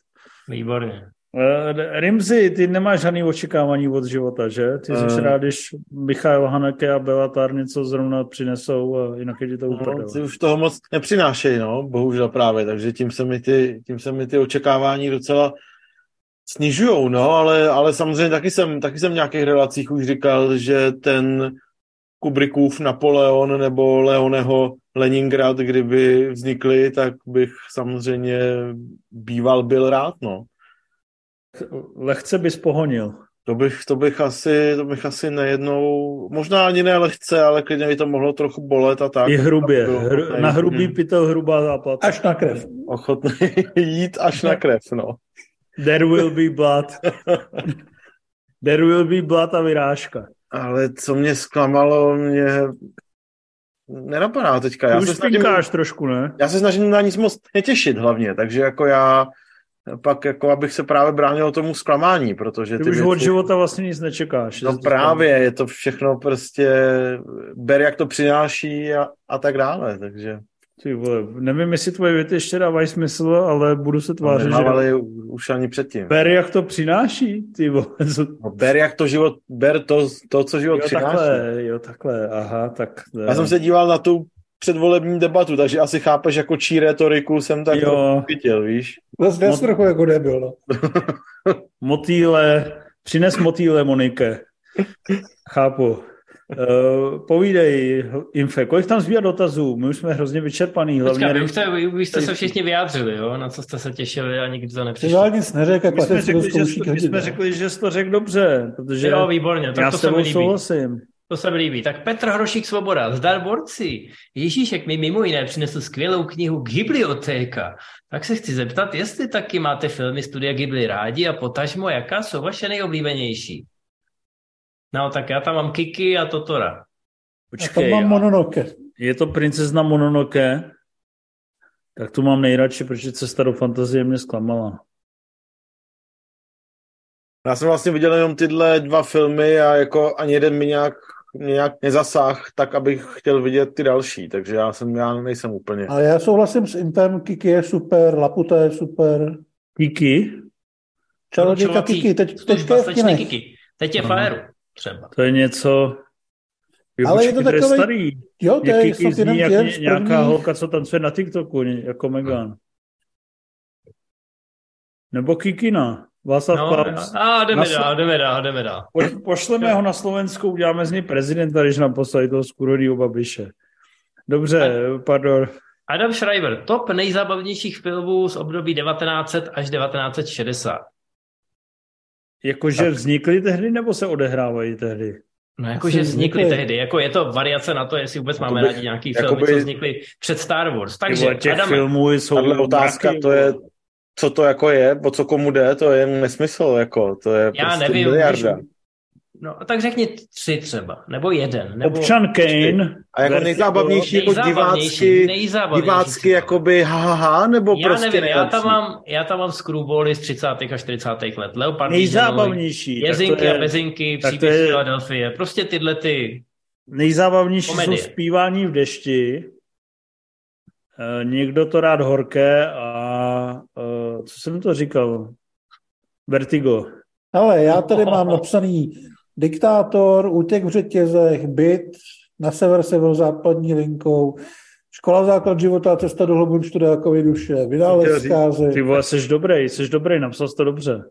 Výborně. Uh, Rimzi, ty nemáš žádný očekávání od života, že? Ty jsi uh, rád, když Michal Haneke a Belatar něco zrovna přinesou a jinak je ti to úplně. No, ty už toho moc nepřinášejí, no, bohužel právě, takže tím se mi ty, tím se mi ty očekávání docela snižujou, no, ale, ale samozřejmě taky jsem, taky jsem v nějakých relacích už říkal, že ten Kubrickův Napoleon nebo Leoneho Leningrad, kdyby vznikly, tak bych samozřejmě býval byl rád, no. Lehce bys pohonil. To bych, to bych asi, to bych asi nejednou, možná ani ne lehce, ale klidně by to mohlo trochu bolet a tak. I hrubě, Hr, na hrubý hmm. pytel hrubá záplata. Až na krev. Ochotný (laughs) jít až na krev, no. There will be blood. There will be blood a vyrážka. Ale co mě zklamalo, mě nenapadá teďka. Já se snažím, trošku, ne? Já se snažím na nic moc netěšit hlavně, takže jako já pak jako abych se právě bránil tomu zklamání, protože ty, ty už věci... od života vlastně nic nečekáš. No právě, je to všechno prostě, ber jak to přináší a, a tak dále, takže... Ty vole, nevím, jestli tvoje věty ještě dávají smysl, ale budu se tvářit, no, že... už ani předtím. Ber, jak to přináší, ty vole. (laughs) No, ber, jak to život, ber to, to co život jo, přináší. Takhle, jo, takhle, aha, tak... Já jsem se díval na tu předvolební debatu, takže asi chápeš, jako čí retoriku jsem tak chytil, víš? Zase Mot... trochu jako nebyl, no. (laughs) motýle, přines motýle, Monike. Chápu. Uh, povídej, Infe, kolik tam zbývá dotazů? My už jsme hrozně vyčerpaný. Hlavně vy, jste, vy, vy jste se všichni vyjádřili, jo? na co jste se těšili a nikdy to nepřišlo. Já nic neřekl, my jsme, řekli, že, my jsme řekli, že jsi to řekl dobře, protože jo, výborně, tak já to se mi souhlasím. To se mi líbí. Tak Petr Hrošík Svoboda, zdar borci. Ježíšek mi mimo jiné přinesl skvělou knihu Ghibliotéka. Tak se chci zeptat, jestli taky máte filmy Studia Ghibli rádi a potažmo, jaká jsou vaše nejoblíbenější? No, tak já tam mám Kiki a Totora. Počkej, a tam mám Mononoke. Je to princezna Mononoke? Tak tu mám nejradši, protože cesta do fantazie mě zklamala. Já jsem vlastně viděl jenom tyhle dva filmy a jako ani jeden mi nějak, nějak nezasáh, tak abych chtěl vidět ty další, takže já jsem, já nejsem úplně. Ale já souhlasím s Intem, Kiki je super, Laputa je super. Kiki? Čarodějka Kiki, teď, teď, teď je v Kiki. Teď je Fire třeba. To je něco... Jo, Ale je to je takovej- starý. Jo, to je snad zní jak ně- nějaká holka, co tancuje na TikToku, jako Megan. Nebo Kikina. Václav No, Klaus. a jdeme dál, jdeme dál, jdeme dál. Po- Pošleme ho na Slovensku, uděláme z něj prezidenta, když nám poslali toho skurodýho Babiše. Dobře, pardon. Adam Schreiber, top nejzábavnějších filmů z období 1900 až 1960. Jakože vznikly tehdy, nebo se odehrávají tehdy? No jakože vznikly vznikly. tehdy, jako je to variace na to, jestli vůbec máme rádi nějaký jakoby- filmy, co vznikly před Star Wars. Takže těch Adame, filmů jsou otázka, to je. Co to jako je, o co komu jde, to je nesmysl, jako, to je já prostě nevím, miliarda. No, tak řekni tři třeba, nebo jeden. Nebo Občan Kane. A jako nejzábavnější, jako nejzábavnější, divácky, nejzábavnější divácky jakoby ha, ha, ha, nebo Já prostě nevím, já tam, nejlepší? mám, já tam mám screwbally z 30. a 40. let. Leopard Nejzábavnější. Jezinky je- a bezinky, příběh z je- Filadelfie. Prostě tyhle ty... Nejzábavnější Komedie. jsou zpívání v dešti. Eh, Někdo to rád horké a co jsem to říkal? Vertigo. Ale já tady mám napsaný diktátor, útěk v řetězech, byt, na sever severozápadní linkou, škola základ života a cesta do hlubin študákovy duše, vydálec zkázy. Ty vole, jsi dobrý, jsi dobrý, napsal jsi to dobře.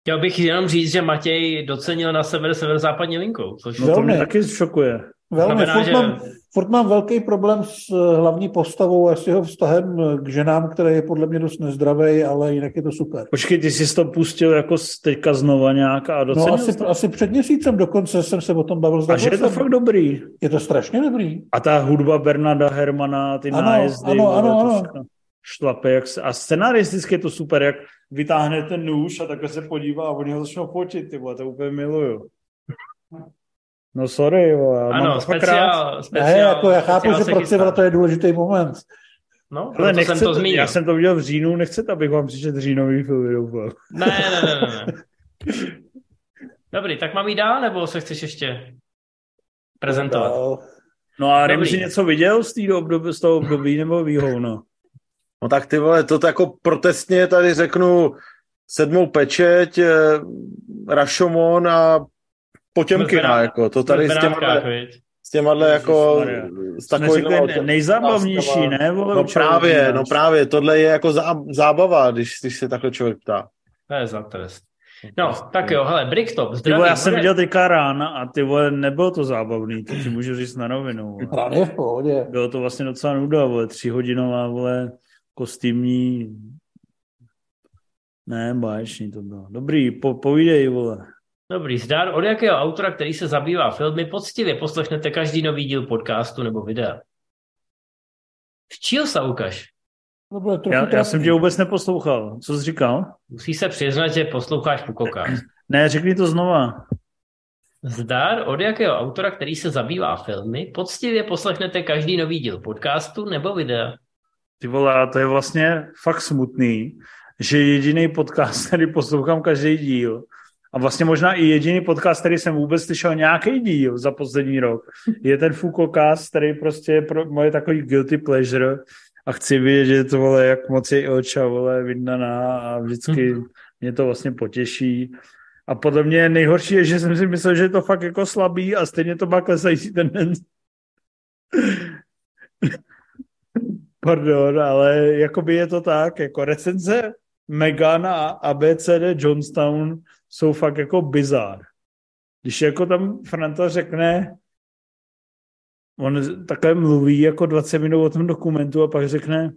Chtěl bych jenom říct, že Matěj docenil na sever severozápadní linkou, což No to mě taky šokuje. Velmi, znamená, furt, že- mám, furt mám velký problém s eh, hlavní postavou a s jeho vztahem k ženám, který je podle mě dost nezdravý, ale jinak je to super. Počkej, ty jsi to pustil jako teďka znova nějak a No docenil asi, jsi to? asi před měsícem dokonce jsem se o tom bavil s A že je to fakt dobrý. Je to strašně dobrý. A ta hudba Bernarda Hermana, ty Ano, nájezdy, ano, ano, ano. všechno šlape. Jak se, a scenaristicky je to super, jak vytáhne ten nůž a takhle se podívá a oni ho začnou fotit, ty vole, to úplně miluju. No sorry, jo, já mám Ano, rád. speciál, speciál. Ne, jako já chápu, že pro. Civra to je důležitý moment. No, Ale proto jsem to zmínil. já jsem to viděl v říjnu, nechcete, abych vám přišel říjnový film, doufám. Ne, ne, ne, ne, ne. Dobrý, tak mám jít dál, nebo se chceš ještě prezentovat? No a. Rim si něco viděl z, období, z toho období nebo výhovno? No tak ty vole, to jako protestně tady řeknu sedmou pečeť, eh, Rashomon a Potěmkina, Bená- jako to tady s těma, s těma jako s takovým ne, nejzábavnější, ne? Vole, No právě, no právě, tohle je jako zá, zábava, když, když se takhle člověk ptá. To je za trest. No, tak jo, hele, Bricktop, Ty zdraví. vole, já jsem viděl teďka rána a ty vole, nebylo to zábavný, to ti můžu říct na rovinu. Vole. Právě v pohodě. Bylo to vlastně docela nuda, vole, tříhodinová, vole, kostýmní, ne, báječný to bylo. Dobrý, po, povídej, vole. Dobrý, zdar od jakého autora, který se zabývá filmy, poctivě poslechnete každý nový díl podcastu nebo videa. Z čího se ukaž? Trochu Já, já jsem tě vůbec neposlouchal. Co jsi říkal? Musí se přiznat, že posloucháš Pukokast. (clears throat) Ne, řekni to znova. Zdar od jakého autora, který se zabývá filmy, poctivě poslechnete každý nový díl podcastu nebo videa. Ty vole, to je vlastně fakt smutný, že jediný podcast, který poslouchám každý díl, a vlastně možná i jediný podcast, který jsem vůbec slyšel nějaký díl za poslední rok, je ten Fukocast, který prostě je pro moje takový guilty pleasure a chci vědět, vole, jak moc je Ilča, vole, vydaná a vždycky mě to vlastně potěší. A podle mě nejhorší je, že jsem si myslel, že je to fakt jako slabý a stejně to má klesající tendence. (laughs) Pardon, ale jakoby je to tak, jako recenze Megan a ABCD Johnstown jsou fakt jako bizár. Když jako tam Franta řekne, on takhle mluví jako 20 minut o tom dokumentu a pak řekne,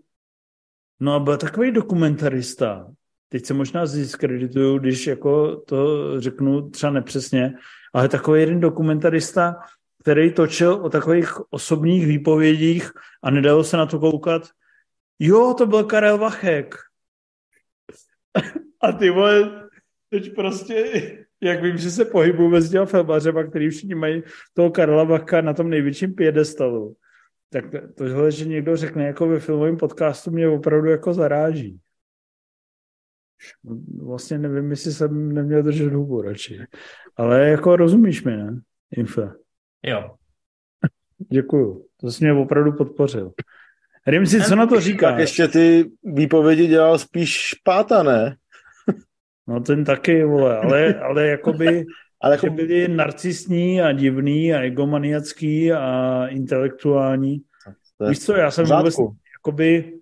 no a byl takový dokumentarista. Teď se možná zdiskredituju, když jako to řeknu třeba nepřesně, ale takový jeden dokumentarista, který točil o takových osobních výpovědích a nedalo se na to koukat. Jo, to byl Karel Vachek. (laughs) A ty vole, teď prostě, jak vím, že se pohybuju mezi těma filmařema, který všichni mají toho Karla Vachka na tom největším piedestalu. Tak tohle, že někdo řekne jako ve filmovém podcastu, mě opravdu jako zaráží. Vlastně nevím, jestli jsem neměl držet hubu radši. Ale jako rozumíš mi, ne? Infe. Jo. (laughs) Děkuju. To jsi mě opravdu podpořil. Rimsi, co na to Tak říkáš? ještě ty výpovědi dělal spíš špáta, ne? No ten taky, vole, ale, ale jakoby (laughs) Ale jako... Byli narcistní a divný a egomaniacký a intelektuální. Víš co, já jsem vůbec, jakoby,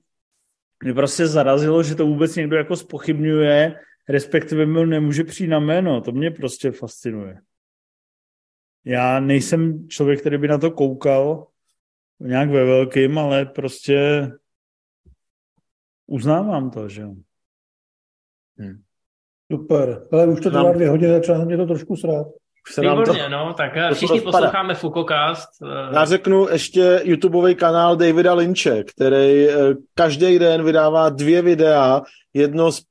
mě prostě zarazilo, že to vůbec někdo jako spochybňuje, respektive mi nemůže přijít na jméno. To mě prostě fascinuje. Já nejsem člověk, který by na to koukal nějak ve velkým, ale prostě uznávám to, že jo. Hmm. Super, ale už to trvá dvě hodiny, začíná mě to trošku srát. se Výborně, to, no, tak eh, všichni posloucháme Fukocast. Eh. Já řeknu ještě YouTubeový kanál Davida Lynche, který eh, každý den vydává dvě videa, jedno z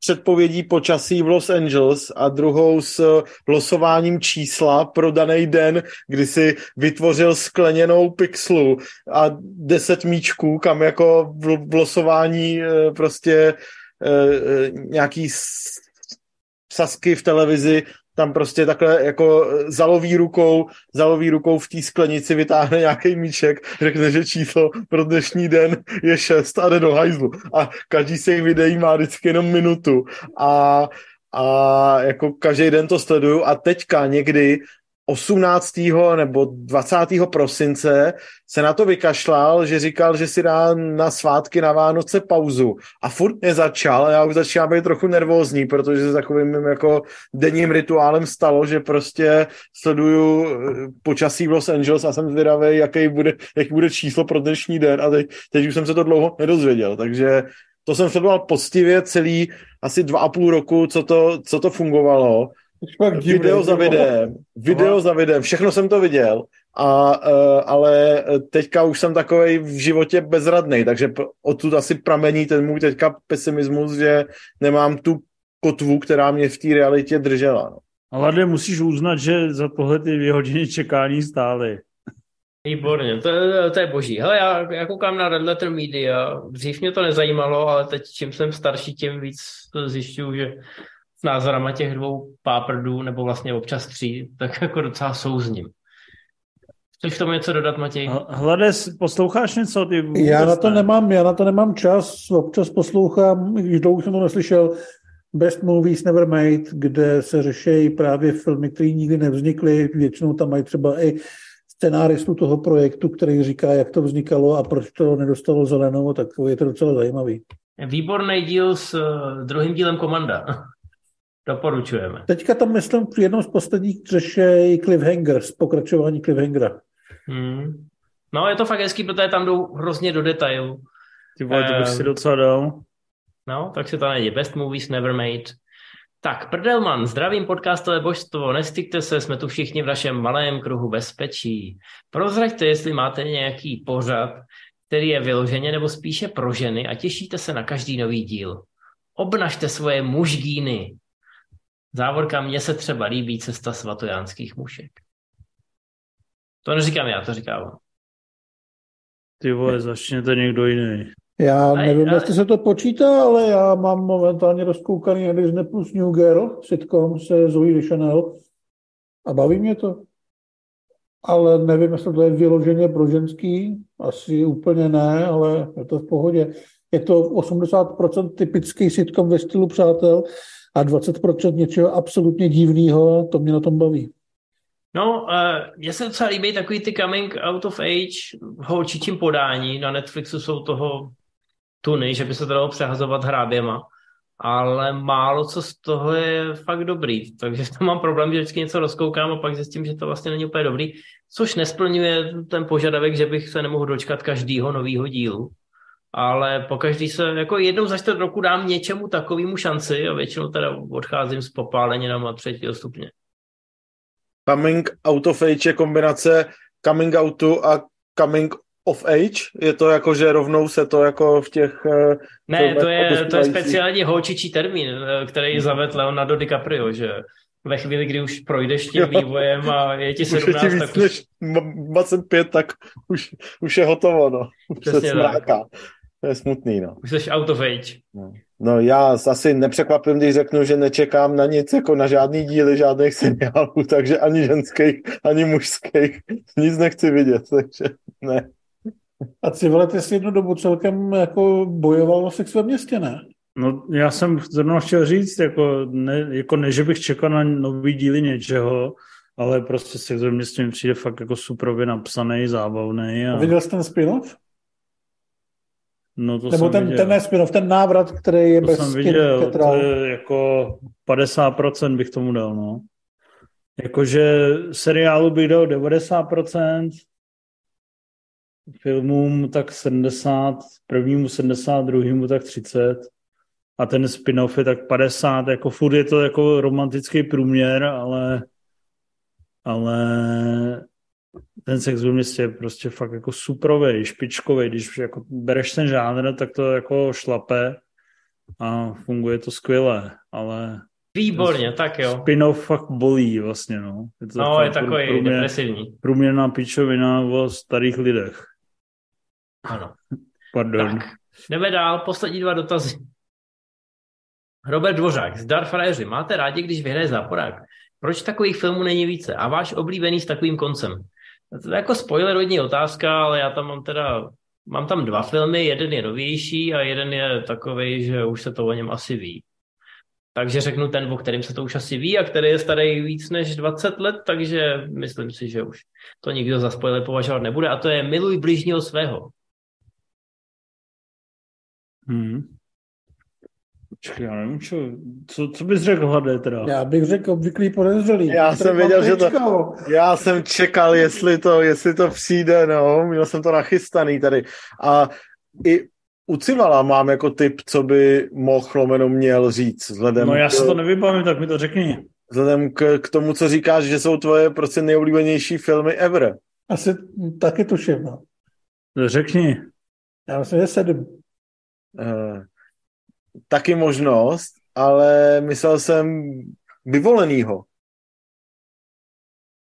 předpovědí počasí v Los Angeles a druhou s losováním čísla pro daný den, kdy si vytvořil skleněnou pixelu a deset míčků, kam jako v losování prostě nějaký sasky v televizi tam prostě takhle jako zaloví rukou, zaloví rukou v té sklenici, vytáhne nějaký míček, řekne, že číslo pro dnešní den je 6 a jde do hajzlu. A každý z těch videí má vždycky jenom minutu. A a jako každý den to sleduju a teďka někdy 18. nebo 20. prosince se na to vykašlal, že říkal, že si dá na svátky na Vánoce pauzu. A furt nezačal já už začínám být trochu nervózní, protože se takovým jako denním rituálem stalo, že prostě sleduju eh, počasí v Los Angeles a jsem zvědavý, jaký bude, jaký bude číslo pro dnešní den a teď, teď už jsem se to dlouho nedozvěděl, takže to jsem sledoval poctivě celý asi dva a půl roku, co to, co to fungovalo video za videem, video za videem, všechno jsem to viděl, a, uh, ale teďka už jsem takový v životě bezradný, takže odtud asi pramení ten můj teďka pesimismus, že nemám tu kotvu, která mě v té realitě držela. No. Ale musíš uznat, že za tohle ty dvě hodiny čekání stály. Výborně, to, to je boží. Hele, já, já koukám na Red Letter Media, dřív mě to nezajímalo, ale teď čím jsem starší, tím víc zjišťuju, že názorama těch dvou páprdů, nebo vlastně občas tří, tak jako docela souzním. Chceš tomu něco dodat, Matěj? Hlades, posloucháš něco? Ty já na to ne? nemám, já na to nemám čas, občas poslouchám, když dlouho jsem to neslyšel, Best Movies Never Made, kde se řeší právě filmy, které nikdy nevznikly, většinou tam mají třeba i scenáristu toho projektu, který říká, jak to vznikalo a proč to nedostalo zelenou, tak je to docela zajímavý. Výborný díl s uh, druhým dílem Komanda. Doporučujeme. Teďka tam myslím v jednom z posledních řeší Cliffhanger, z pokračování Cliffhangera. Hmm. No, je to fakt hezký, protože tam jdou hrozně do detailu. Ty vole, to bych um, si docela dal. No, tak se to najde. Best movies never made. Tak, Prdelman, zdravím podcastové božstvo, nestykte se, jsme tu všichni v našem malém kruhu bezpečí. Prozraďte, jestli máte nějaký pořad, který je vyloženě nebo spíše pro ženy a těšíte se na každý nový díl. Obnažte svoje mužgíny, Závorka, mně se třeba líbí cesta svatojánských mušek. To neříkám já, to říká on. Ty vole, začne to někdo jiný. Já nevím, ale... jestli se to počítá, ale já mám momentálně rozkoukaný na Disney plus New Girl, sitcom se Zoe Deschanel a baví mě to. Ale nevím, jestli to je vyloženě pro ženský, asi úplně ne, ale je to v pohodě. Je to 80% typický sitcom ve stylu přátel, a 20% něčeho absolutně divného, to mě na tom baví. No, uh, mně se docela líbí takový ty coming out of age v holčičím podání. Na Netflixu jsou toho tuny, že by se to dalo přehazovat hráběma, ale málo co z toho je fakt dobrý. Takže to mám problém, že vždycky něco rozkoukám a pak zjistím, že to vlastně není úplně dobrý, což nesplňuje ten požadavek, že bych se nemohl dočkat každého nového dílu ale pokaždý se, jako jednou za čtvrt roku dám něčemu takovému šanci a většinou teda odcházím s popáleninama třetího stupně. Coming out of age je kombinace coming outu a coming of age? Je to jako, že rovnou se to jako v těch... Eh, ne, to je, to je speciální holčičí termín, eh, který zavedl Leonardo DiCaprio, že ve chvíli, kdy už projdeš tím vývojem a je ti 17, už je ti tak už... než 25, tak už, už je hotovo, no. Už se smráká. To je smutný, no. Už jsi out of age. No. no já asi nepřekvapím, když řeknu, že nečekám na nic, jako na žádný díly žádných seriálů, (laughs) takže ani ženských, ani mužských. Nic nechci vidět, takže ne. A Civile, ty jsi jednu dobu celkem jako bojoval o sex ve městě, ne? No, já jsem zrovna chtěl říct, jako ne, jako ne, že bych čekal na nový díly něčeho, ale prostě se země s tím přijde fakt jako suprově napsaný, zábavný. A... a viděl jsi ten spin-off? No to Nebo jsem ten, viděl. ten ne spin-off, ten návrat, který je to bez jsem viděl, to je jako 50% bych tomu dal, no. Jakože seriálu bych dal 90%, filmům tak 70, prvnímu 70, druhýmu tak 30 a ten spin-off je tak 50, jako furt je to jako romantický průměr, ale ale ten sex ve městě je prostě fakt jako suprovej, špičkovej, když jako bereš ten žánr, tak to jako šlape a funguje to skvěle, ale Výborně, tak jo. spin-off fakt bolí vlastně, no. Je to No, je takový průměr, depresivní. průměrná pičovina o starých lidech. Ano. Pardon. Tak, jdeme dál, poslední dva dotazy. Robert Dvořák, zdar frajeři, máte rádi, když vyhraje záporák? Proč takových filmů není více? A váš oblíbený s takovým koncem? To je jako spoilerodní otázka, ale já tam mám teda, mám tam dva filmy, jeden je novější a jeden je takový, že už se to o něm asi ví. Takže řeknu ten, o kterém se to už asi ví a který je starý víc než 20 let, takže myslím si, že už to nikdo za spoiler považovat nebude a to je Miluj bližního svého. Hmm. Počkej, já nevím, čo, co, co bys řekl, Hlade, teda? Já bych řekl obvyklý podezřelý. Já Tady jsem věděl, že to-. Já jsem čekal, jestli to, jestli to přijde, no, měl jsem to nachystaný tady. A i u Civala mám jako tip, co by mohl lomeno měl říct, vzhledem, No já si to nevybavím, tak mi to řekni. vzhledem k, k tomu, co říkáš, že jsou tvoje prostě nejoblíbenější filmy ever. Asi taky tuším. No. Řekni. Já myslím, že sedm. Uh, taky možnost, ale myslel jsem vyvolenýho.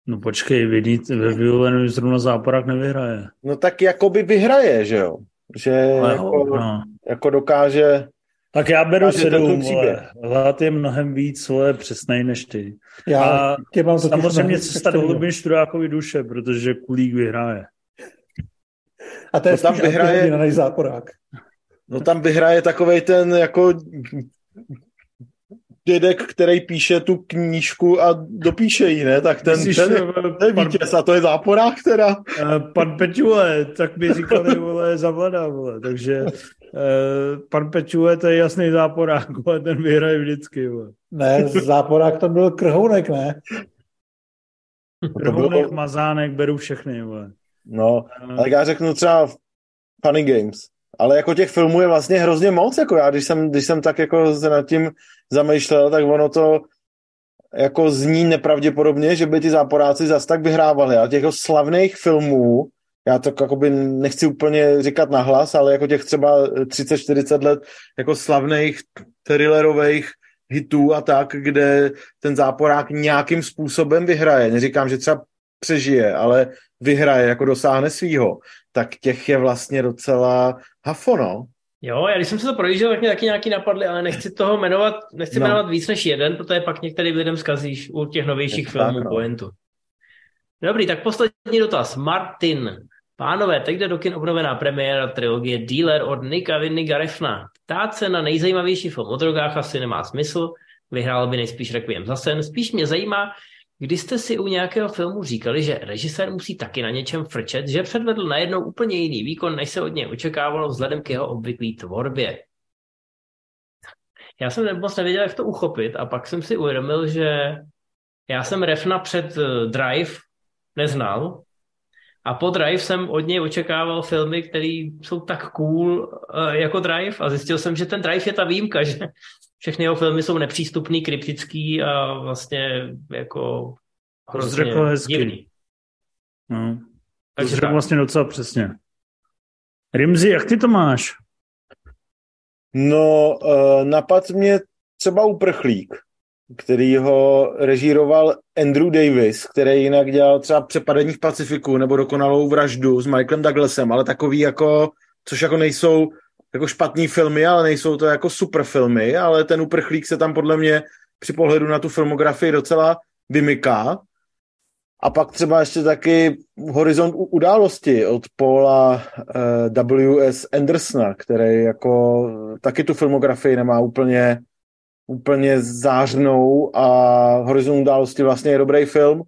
No počkej, vidí, ve vyvoleném zrovna záporák nevyhraje. No tak jakoby vyhraje, že jo? Že Ale, jako, no. jako dokáže... Tak já beru sedm. Hlad je mnohem víc, vole, přesnej než ty. Já A tě mám totiž Samozřejmě na- cesta do hlubin Študákovi duše, protože Kulík vyhraje. A to je No tam vyhraje- než záporák. No tam vyhraje takovej ten jako dědek, který píše tu knížku a dopíše ji, ne? Tak ten, Myslíš, ten, eh, ten pan, vítěz a to je záporák teda. eh, pan Peťule, tak mi říkali, vole, zavada, vole. Takže eh, pan Peťule, to je jasný záporák, ale ten vyhraje vždycky, vole. Ne, záporák tam byl krhounek, ne? Krhounek, mazánek, beru všechny, vole. No, tak já řeknu třeba Funny Games. Ale jako těch filmů je vlastně hrozně moc, jako já, když jsem, když jsem tak jako se nad tím zamýšlel, tak ono to jako zní nepravděpodobně, že by ty záporáci zas tak vyhrávali. A těch slavných filmů, já to jakoby nechci úplně říkat nahlas, ale jako těch třeba 30-40 let jako slavných thrillerových hitů a tak, kde ten záporák nějakým způsobem vyhraje. Neříkám, že třeba přežije, ale vyhraje, jako dosáhne svýho, tak těch je vlastně docela hafo, no. Jo, já když jsem se to projížděl, tak mě taky nějaký napadly, ale nechci toho jmenovat, nechci No. no. jmenovat víc než jeden, protože pak některým lidem zkazíš u těch novějších to filmů tak, no. pointu. Dobrý, tak poslední dotaz. Martin. Pánové, teď jde do kin obnovená premiéra trilogie Dealer od Nika Vinniga Refna. Ptát se na nejzajímavější film o drogách asi nemá smysl, vyhrál by nejspíš Requiem za sen. Spíš mě zajímá, kdy jste si u nějakého filmu říkali, že režisér musí taky na něčem frčet, že předvedl najednou úplně jiný výkon, než se od něj očekávalo vzhledem k jeho obvyklé tvorbě. Já jsem moc nevěděl, jak to uchopit a pak jsem si uvědomil, že já jsem Refna před eh, Drive neznal a po Drive jsem od něj očekával filmy, které jsou tak cool eh, jako Drive a zjistil jsem, že ten Drive je ta výjimka, (laughs) že všechny jeho filmy jsou nepřístupný, kryptický a vlastně jako To hrozně řekl hezky. divný. No. To Takže jsi řekl tak. vlastně docela přesně. Rimzi, jak ty to máš? No, uh, napad mě třeba uprchlík, který ho režíroval Andrew Davis, který jinak dělal třeba Přepadení v Pacifiku nebo Dokonalou vraždu s Michaelem Douglasem, ale takový jako, což jako nejsou jako špatný filmy, ale nejsou to jako super filmy, ale ten uprchlík se tam podle mě při pohledu na tu filmografii docela vymyká. A pak třeba ještě taky Horizont události od Paula uh, W.S. Andersona, který jako taky tu filmografii nemá úplně, úplně zářnou a Horizont události vlastně je dobrý film.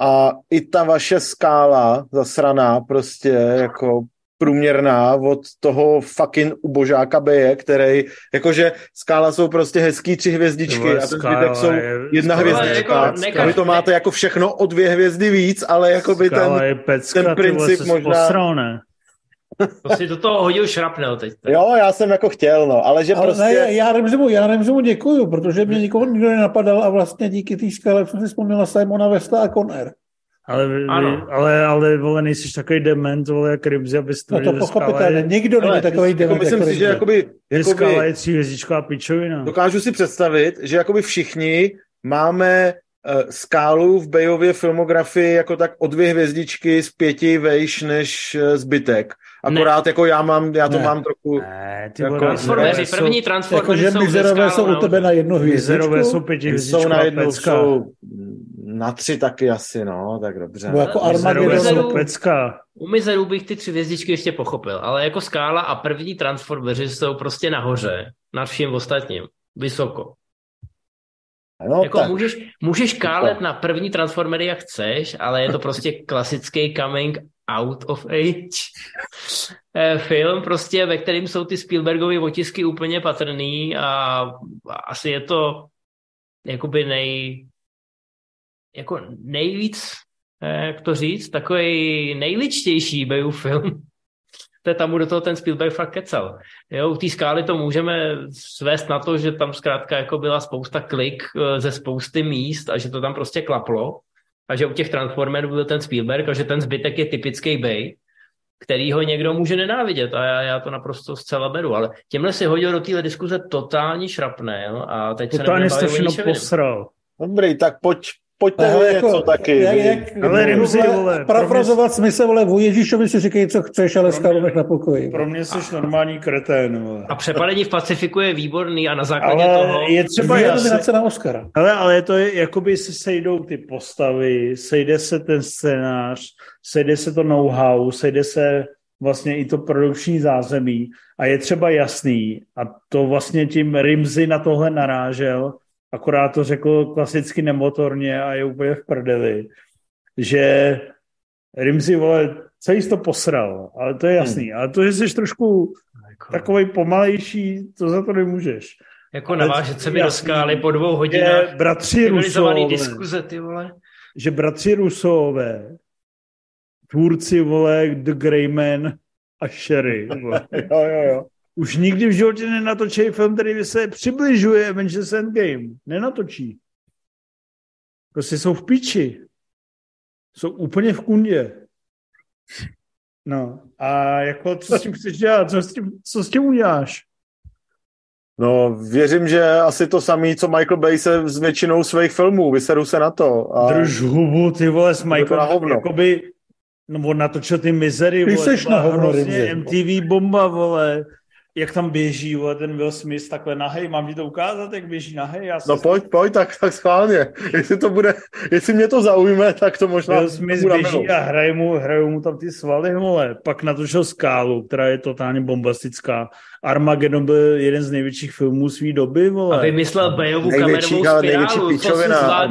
A i ta vaše skála zasraná prostě jako průměrná od toho fucking ubožáka Beje, který, jakože skála jsou prostě hezký tři hvězdičky a ten zbytek jsou jedna hvězdička. Jako, vy to máte jako všechno o dvě hvězdy víc, ale jako by ten, pecka, ten princip možná... Posral, ne? To si do toho hodil šrapnel teď. Tak. Jo, já jsem jako chtěl, no, ale že ale prostě... Ne, já Remzimu, já Remzimu děkuju, protože mě nikoho nikdo nenapadal a vlastně díky té skále jsem si vzpomněl na Simona Vesta a Conner. Ale, ano. ale, ale, vole, nejsi takový dement, vole, jak Rybzi, abys to No to pochopitelně, nikdo není takový dement. Jako myslím si, že jakoby, jakoby, skala je tříhvězdičková pičovina. Dokážu si představit, že jakoby všichni máme uh, skálu v Bejově filmografii jako tak o dvě hvězdičky z pěti vejš než uh, zbytek. Akorát ne. jako já mám, já to ne. mám trochu... Ne, ty jako, transformeři, první transformeři jako, jsou ze jsou u tebe na jednu hvězdičku? jsou pěti Jsou na jednu, jsou na tři taky asi, no, tak dobře. Nebo jako Armageddon. U Mizerů bych ty tři hvězdičky ještě pochopil, ale jako skála a první transformeři jsou prostě nahoře, nad vším ostatním, vysoko. No, jako tak. můžeš, můžeš kálet na první transformery, jak chceš, ale je to prostě klasický coming out of age eh, film, prostě, ve kterým jsou ty Spielbergovy otisky úplně patrný a asi je to jakoby nej, jako nejvíc, eh, jak to říct, takový nejličtější Bayou film. to je tam do toho ten Spielberg fakt kecal. Jo, u té skály to můžeme svést na to, že tam zkrátka jako byla spousta klik eh, ze spousty míst a že to tam prostě klaplo. A že u těch Transformerů byl ten Spielberg a že ten zbytek je typický Bay, který ho někdo může nenávidět. A já, já to naprosto zcela beru, ale těmhle si hodil do téhle diskuze totální šrapnel a teď totálně se nebudeme posral. Dobrý, tak pojď, pojďte jako, něco taky. Jak, jak, ale Rimzi, vole. Parafrazovat mě... smysl, vole, u Ježíšovi si říkej, co chceš, ale skalu na pokoji. Pro mě jsi a, normální kretén, vole. A přepadení v Pacifiku je výborný a na základě ale toho... je třeba jasný. na Oscara. Ale, ale je to, jakoby se sejdou ty postavy, sejde se ten scénář, sejde se to know-how, sejde se vlastně i to produkční zázemí a je třeba jasný, a to vlastně tím Rimzy na tohle narážel, akorát to řekl klasicky nemotorně a je úplně v prdeli, že Rimzi, vole, celý to posral, ale to je jasný. Hmm. Ale to, že jsi trošku jako... takový pomalejší, to za to nemůžeš. Jako navážet se mi do skály po dvou hodinách. Bratři Rusové, diskuze, ty vole. Že bratři Rusové, tvůrci, vole, The Greyman a Sherry. Vole. (laughs) jo, jo, jo už nikdy v životě nenatočí film, který se přibližuje Avengers Endgame. Nenatočí. Prostě jsou v piči. Jsou úplně v kundě. No a jako, co s tím chceš dělat? Co s tím, co s tím uděláš? No, věřím, že asi to samý, co Michael Bay se s většinou svých filmů, vyseru se na to. A... Drž hubu, ty vole, s Michael, jakoby, no on natočil ty mizery, vole, ty seš na hovno, MTV bomba, vole, jak tam běží, vole, ten Will Smith takhle nahej, mám ti to ukázat, jak běží nahej? Já no pojď, pojď, tak, tak schválně. Jestli to bude, jestli mě to zaujme, tak to možná Will Smith běží a hraje mu, hrajou mu tam ty svaly, vole. Pak natočil Skálu, která je totálně bombastická. Armageddon byl jeden z největších filmů své doby, vole. A vymyslel Bejovu kamerovou spirálu.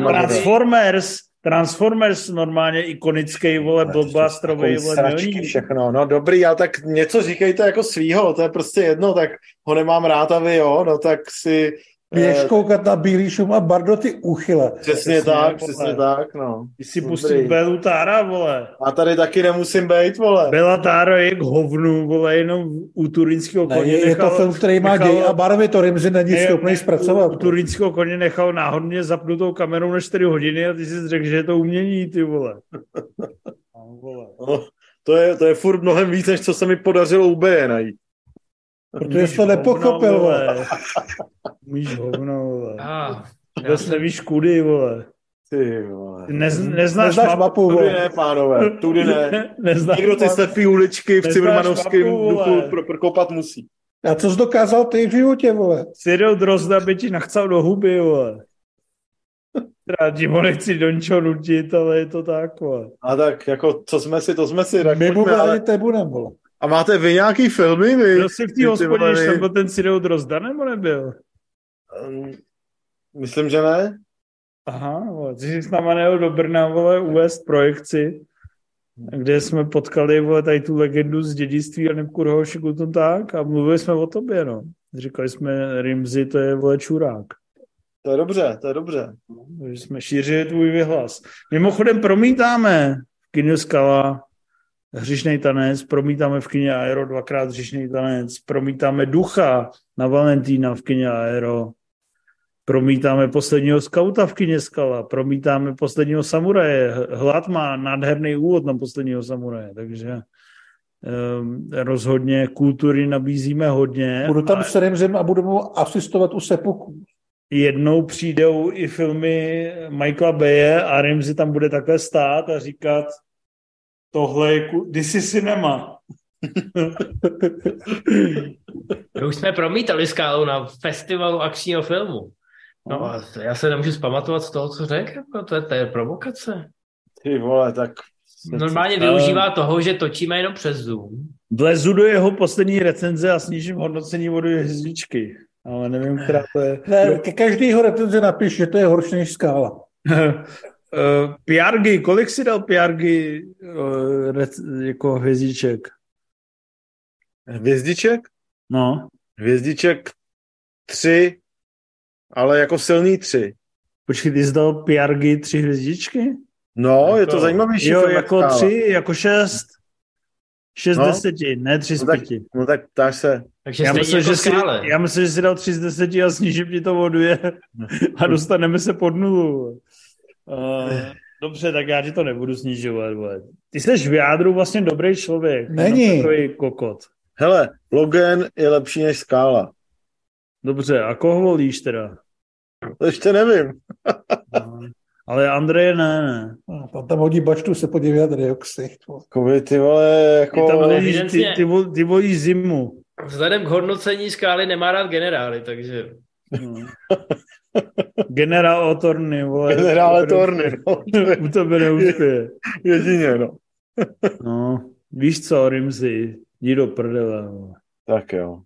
Transformers, Transformers normálně ikonický, vole, blockbusterový, vole, milník. všechno, no dobrý, ale tak něco říkejte jako svýho, to je prostě jedno, tak ho nemám rád a vy jo, no tak si Běž eh, koukat na Bílý šum a Bardo ty uchyle. Přesně, přesně tak, vole. přesně tak, no. Ty si pustil Belu Tára, vole. A tady taky nemusím být, vole. Bela Tára je k hovnu, vole, jenom u turínského koně ne, je, nechal, je to film, který má nechal, děj a barvy, to Rimzi není ne, schopný zpracovat. U, u turínského koně nechal náhodně zapnutou kamerou na 4 hodiny a ty si řekl, že je to umění, ty vole. no, (laughs) vole. No, to, je, to je furt mnohem víc, než co se mi podařilo u B najít. Protože jsi to nepochopil, vole. (laughs) Umíš hovno, vole. Ah, Vůbec nevíš kudy, vole. Ty vole. Nez, neznáš, neznáš mapu, mapu vole. Tudy ne, pánové, tudy ne. neznáš Někdo ty slepý uličky v Cimrmanovském duchu pro, prokopat musí. A co jsi dokázal ty v životě, vole? Cyril Drozda by ti nachcal do huby, vole. Já ti ho nechci do ničeho nutit, ale je to tak. Vole. A tak, jako, co jsme si, to jsme si. Tak My mu pojďme, ale... nebudeme, vole. A máte vy nějaký filmy? Vy? Byl jsi v té hospodě, když tam byl ten Cyril Drozda, nebo nebyl? Um, Myslím, že ne. Aha, vole, ty jsi s náma nejel do Brna, vole, uvést projekci, kde jsme potkali, vole, tady tu legendu z dědictví a Nepkurho Šikutum tak a mluvili jsme o tobě, no. Říkali jsme, Rimzi, to je, vole, čurák. To je dobře, to je dobře. Takže jsme šířili tvůj vyhlas. Mimochodem promítáme v kině Skala hřišnej tanec, promítáme v kině Aero dvakrát hřišnej tanec, promítáme Ducha na Valentína v kině Aero, promítáme posledního skauta v kině Skala, promítáme posledního samuraje. Hlad má nádherný úvod na posledního samuraje, takže um, rozhodně kultury nabízíme hodně. Budu tam A- s Remzem a budu mu asistovat u sepuku. jednou přijdou i filmy Michaela Baye a Ramsey tam bude takhle stát a říkat tohle je, ku- this is cinema. My už jsme promítali skálu na festivalu akčního filmu. No a to já se nemůžu zpamatovat z toho, co řekl, jako to je, to je provokace. Ty vole, tak... Normálně využívá toho, že točíme jenom přes Zoom. Vlezu do jeho poslední recenze a snížím hodnocení vodu hvězdičky. Ale nevím, která to je. Ne, ke každýho recenze napiš, že to je horší než skála. (laughs) Uh, Piargy, kolik si dal Piargy uh, rec- jako hvězdiček? Hvězdiček? No, Hvězdiček tři, ale jako silný tři. počkej, ty jsi dal Piargy tři hvězdičky? No, je Jako- to zajímavější Jo, jako skála. tři, jako šest. Šest No. deseti, ne tři z No tak, pěti. no tak ptáš se. Takže Já myslím, jako že si, já myslím, že si dal tři z deseti a snížím ti to voduje a dostaneme se pod nulu. Uh, dobře, tak já ti to nebudu snižovat. Vole. Ty jsi v jádru vlastně dobrý člověk. Není. Takový kokot. Hele, Logan je lepší než skála. Dobře, a koho volíš teda? To ještě nevím. (laughs) No. Ale Andreje ne, ne. No, Tam tam hodí bačtu se podívat tady, jak ksicht. vole. Koby, ty vole, Ty, tam jako... volíš, ty, ty, vol, ty volíš zimu. Vzhledem k hodnocení skály nemá rád generály, takže... No. (laughs) (laughs) Generál Otorny, vole. Generále Torny, no. U tebe neuspěje. Jedině, no. (laughs) No, víš co, Rimzi, jdi do prdele. vole. Tak jo.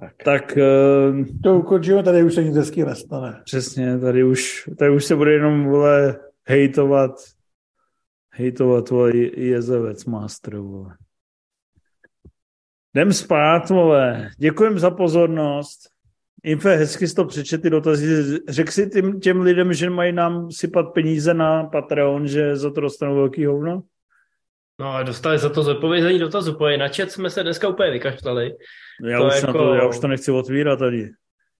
Tak. Tak uh, To ukončíme, tady už se nic hezký nestane. přesně, tady už, tady už se bude jenom, vole, hejtovat, hejtovat, vole, je- jezevec master, vole. Jdem spát, vole. Děkujem za pozornost. Infe, hezky jsi to přečet ty dotazy. Řekl si těm, těm lidem, že mají nám sypat peníze na Patreon, že za to dostanou velký hovno? No a dostali za to zodpovězení dotazu, pojď na chat jsme se dneska úplně vykašlali. Já, To už, jako- to, já už to nechci otvírat ani.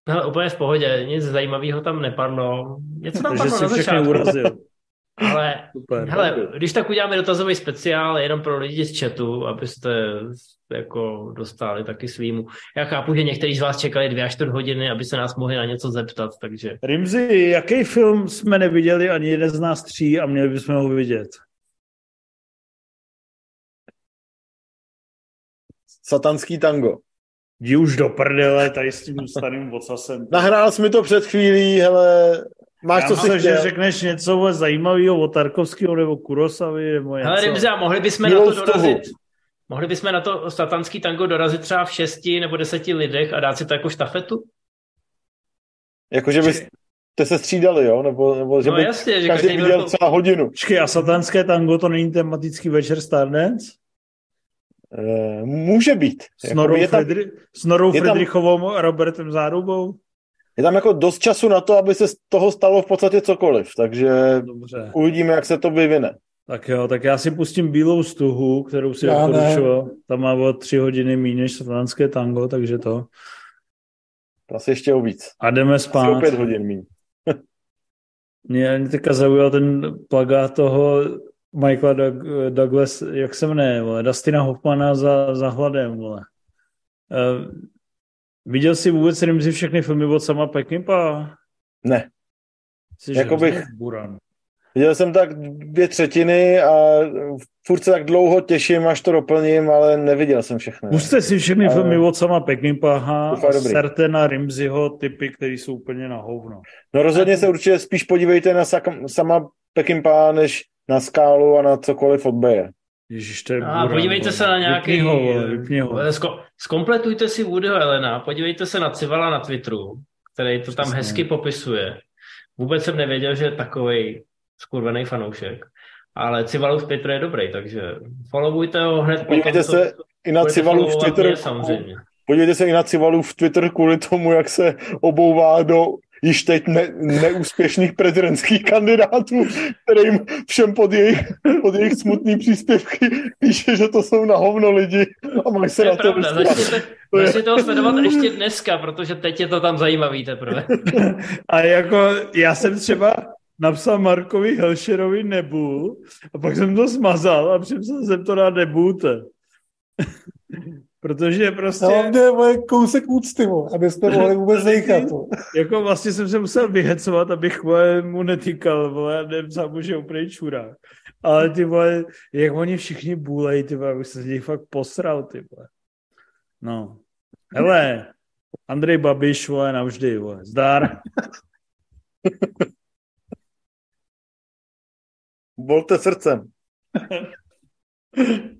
No, úplně v pohodě, nic zajímavého tam nepadlo. Něco tam Takže padlo na začátku, urazil. (laughs) ale Super. hele, když tak uděláme dotazový speciál jenom pro lidi z chatu, abyste jako dostali taky svýmu. Já chápu, že někteří z vás čekali dvě až čtvrt hodiny, aby se nás mohli na něco zeptat, takže Rimzi, jaký film jsme neviděli ani jeden z nás tří a měli bychom ho vidět? Satanský tango. Jdi už do prdele tady s tím starým vocasem. Nahrál jsi mi to před chvílí, hele, máš Já to si myslím, že řekneš něco zajímavého od Tarkovského nebo Kurosavy nebo něco. Hele, Rimza, mohli bychom na to dorazit, mohli bychom na to satanský tango dorazit třeba v šesti nebo deseti lidech a dát si to jako štafetu? Jakože byste se střídali, jo? Nebo, nebo že No by jasně, že každý každý viděl byl třeba hodinu. Počkej, a satanské tango to není tematický večer Stardance? E, může být. S Jako Norou, je, tam, Friedri- s Norou je tam- Friedrichovou a Robertem Zárubou? Je tam jako dost času na to, aby se z toho stalo v podstatě cokoliv, takže Dobře. uvidíme, jak se to vyvine. Tak jo, tak já si pustím bílou stuhu, kterou si doporučoval. Tam má o tři hodiny méně než satanské tango, takže to. To asi ještě o víc. A jdeme Asi o spát. pět hodin míň. Mě (laughs) mě teďka zaujal ten plagát toho Michaela Doug, Douglas, jak se jmenuje, vole, Dustina Hoffmana za, za hladem, vole. Uh, viděl jsi vůbec Rimzi všechny filmy od sama Peckinpah? Ne. Jsi Jako bych- Buran. Viděl jsem tak dvě třetiny a furt se tak dlouho těším, až to doplním, ale neviděl jsem všechny. Puste si všechny Ale- filmy od sama Peckinpaha je a dobrý. serte na Rimziho typy, které jsou úplně na hovno. No rozhodně se určitě spíš podívejte na sak- sama Peckinpah, než na skálu a na cokoliv od Beje. Ježiš, to je A bůra, podívejte vole. se na nějaký... Vypni ho, vypni ho. Sko- Zkompletujte si Woodyho Elena, podívejte se na Civala na Twitteru, který to tam Přesně. hezky popisuje. Vůbec jsem nevěděl, že je takovej skurvený fanoušek. Ale Civalův Twitter je dobrý, takže followujte ho hned Podívejte potom, se i na budete Civalův followovat Twitter. mě, samozřejmě. Podívejte se i na Civalův Twitter kvůli tomu, jak se obouvá do již teď ne, neúspěšných prezidentských kandidátů, kterým všem pod jejich, pod jejich smutný příspěvky píše, že to jsou na hovno lidi a mají se To je na to pravda, začněte, To je- začněte ho sledovat ještě dneska, protože teď je to tam zajímavý teprve. A jako já jsem třeba napsal Markovi Helšerovi Nebul a pak jsem to smazal a připsal jsem to na Nebute. Protože prostě, No, mě je moje kousek úcty, abyste mohli vůbec zejchat. vole. jako vlastně jsem se musel vyhecovat, abych vole, mu netýkal, vole, a nepsal mu, že je úplný čurák. Ale ty vole, jak oni všichni bůlej, ty vole, už se z nich fakt posral, ty vole. No. Hele, Andrej Babiš, vole, navždy, vole. Zdar. Volte srdcem. (laughs)